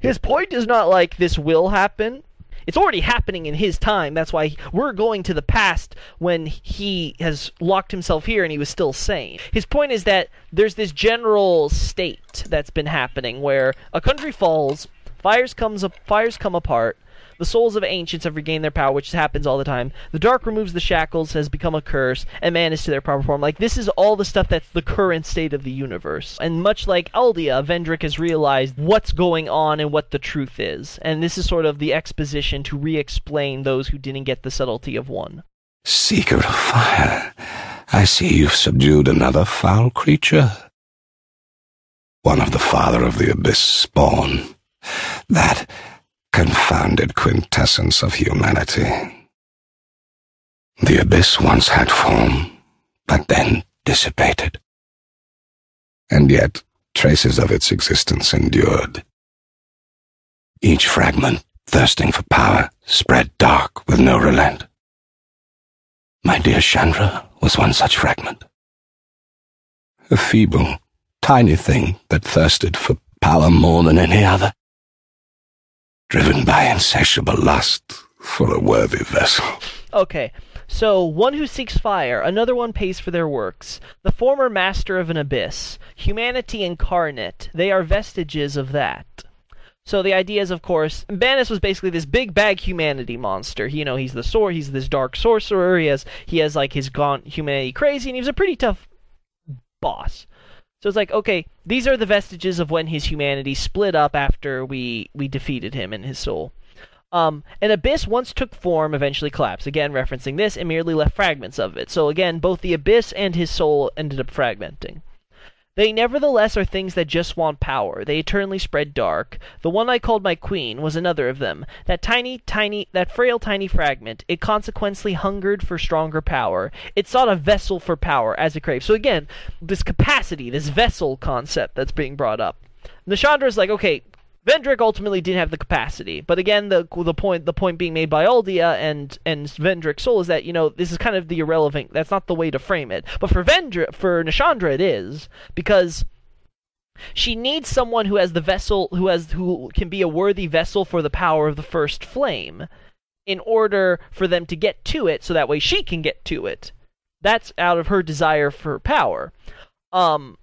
S2: his point is not like this will happen. It's already happening in his time. That's why we're going to the past when he has locked himself here and he was still sane. His point is that there's this general state that's been happening where a country falls, fires comes up, fires come apart, the souls of ancients have regained their power, which happens all the time. The dark removes the shackles, has become a curse, and man is to their proper form. Like, this is all the stuff that's the current state of the universe. And much like Aldia, Vendrick has realized what's going on and what the truth is. And this is sort of the exposition to re explain those who didn't get the subtlety of one.
S7: Seeker of fire, I see you've subdued another foul creature. One of the father of the abyss spawn. That confounded quintessence of humanity. The abyss once had form, but then dissipated. And yet traces of its existence endured. Each fragment, thirsting for power, spread dark with no relent. My dear Chandra was one such fragment. A feeble, tiny thing that thirsted for power more than any other. Driven by insatiable lust for a worthy vessel.
S2: Okay, so one who seeks fire, another one pays for their works. The former master of an abyss, humanity incarnate, they are vestiges of that. So the idea is, of course, Manus was basically this big bag humanity monster. You know, he's the sword, he's this dark sorcerer. He has he has like his gaunt humanity crazy, and he was a pretty tough boss. So it's like, okay, these are the vestiges of when his humanity split up after we we defeated him and his soul. Um, an abyss once took form, eventually collapsed. Again, referencing this, and merely left fragments of it. So again, both the abyss and his soul ended up fragmenting. They nevertheless are things that just want power. They eternally spread dark. The one I called my queen was another of them. That tiny, tiny, that frail, tiny fragment. It consequently hungered for stronger power. It sought a vessel for power as it craved. So again, this capacity, this vessel concept that's being brought up. Nashandra is like, okay, Vendrick ultimately didn't have the capacity, but again, the the point the point being made by Aldia and and Vendrick's soul is that you know this is kind of the irrelevant. That's not the way to frame it. But for Vendrick, for Nashandra, it is because she needs someone who has the vessel, who has who can be a worthy vessel for the power of the first flame, in order for them to get to it, so that way she can get to it. That's out of her desire for power. Um,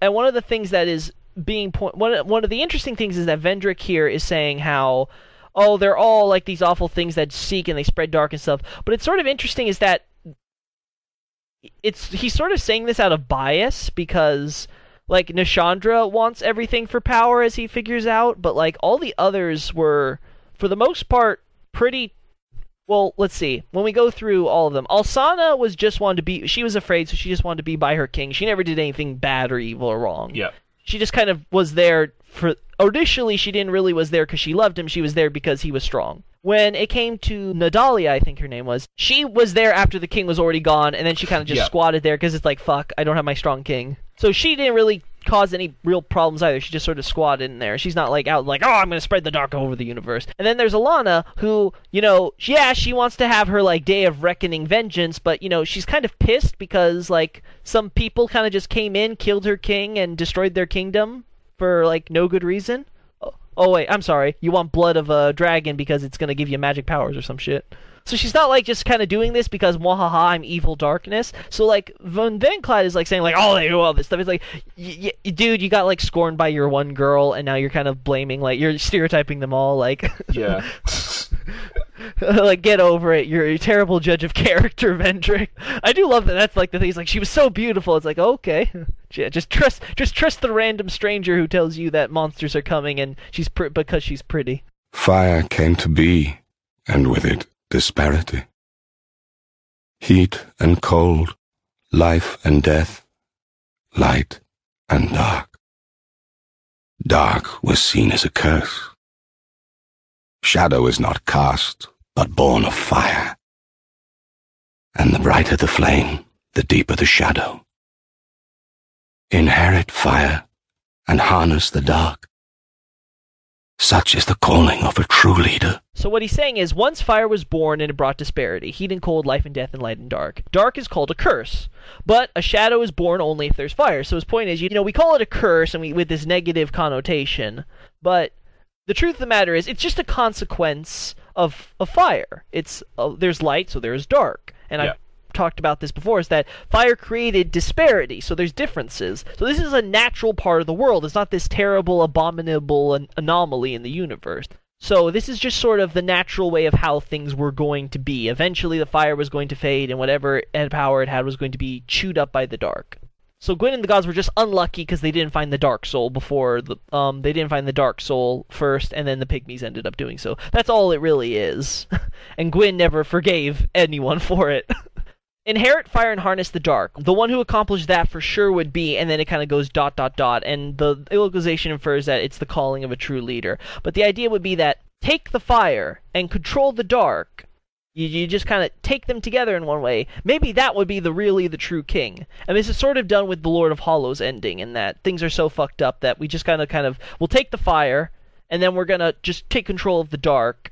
S2: and one of the things that is being point one one of the interesting things is that Vendrick here is saying how oh they're all like these awful things that seek and they spread dark and stuff. But it's sort of interesting is that it's he's sort of saying this out of bias because like Nashandra wants everything for power as he figures out, but like all the others were for the most part pretty well, let's see. When we go through all of them, Alsanna was just wanted to be. She was afraid, so she just wanted to be by her king. She never did anything bad or evil or wrong.
S1: Yeah
S2: she just kind of was there for initially she didn't really was there because she loved him she was there because he was strong when it came to nadalia i think her name was she was there after the king was already gone and then she kind of just yeah. squatted there because it's like fuck i don't have my strong king so she didn't really cause any real problems either. She just sort of squatted in there. She's not like out like, oh, I'm gonna spread the dark over the universe. And then there's Elana, who, you know, yeah, she wants to have her like day of reckoning vengeance, but you know, she's kind of pissed because like some people kind of just came in, killed her king, and destroyed their kingdom for like no good reason. Oh, oh wait, I'm sorry. You want blood of a dragon because it's gonna give you magic powers or some shit. So she's not like just kind of doing this because wahaha I'm evil darkness. So like Von Vanclad is like saying like oh they do all this stuff. It's like y- y- dude you got like scorned by your one girl and now you're kind of blaming like you're stereotyping them all like
S1: yeah.
S2: like get over it. You're a terrible judge of character, Vendrick. I do love that. That's like the thing. He's like she was so beautiful. It's like okay, yeah, just trust just trust the random stranger who tells you that monsters are coming and she's pr- because she's pretty.
S7: Fire came to be, and with it disparity. Heat and cold, life and death, light and dark. Dark was seen as a curse. Shadow is not cast, but born of fire. And the brighter the flame, the deeper the shadow. Inherit fire and harness the dark. Such is the calling of a true leader.
S2: So what he's saying is, once fire was born and it brought disparity, heat and cold, life and death, and light and dark. Dark is called a curse, but a shadow is born only if there's fire. So his point is, you know, we call it a curse and we with this negative connotation, but the truth of the matter is, it's just a consequence of a fire. It's uh, there's light, so there's dark, and yeah. I talked about this before is that fire created disparity, so there's differences. So this is a natural part of the world. It's not this terrible, abominable an- anomaly in the universe. So this is just sort of the natural way of how things were going to be. Eventually, the fire was going to fade, and whatever power it had was going to be chewed up by the dark. So Gwyn and the gods were just unlucky because they didn't find the dark soul before the um they didn't find the dark soul first, and then the pygmies ended up doing so. That's all it really is. and Gwyn never forgave anyone for it. inherit fire and harness the dark. The one who accomplished that for sure would be, and then it kind of goes dot dot dot, and the localization infers that it's the calling of a true leader. But the idea would be that take the fire and control the dark. You, you just kind of take them together in one way. Maybe that would be the really the true king. And this is sort of done with the Lord of Hollows ending, in that things are so fucked up that we just kind of kind of we'll take the fire, and then we're gonna just take control of the dark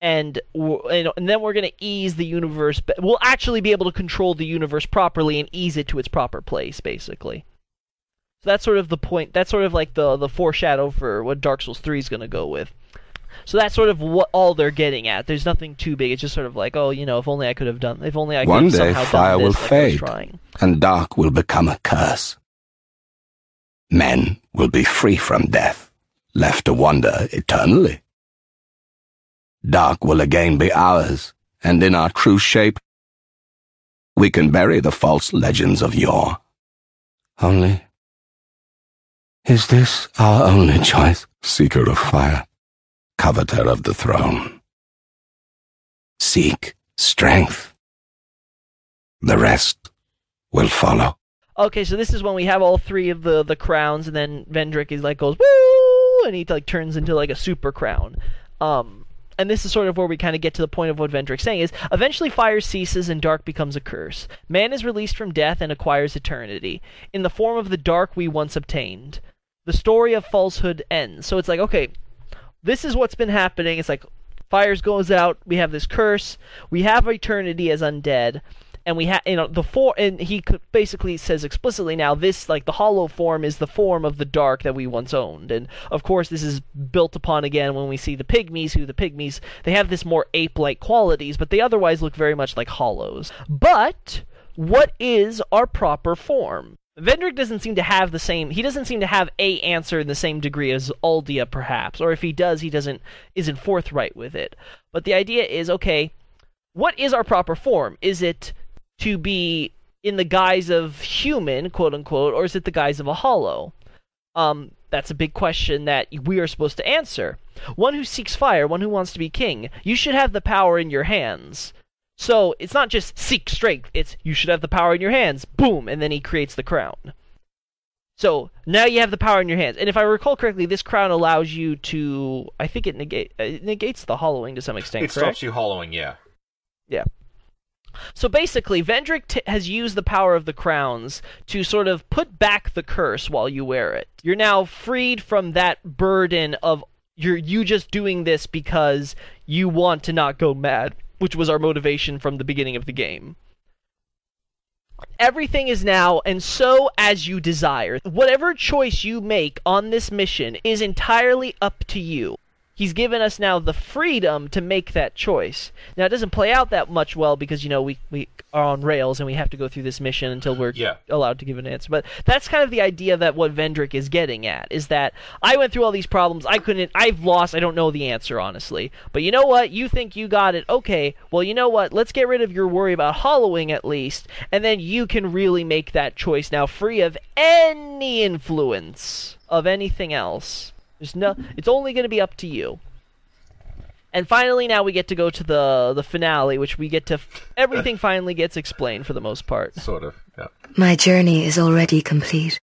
S2: and and then we're going to ease the universe. We'll actually be able to control the universe properly and ease it to its proper place, basically. So that's sort of the point. That's sort of like the the foreshadow for what Dark Souls 3 is going to go with. So that's sort of what all they're getting at. There's nothing too big. It's just sort of like, oh, you know, if only I could have done. If only I could
S7: One
S2: have
S7: day
S2: somehow
S7: fire
S2: done
S7: will
S2: like
S7: fade,
S2: trying.
S7: and dark will become a curse. Men will be free from death, left to wander eternally. Dark will again be ours, and in our true shape, we can bury the false legends of yore. Only, is this our only choice? Seeker of fire, coveter of the throne. Seek strength. The rest will follow.
S2: Okay, so this is when we have all three of the the crowns, and then Vendrick is like goes woo, and he like turns into like a super crown. Um, and this is sort of where we kind of get to the point of what Vendrick's saying is eventually fire ceases and dark becomes a curse. Man is released from death and acquires eternity in the form of the dark we once obtained. The story of falsehood ends. So it's like, okay, this is what's been happening. It's like fires goes out, we have this curse, we have eternity as undead, and we have you know the for and he basically says explicitly now this like the hollow form is the form of the dark that we once owned and of course this is built upon again when we see the pygmies who the pygmies they have this more ape-like qualities but they otherwise look very much like hollows but what is our proper form Vendrick doesn't seem to have the same. He doesn't seem to have a answer in the same degree as Aldia, perhaps, or if he does, he doesn't isn't forthright with it. But the idea is, okay, what is our proper form? Is it to be in the guise of human, quote unquote, or is it the guise of a hollow? Um, that's a big question that we are supposed to answer. One who seeks fire, one who wants to be king, you should have the power in your hands. So it's not just seek strength, it's you should have the power in your hands. Boom, and then he creates the crown. So now you have the power in your hands. And if I recall correctly, this crown allows you to I think it, negate, it negates the hollowing to some extent,
S1: It
S2: correct?
S1: stops you hollowing, yeah.
S2: Yeah. So basically, Vendrick t- has used the power of the crowns to sort of put back the curse while you wear it. You're now freed from that burden of you're you just doing this because you want to not go mad, which was our motivation from the beginning of the game. Everything is now and so as you desire. Whatever choice you make on this mission is entirely up to you. He's given us now the freedom to make that choice. Now it doesn't play out that much well because you know we we are on rails and we have to go through this mission until we're
S1: Yeah.
S2: allowed to give an answer. But that's kind of the idea that what Vendrick is getting at is that I went through all these problems. I couldn't. I've lost. I don't know the answer honestly. But you know what? You think you got it. Okay. Well, you know what? Let's get rid of your worry about hollowing at least, and then you can really make that choice now, free of any influence of anything else. There's no. It's only going to be up to you. And finally, now we get to go to the the finale, which we get to. Everything finally gets explained for the most part.
S1: Sort of, yeah.
S4: My journey is already complete.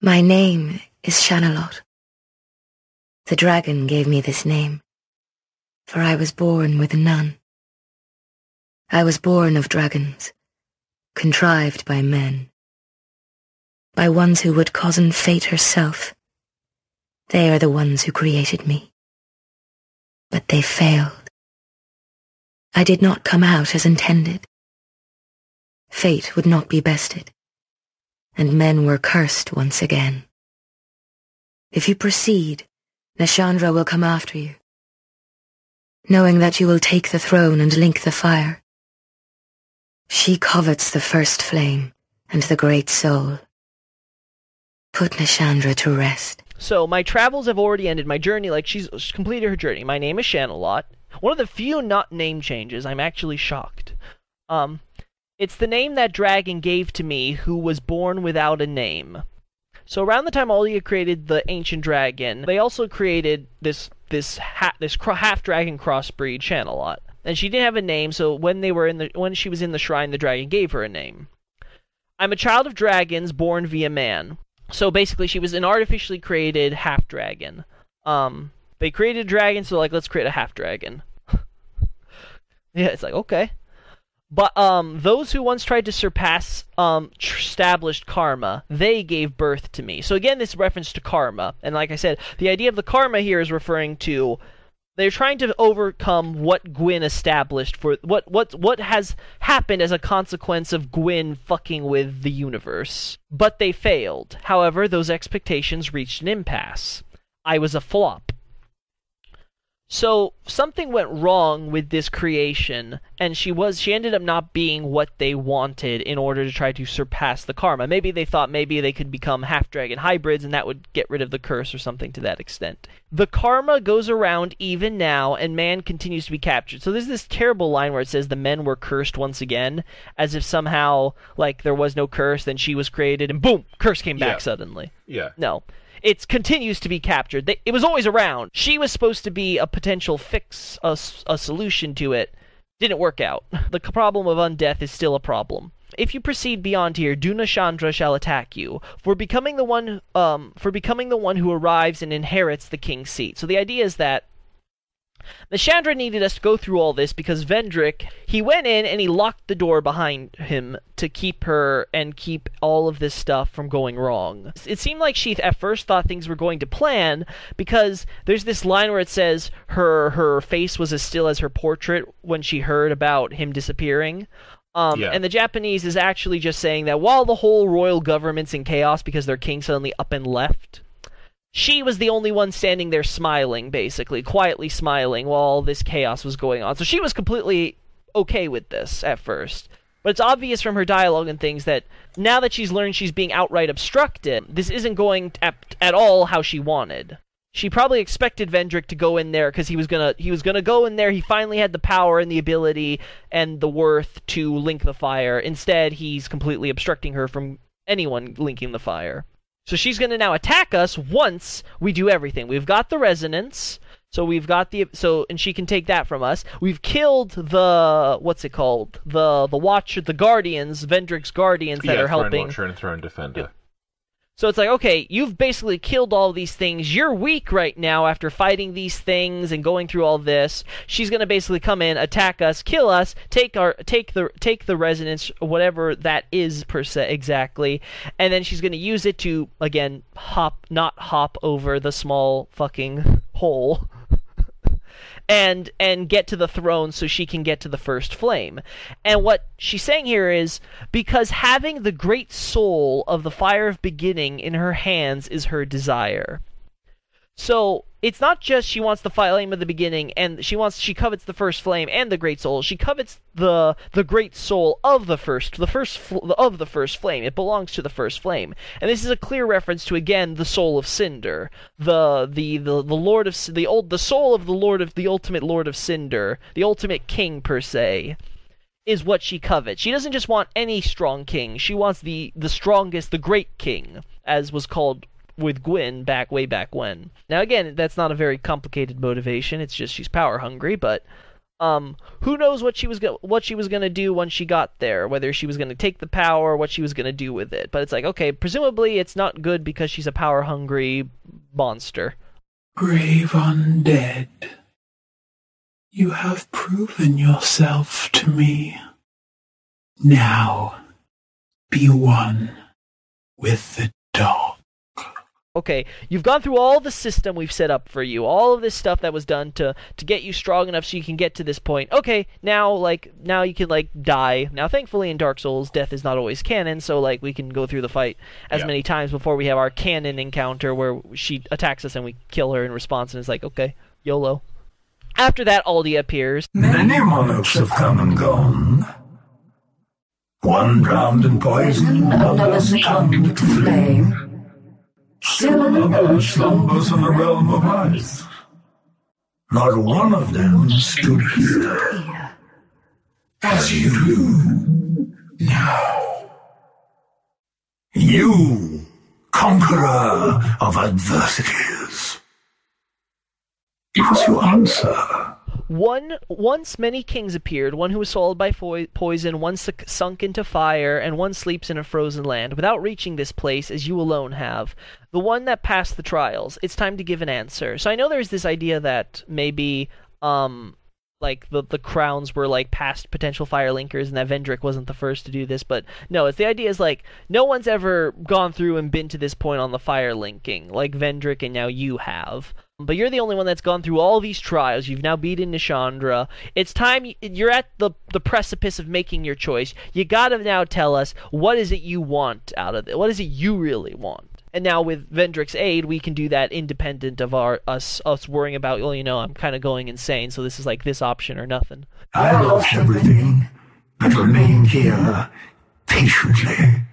S4: My name is Shanalotte. The dragon gave me this name, for I was born with none. I was born of dragons, contrived by men, by ones who would cozen fate herself. They are the ones who created me. But they failed. I did not come out as intended. Fate would not be bested, and men were cursed once again. If you proceed, Nashandra will come after you, knowing that you will take the throne and link the fire. She covets the first flame and the great soul. Put Nashandra to rest.
S2: So my travels have already ended. My journey, like she's she's completed her journey. My name is Shanalotte. One of the few not name changes. I'm actually shocked. Um, it's the name that dragon gave to me, who was born without a name. So around the time Aldia created the ancient dragon, they also created this this ha- this cro- half dragon crossbreed Shanalotte. and she didn't have a name. So when they were in the when she was in the shrine, the dragon gave her a name. I'm a child of dragons, born via man. So basically, she was an artificially created half dragon. Um, they created a dragon, so like, let's create a half dragon. yeah, it's like okay. But um, those who once tried to surpass um, established karma, they gave birth to me. So again, this reference to karma, and like I said, the idea of the karma here is referring to they're trying to overcome what Gwyn established for what what what has happened as a consequence of Gwyn fucking with the universe. But they failed. However, those expectations reached an impasse. I was a flop. So something went wrong with this creation, and she was she ended up not being what they wanted in order to try to surpass the karma. Maybe they thought maybe they could become half dragon hybrids, and that would get rid of the curse or something to that extent. The karma goes around even now, and man continues to be captured. So there's this terrible line where it says the men were cursed once again, as if somehow like there was no curse, then she was created, and boom, curse came back
S1: Yeah.
S2: suddenly.
S1: Yeah.
S2: No. It continues to be captured. They, it was always around. She was supposed to be a potential fix, a solution to it. Didn't work out. The problem of undeath is still a problem. If you proceed beyond here, Dunashandra shall attack you for becoming the one, um, for becoming the one who arrives and inherits the king's seat. So the idea is that the Chandra needed us to go through all this because Vendrick, he went in and he locked the door behind him to keep her and keep all of this stuff from going wrong. It seemed like she at first thought things were going to plan because there's this line where it says her her face was as still as her portrait when she heard about him disappearing. Um,
S1: Yeah.
S2: And the Japanese is actually just saying that while the whole royal government's in chaos because their king suddenly up and left, she was the only one standing there smiling, basically, quietly smiling while all this chaos was going on. So she was completely okay with this at first. But it's obvious from her dialogue and things that now that she's learned she's being outright obstructed, this isn't going at, at all how she wanted. She probably expected Vendrick to go in there because he was gonna he was gonna go in there. He finally had the power and the ability and the worth to link the fire. Instead, he's completely obstructing her from anyone linking the fire. So she's going to now attack us once we do everything. We've got the resonance, so we've got the so and she can take that from us. We've killed the what's it called? The the watcher, the guardians, Vendrick's guardians that
S1: yeah,
S2: are helping.
S1: Watcher and Throne Defender.
S2: So it's like, okay, you've basically killed all these things. You're weak right now after fighting these things and going through all this. She's gonna basically come in, attack us, kill us, take our take the take the resonance, whatever that is per se exactly, and then she's gonna use it to again hop not hop over the small fucking hole and and get to the throne so she can get to the first flame. And what she's saying here is because having the great soul of the fire of beginning in her hands is her desire. So it's not just she wants the flame of the beginning and she wants she covets the first flame and the great soul. She covets the the great soul of the first the first fl- of the first flame. It belongs to the first flame. And this is a clear reference to again the soul of Cinder, the the the, the Lord of the old the soul of the Lord of the ultimate Lord of Cinder, the ultimate king per se is what she covets. She doesn't just want any strong king. She wants the the strongest, the great king, as was called with Gwyn back way back when. Now again, that's not a very complicated motivation. It's just she's power hungry, but um who knows what she was go- what she was going to do once she got there, whether she was going to take the power, what she was going to do with it. But it's like, okay, presumably it's not good because she's a power hungry monster.
S5: Brave undead, you have proven yourself to me. Now, be one with the dog.
S2: Okay, you've gone through all the system we've set up for you, all of this stuff that was done to to get you strong enough so you can get to this point. Okay, now like now you can like die. Now thankfully in Dark Souls death is not always canon, so like we can go through the fight as
S1: Yeah.
S2: many times before we have our canon encounter where she attacks us and we kill her in response and it's like, okay, YOLO. After that Aldia appears.
S5: Many monarchs have come and gone. One drowned in poison, another succumbed to flame. Another slumbers in the realm of ice. Not one of them stood here. As you do now. You, conqueror of adversities. Give us your answer.
S2: One once many kings appeared, one who was swallowed by fo- poison, one su- sunk into fire, and one sleeps in a frozen land, without reaching this place as you alone have. The one that passed the trials. It's time to give an answer. So I know there's this idea that maybe um like the the crowns were like past potential fire linkers and that Vendrick wasn't the first to do this, but no, it's the idea is like no one's ever gone through and been to this point on the fire linking, like Vendrick and now you have. But you're the only one that's gone through all these trials. You've now beaten Nashandra. It's time you're at the the precipice of making your choice. You gotta now tell us what is it you want out of it. What is it you really want? And now with Vendrick's aid, we can do that independent of our us us worrying about. Well, you know, I'm kind of going insane, so this is like this option or nothing.
S5: I lost everything, but remained here patiently.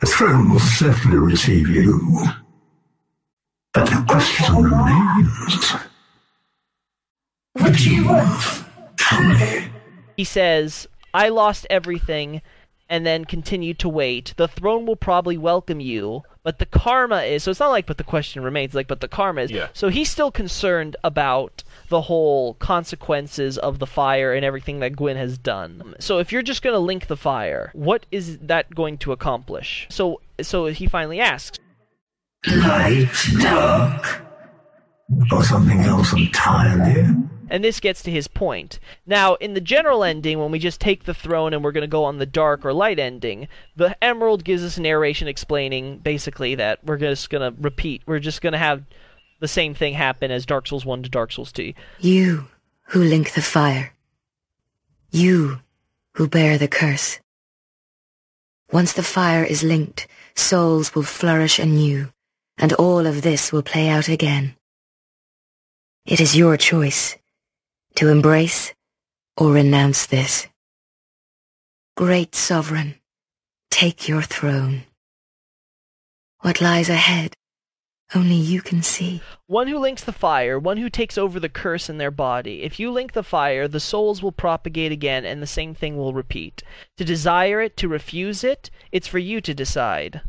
S5: The throne will certainly receive you. But the question remains. What do you want from me?
S2: He says, I lost everything and then continued to wait. The throne will probably welcome you, but the karma is so it's not like but the question remains like but the karma is
S1: Yeah.
S2: so he's still concerned about the whole consequences of the fire and everything that Gwyn has done. So if you're just going to link the fire, what is that going to accomplish? So so he finally asks,
S5: Light, dark, or something else entirely?
S2: And this gets to his point. Now, in the general ending, when we just take the throne and we're going to go on the dark or light ending, the Emerald gives us a narration explaining basically that we're just going to repeat. We're just going to have the same thing happen as Dark Souls 1 to Dark Souls 2.
S4: You who link the fire. You who bear the curse. Once the fire is linked, souls will flourish anew, and all of this will play out again. It is your choice to embrace or renounce this. Great sovereign, take your throne. What lies ahead, only you can see.
S2: One who links the fire, one who takes over the curse in their body. If you link the fire, the souls will propagate again, and the same thing will repeat. To desire it, to refuse it, it's for you to decide.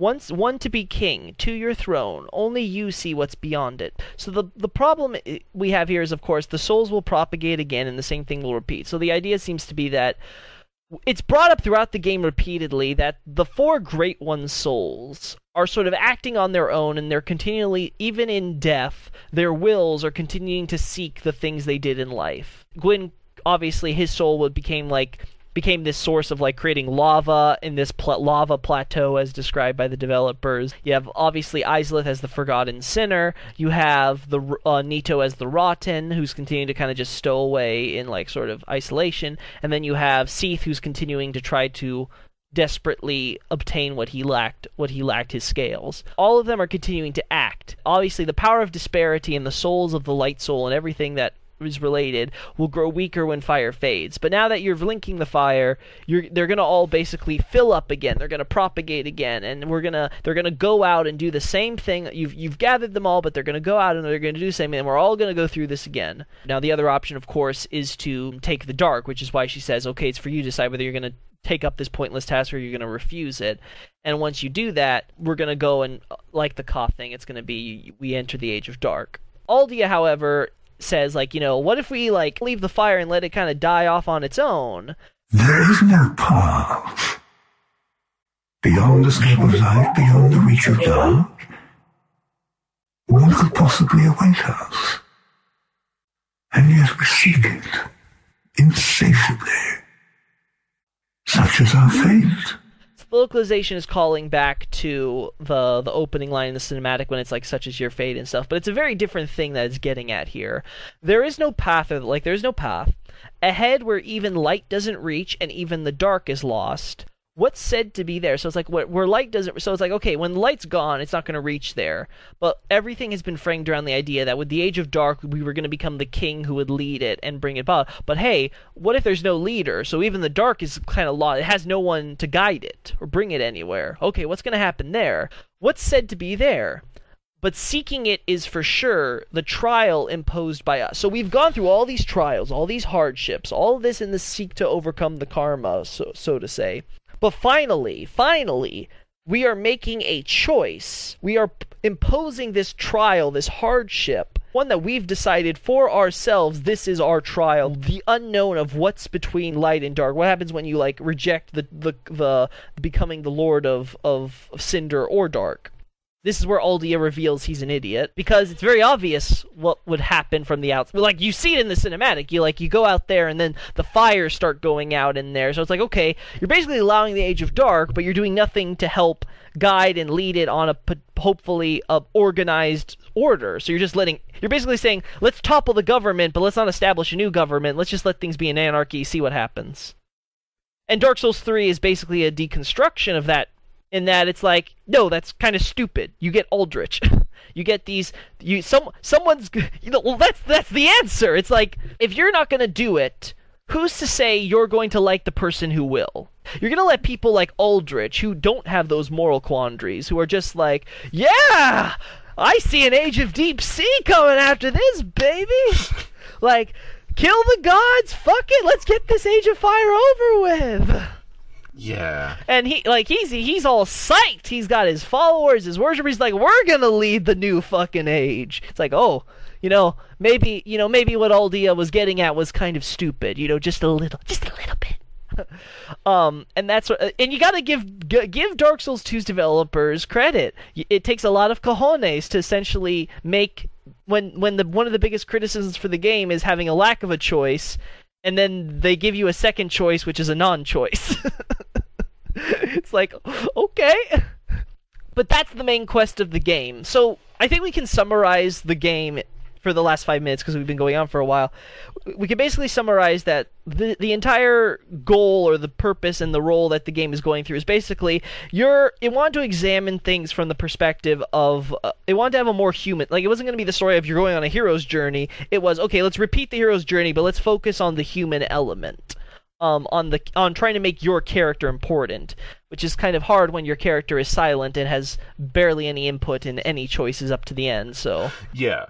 S2: Once one to be king, to your throne, only you see what's beyond it. So the the problem we have here is of course the souls will propagate again and the same thing will repeat. So the idea seems to be that it's brought up throughout the game repeatedly that the four great ones souls are sort of acting on their own and they're continually even in death their wills are continuing to seek the things they did in life gwyn obviously his soul would became like became this source of like creating lava in this pla- lava plateau as described by the developers. You have obviously Izalith as the forgotten sinner. You have the uh, Nito as the rotten, who's continuing to kind of just stow away in like sort of isolation, and then you have Seath, who's continuing to try to desperately obtain what he lacked what he lacked his scales all of them are continuing to act obviously the power of disparity and the souls of the light soul and everything that is related will grow weaker when fire fades. But now that you're linking the fire, they're gonna all basically fill up again. They're gonna propagate again, and we're gonna they're gonna go out and do the same thing. You've you've gathered them all, but they're gonna go out and they're gonna do the same thing. And we're all gonna go through this again. Now the other option, of course, is to take the dark, which is why she says, okay, it's for you to decide whether you're gonna take up this pointless task or you're going to refuse it. And once you do that, we're going to go and, uh, like the Kaathe thing, it's going to be we enter the Age of Dark. Aldia, however, says, like, you know, what if we, like, leave the fire and let it kind of die off on its own?
S5: There is no path. Beyond the scope of light beyond the reach of dark, what could possibly await us? And yet we seek it insatiably. Such is our fate.
S2: Localization is calling back to the the opening line in the cinematic when it's like such as your fate and stuff, but it's a very different thing that it's getting at here. There is no path, or like there's no path ahead where even light doesn't reach and even the dark is lost. What's said to be there? So it's like where, where light doesn't. So it's like okay, when light's gone, it's not going to reach there. But everything has been framed around the idea that with the Age of Dark, we were going to become the king who would lead it and bring it about. But hey, what if there's no leader? So even the dark is kind of lost. It has no one to guide it or bring it anywhere. Okay, what's going to happen there? What's said to be there? but seeking it is for sure the trial imposed by us. So we've gone through all these trials, all these hardships, all this in the seek to overcome the karma, so, so to say. But finally, finally, we are making a choice. We are imposing this trial, this hardship, one that we've decided for ourselves this is our trial. The unknown of what's between light and dark. What happens when you like reject the the, the becoming the lord of of cinder or dark this is where Aldia reveals he's an idiot because it's very obvious what would happen from the outside. Like you see it in the cinematic, you like you go out there and then the fires start going out in there. So it's like okay, you're basically allowing the Age of Dark, but you're doing nothing to help guide and lead it on a hopefully a organized order. So you're just letting you're basically saying let's topple the government, but let's not establish a new government. Let's just let things be in anarchy, see what happens. And Dark Souls 3 is basically a deconstruction of that in that it's like no that's kind of stupid. You get aldrich. You get these you some someone's you know well that's that's the answer. It's like if you're not going to do it who's to say you're going to like the person who will? You're going to let people like aldrich who don't have those moral quandaries who are just like yeah i see an age of deep sea coming after this baby. Like kill the gods fuck it let's get this age of fire over with
S1: yeah.
S2: And he like he's he's all psyched. He's got his followers, his worshippers. He's like, we're gonna lead the new fucking age. It's like, oh, you know, maybe you know, maybe what Aldia was getting at was kind of stupid. You know, just a little, just a little bit. um, and that's what, and you got to give give Dark Souls 2's developers credit. It takes a lot of cojones to essentially make when when the one of the biggest criticisms for the game is having a lack of a choice, and then they give you a second choice, which is a non-choice. it's like, okay. But that's the main quest of the game. So I think we can summarize the game for the last five minutes because we've been going on for a while. We can basically summarize that the the entire goal or the purpose and the role that the game is going through is basically you're it wanted to examine things from the perspective of uh, it wanted to have a more human like it wasn't going to be the story of you're going on a hero's journey. It was okay, let's repeat the hero's journey, but let's focus on the human element um, on the on trying to make your character important, which is kind of hard when your character is silent and has barely any input in any choices up to the end. So
S1: yeah,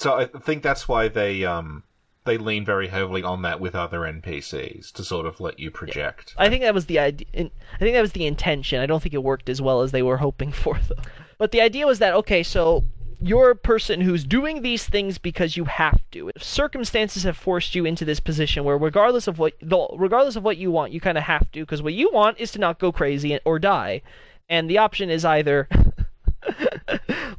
S1: so I think that's why they um they lean very heavily on that with other NPCs to sort of let you project.
S2: I think that was the idea. I think that was the intention. I don't think it worked as well as they were hoping for, though. But the idea was that okay, so you're a person who's doing these things because you have to. If circumstances have forced you into this position where regardless of what regardless of what you want, you kind of have to because what you want is to not go crazy or die. And the option is either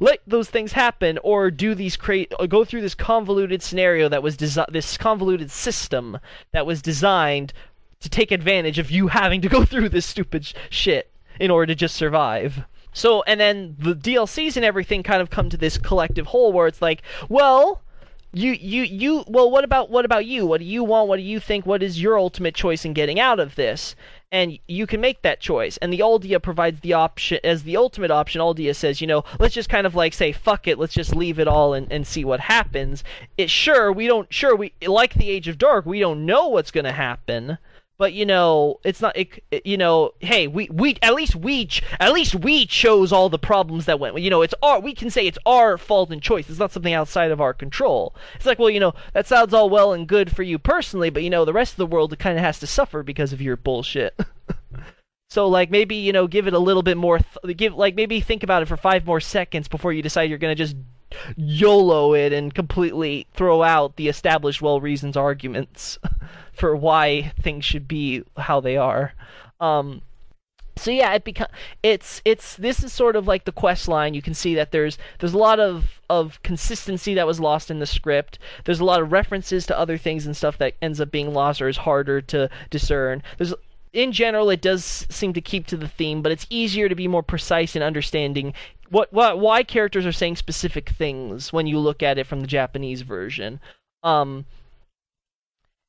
S2: let those things happen or do these cra- go through this convoluted scenario that was desi- this convoluted system that was designed to take advantage of you having to go through this stupid sh- shit in order to just survive. So, and then the DLCs and everything kind of come to this collective whole where it's like, well, you you you well what about what about you? What do you want? What do you think? What is your ultimate choice in getting out of this and you can make that choice. And the aldia provides the option as the ultimate option aldia says you know let's just kind of like say fuck it let's just leave it all and, and see what happens. It sure we don't sure we like the age of dark we don't know what's going to happen but you know it's not it, you know hey we we at least we ch- at least we chose all the problems that went you know it's our we can say it's our fault and choice. It's not something outside of our control. It's like well you know that sounds all well and good for you personally but you know the rest of the world kind of has to suffer because of your bullshit. So like maybe you know give it a little bit more th- give like maybe think about it for 5 more seconds before you decide you're going to just YOLO it and completely throw out the established well reasons arguments for why things should be how they are. Um, so yeah, it become it's it's this is sort of like the quest line. You can see that there's there's a lot of of consistency that was lost in the script. There's a lot of references to other things and stuff that ends up being lost or is harder to discern. There's in general it does seem to keep to the theme, but it's easier to be more precise in understanding what, what why characters are saying specific things when you look at it from the Japanese version. Um,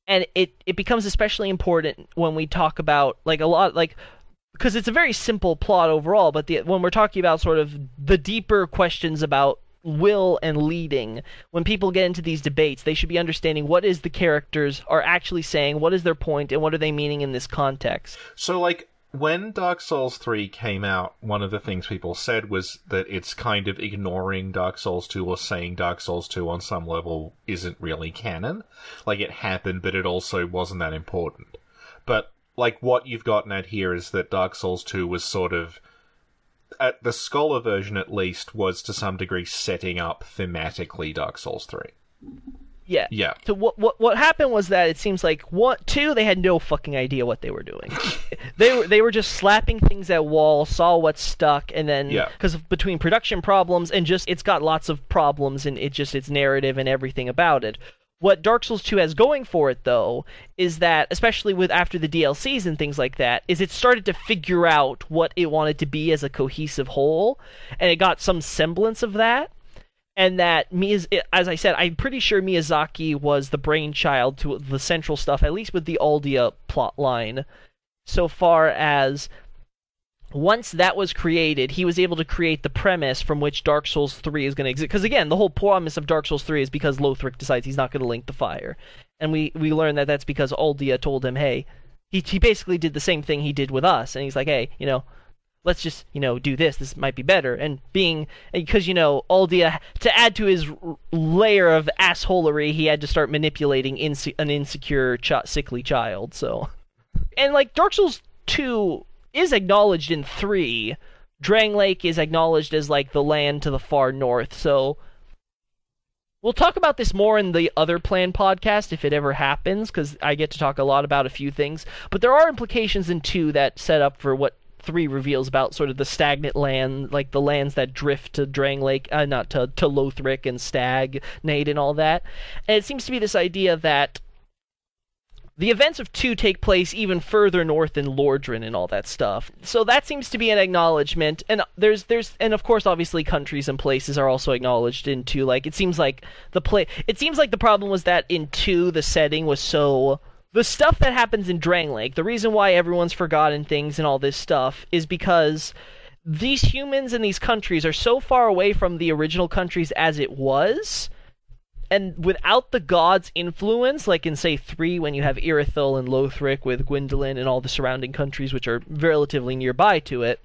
S2: and it it becomes especially important when we talk about like a lot like because it's a very simple plot overall, but the, when we're talking about sort of the deeper questions about will and leading, when people get into these debates, they should be understanding what is the characters are actually saying, what is their point, and what are they meaning in this context.
S1: So, like, when Dark Souls 3 came out, one of the things people said was that it's kind of ignoring Dark Souls 2 or saying Dark Souls 2 on some level isn't really canon. Like, it happened, but it also wasn't that important. But, like, what you've gotten at here is that Dark Souls 2 was sort of at the scholar version at least was to some degree setting up thematically Dark Souls 3.
S2: Yeah.
S1: Yeah.
S2: So what what what happened was that it seems like one two they had no fucking idea what they were doing. they were they were just slapping things at walls, saw what stuck, and then
S1: Yeah.
S2: because between production problems and just it's got lots of problems and it just its narrative and everything about it. What Dark Souls 2 has going for it though is that especially with after the DLCs and things like that is it started to figure out what it wanted to be as a cohesive whole and it got some semblance of that and that Miyaz- as I said, I'm pretty sure Miyazaki was the brainchild to the central stuff, at least with the Aldia plot line. So far as once that was created, he was able to create the premise from which Dark Souls 3 is going to exist. Because again, the whole promise of Dark Souls 3 is because Lothric decides he's not going to link the fire, and we we learn that that's because Aldia told him, hey, he he basically did the same thing he did with us, and he's like, hey, you know, let's just you know do this. This might be better. And being because you know aldia to add to his r- layer of assholery he had to start manipulating an insecure ch- sickly child. So and like dark souls 2 is acknowledged in 3 Drangleic is acknowledged as like the land to the far north so We'll talk about this more in the other plan podcast if it ever happens, because I get to talk a lot about a few things. But there are implications in two that set up for what three reveals about sort of the stagnant land, like the lands that drift to Drangleic, uh, not to to Lothric and Stag, Nade, and all that. And it seems to be this idea that the events of two take place even further north in Lordran and all that stuff. So that seems to be an acknowledgement. And there's there's and of course obviously countries and places are also acknowledged in two. Like it seems like the play it seems like the problem was that in two the setting was so the stuff that happens in Drangleic, the reason why everyone's forgotten things and all this stuff is because these humans in these countries are so far away from the original countries as it was and without the gods' influence, like in say three, when you have Irithyll and Lothric with Gwyndolin and all the surrounding countries which are relatively nearby to it,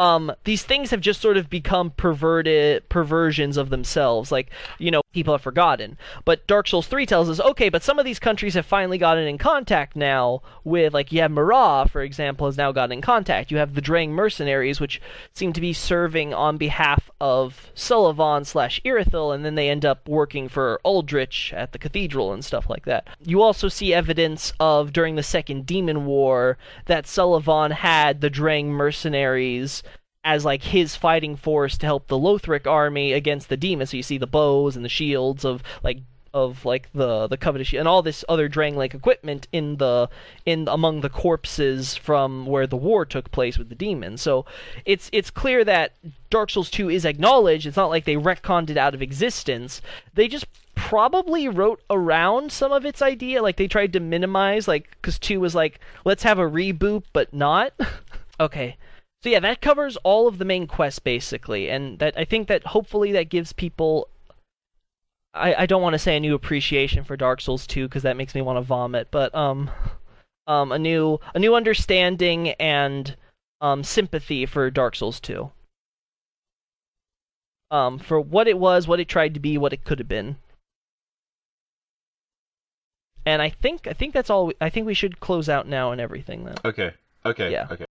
S2: um, these things have just sort of become perverted perversions of themselves. Like you know, people have forgotten. But Dark Souls three tells us, okay, but some of these countries have finally gotten in contact now with, like, you have Marah, for example, has now gotten in contact. You have the Drang mercenaries, which seem to be serving on behalf of Sullivan slash Irithyll, and then they end up working for Aldrich at the cathedral and stuff like that. You also see evidence of during the Second Demon War that Sullivan had the Drang mercenaries as like his fighting force to help the Lothric army against the demons. So you see the bows and the shields of like of like the the covetous and all this other Drang like equipment in the in among the corpses from where the war took place with the demons. So it's it's clear that Dark Souls 2 is acknowledged. It's not like they retconned it out of existence. They just probably wrote around some of its idea like they tried to minimize like cuz 2 was like let's have a reboot but not. okay. So yeah, that covers all of the main quests basically, and that I think that hopefully that gives people. I, I don't want to say a new appreciation for Dark Souls 2 because that makes me want to vomit, but um, um, a new a new understanding and um sympathy for Dark Souls 2. Um, for what it was, what it tried to be, what it could have been. And I think I think that's all. I think we should close out now and everything then.
S1: Okay. Okay.
S2: Yeah.
S1: Okay.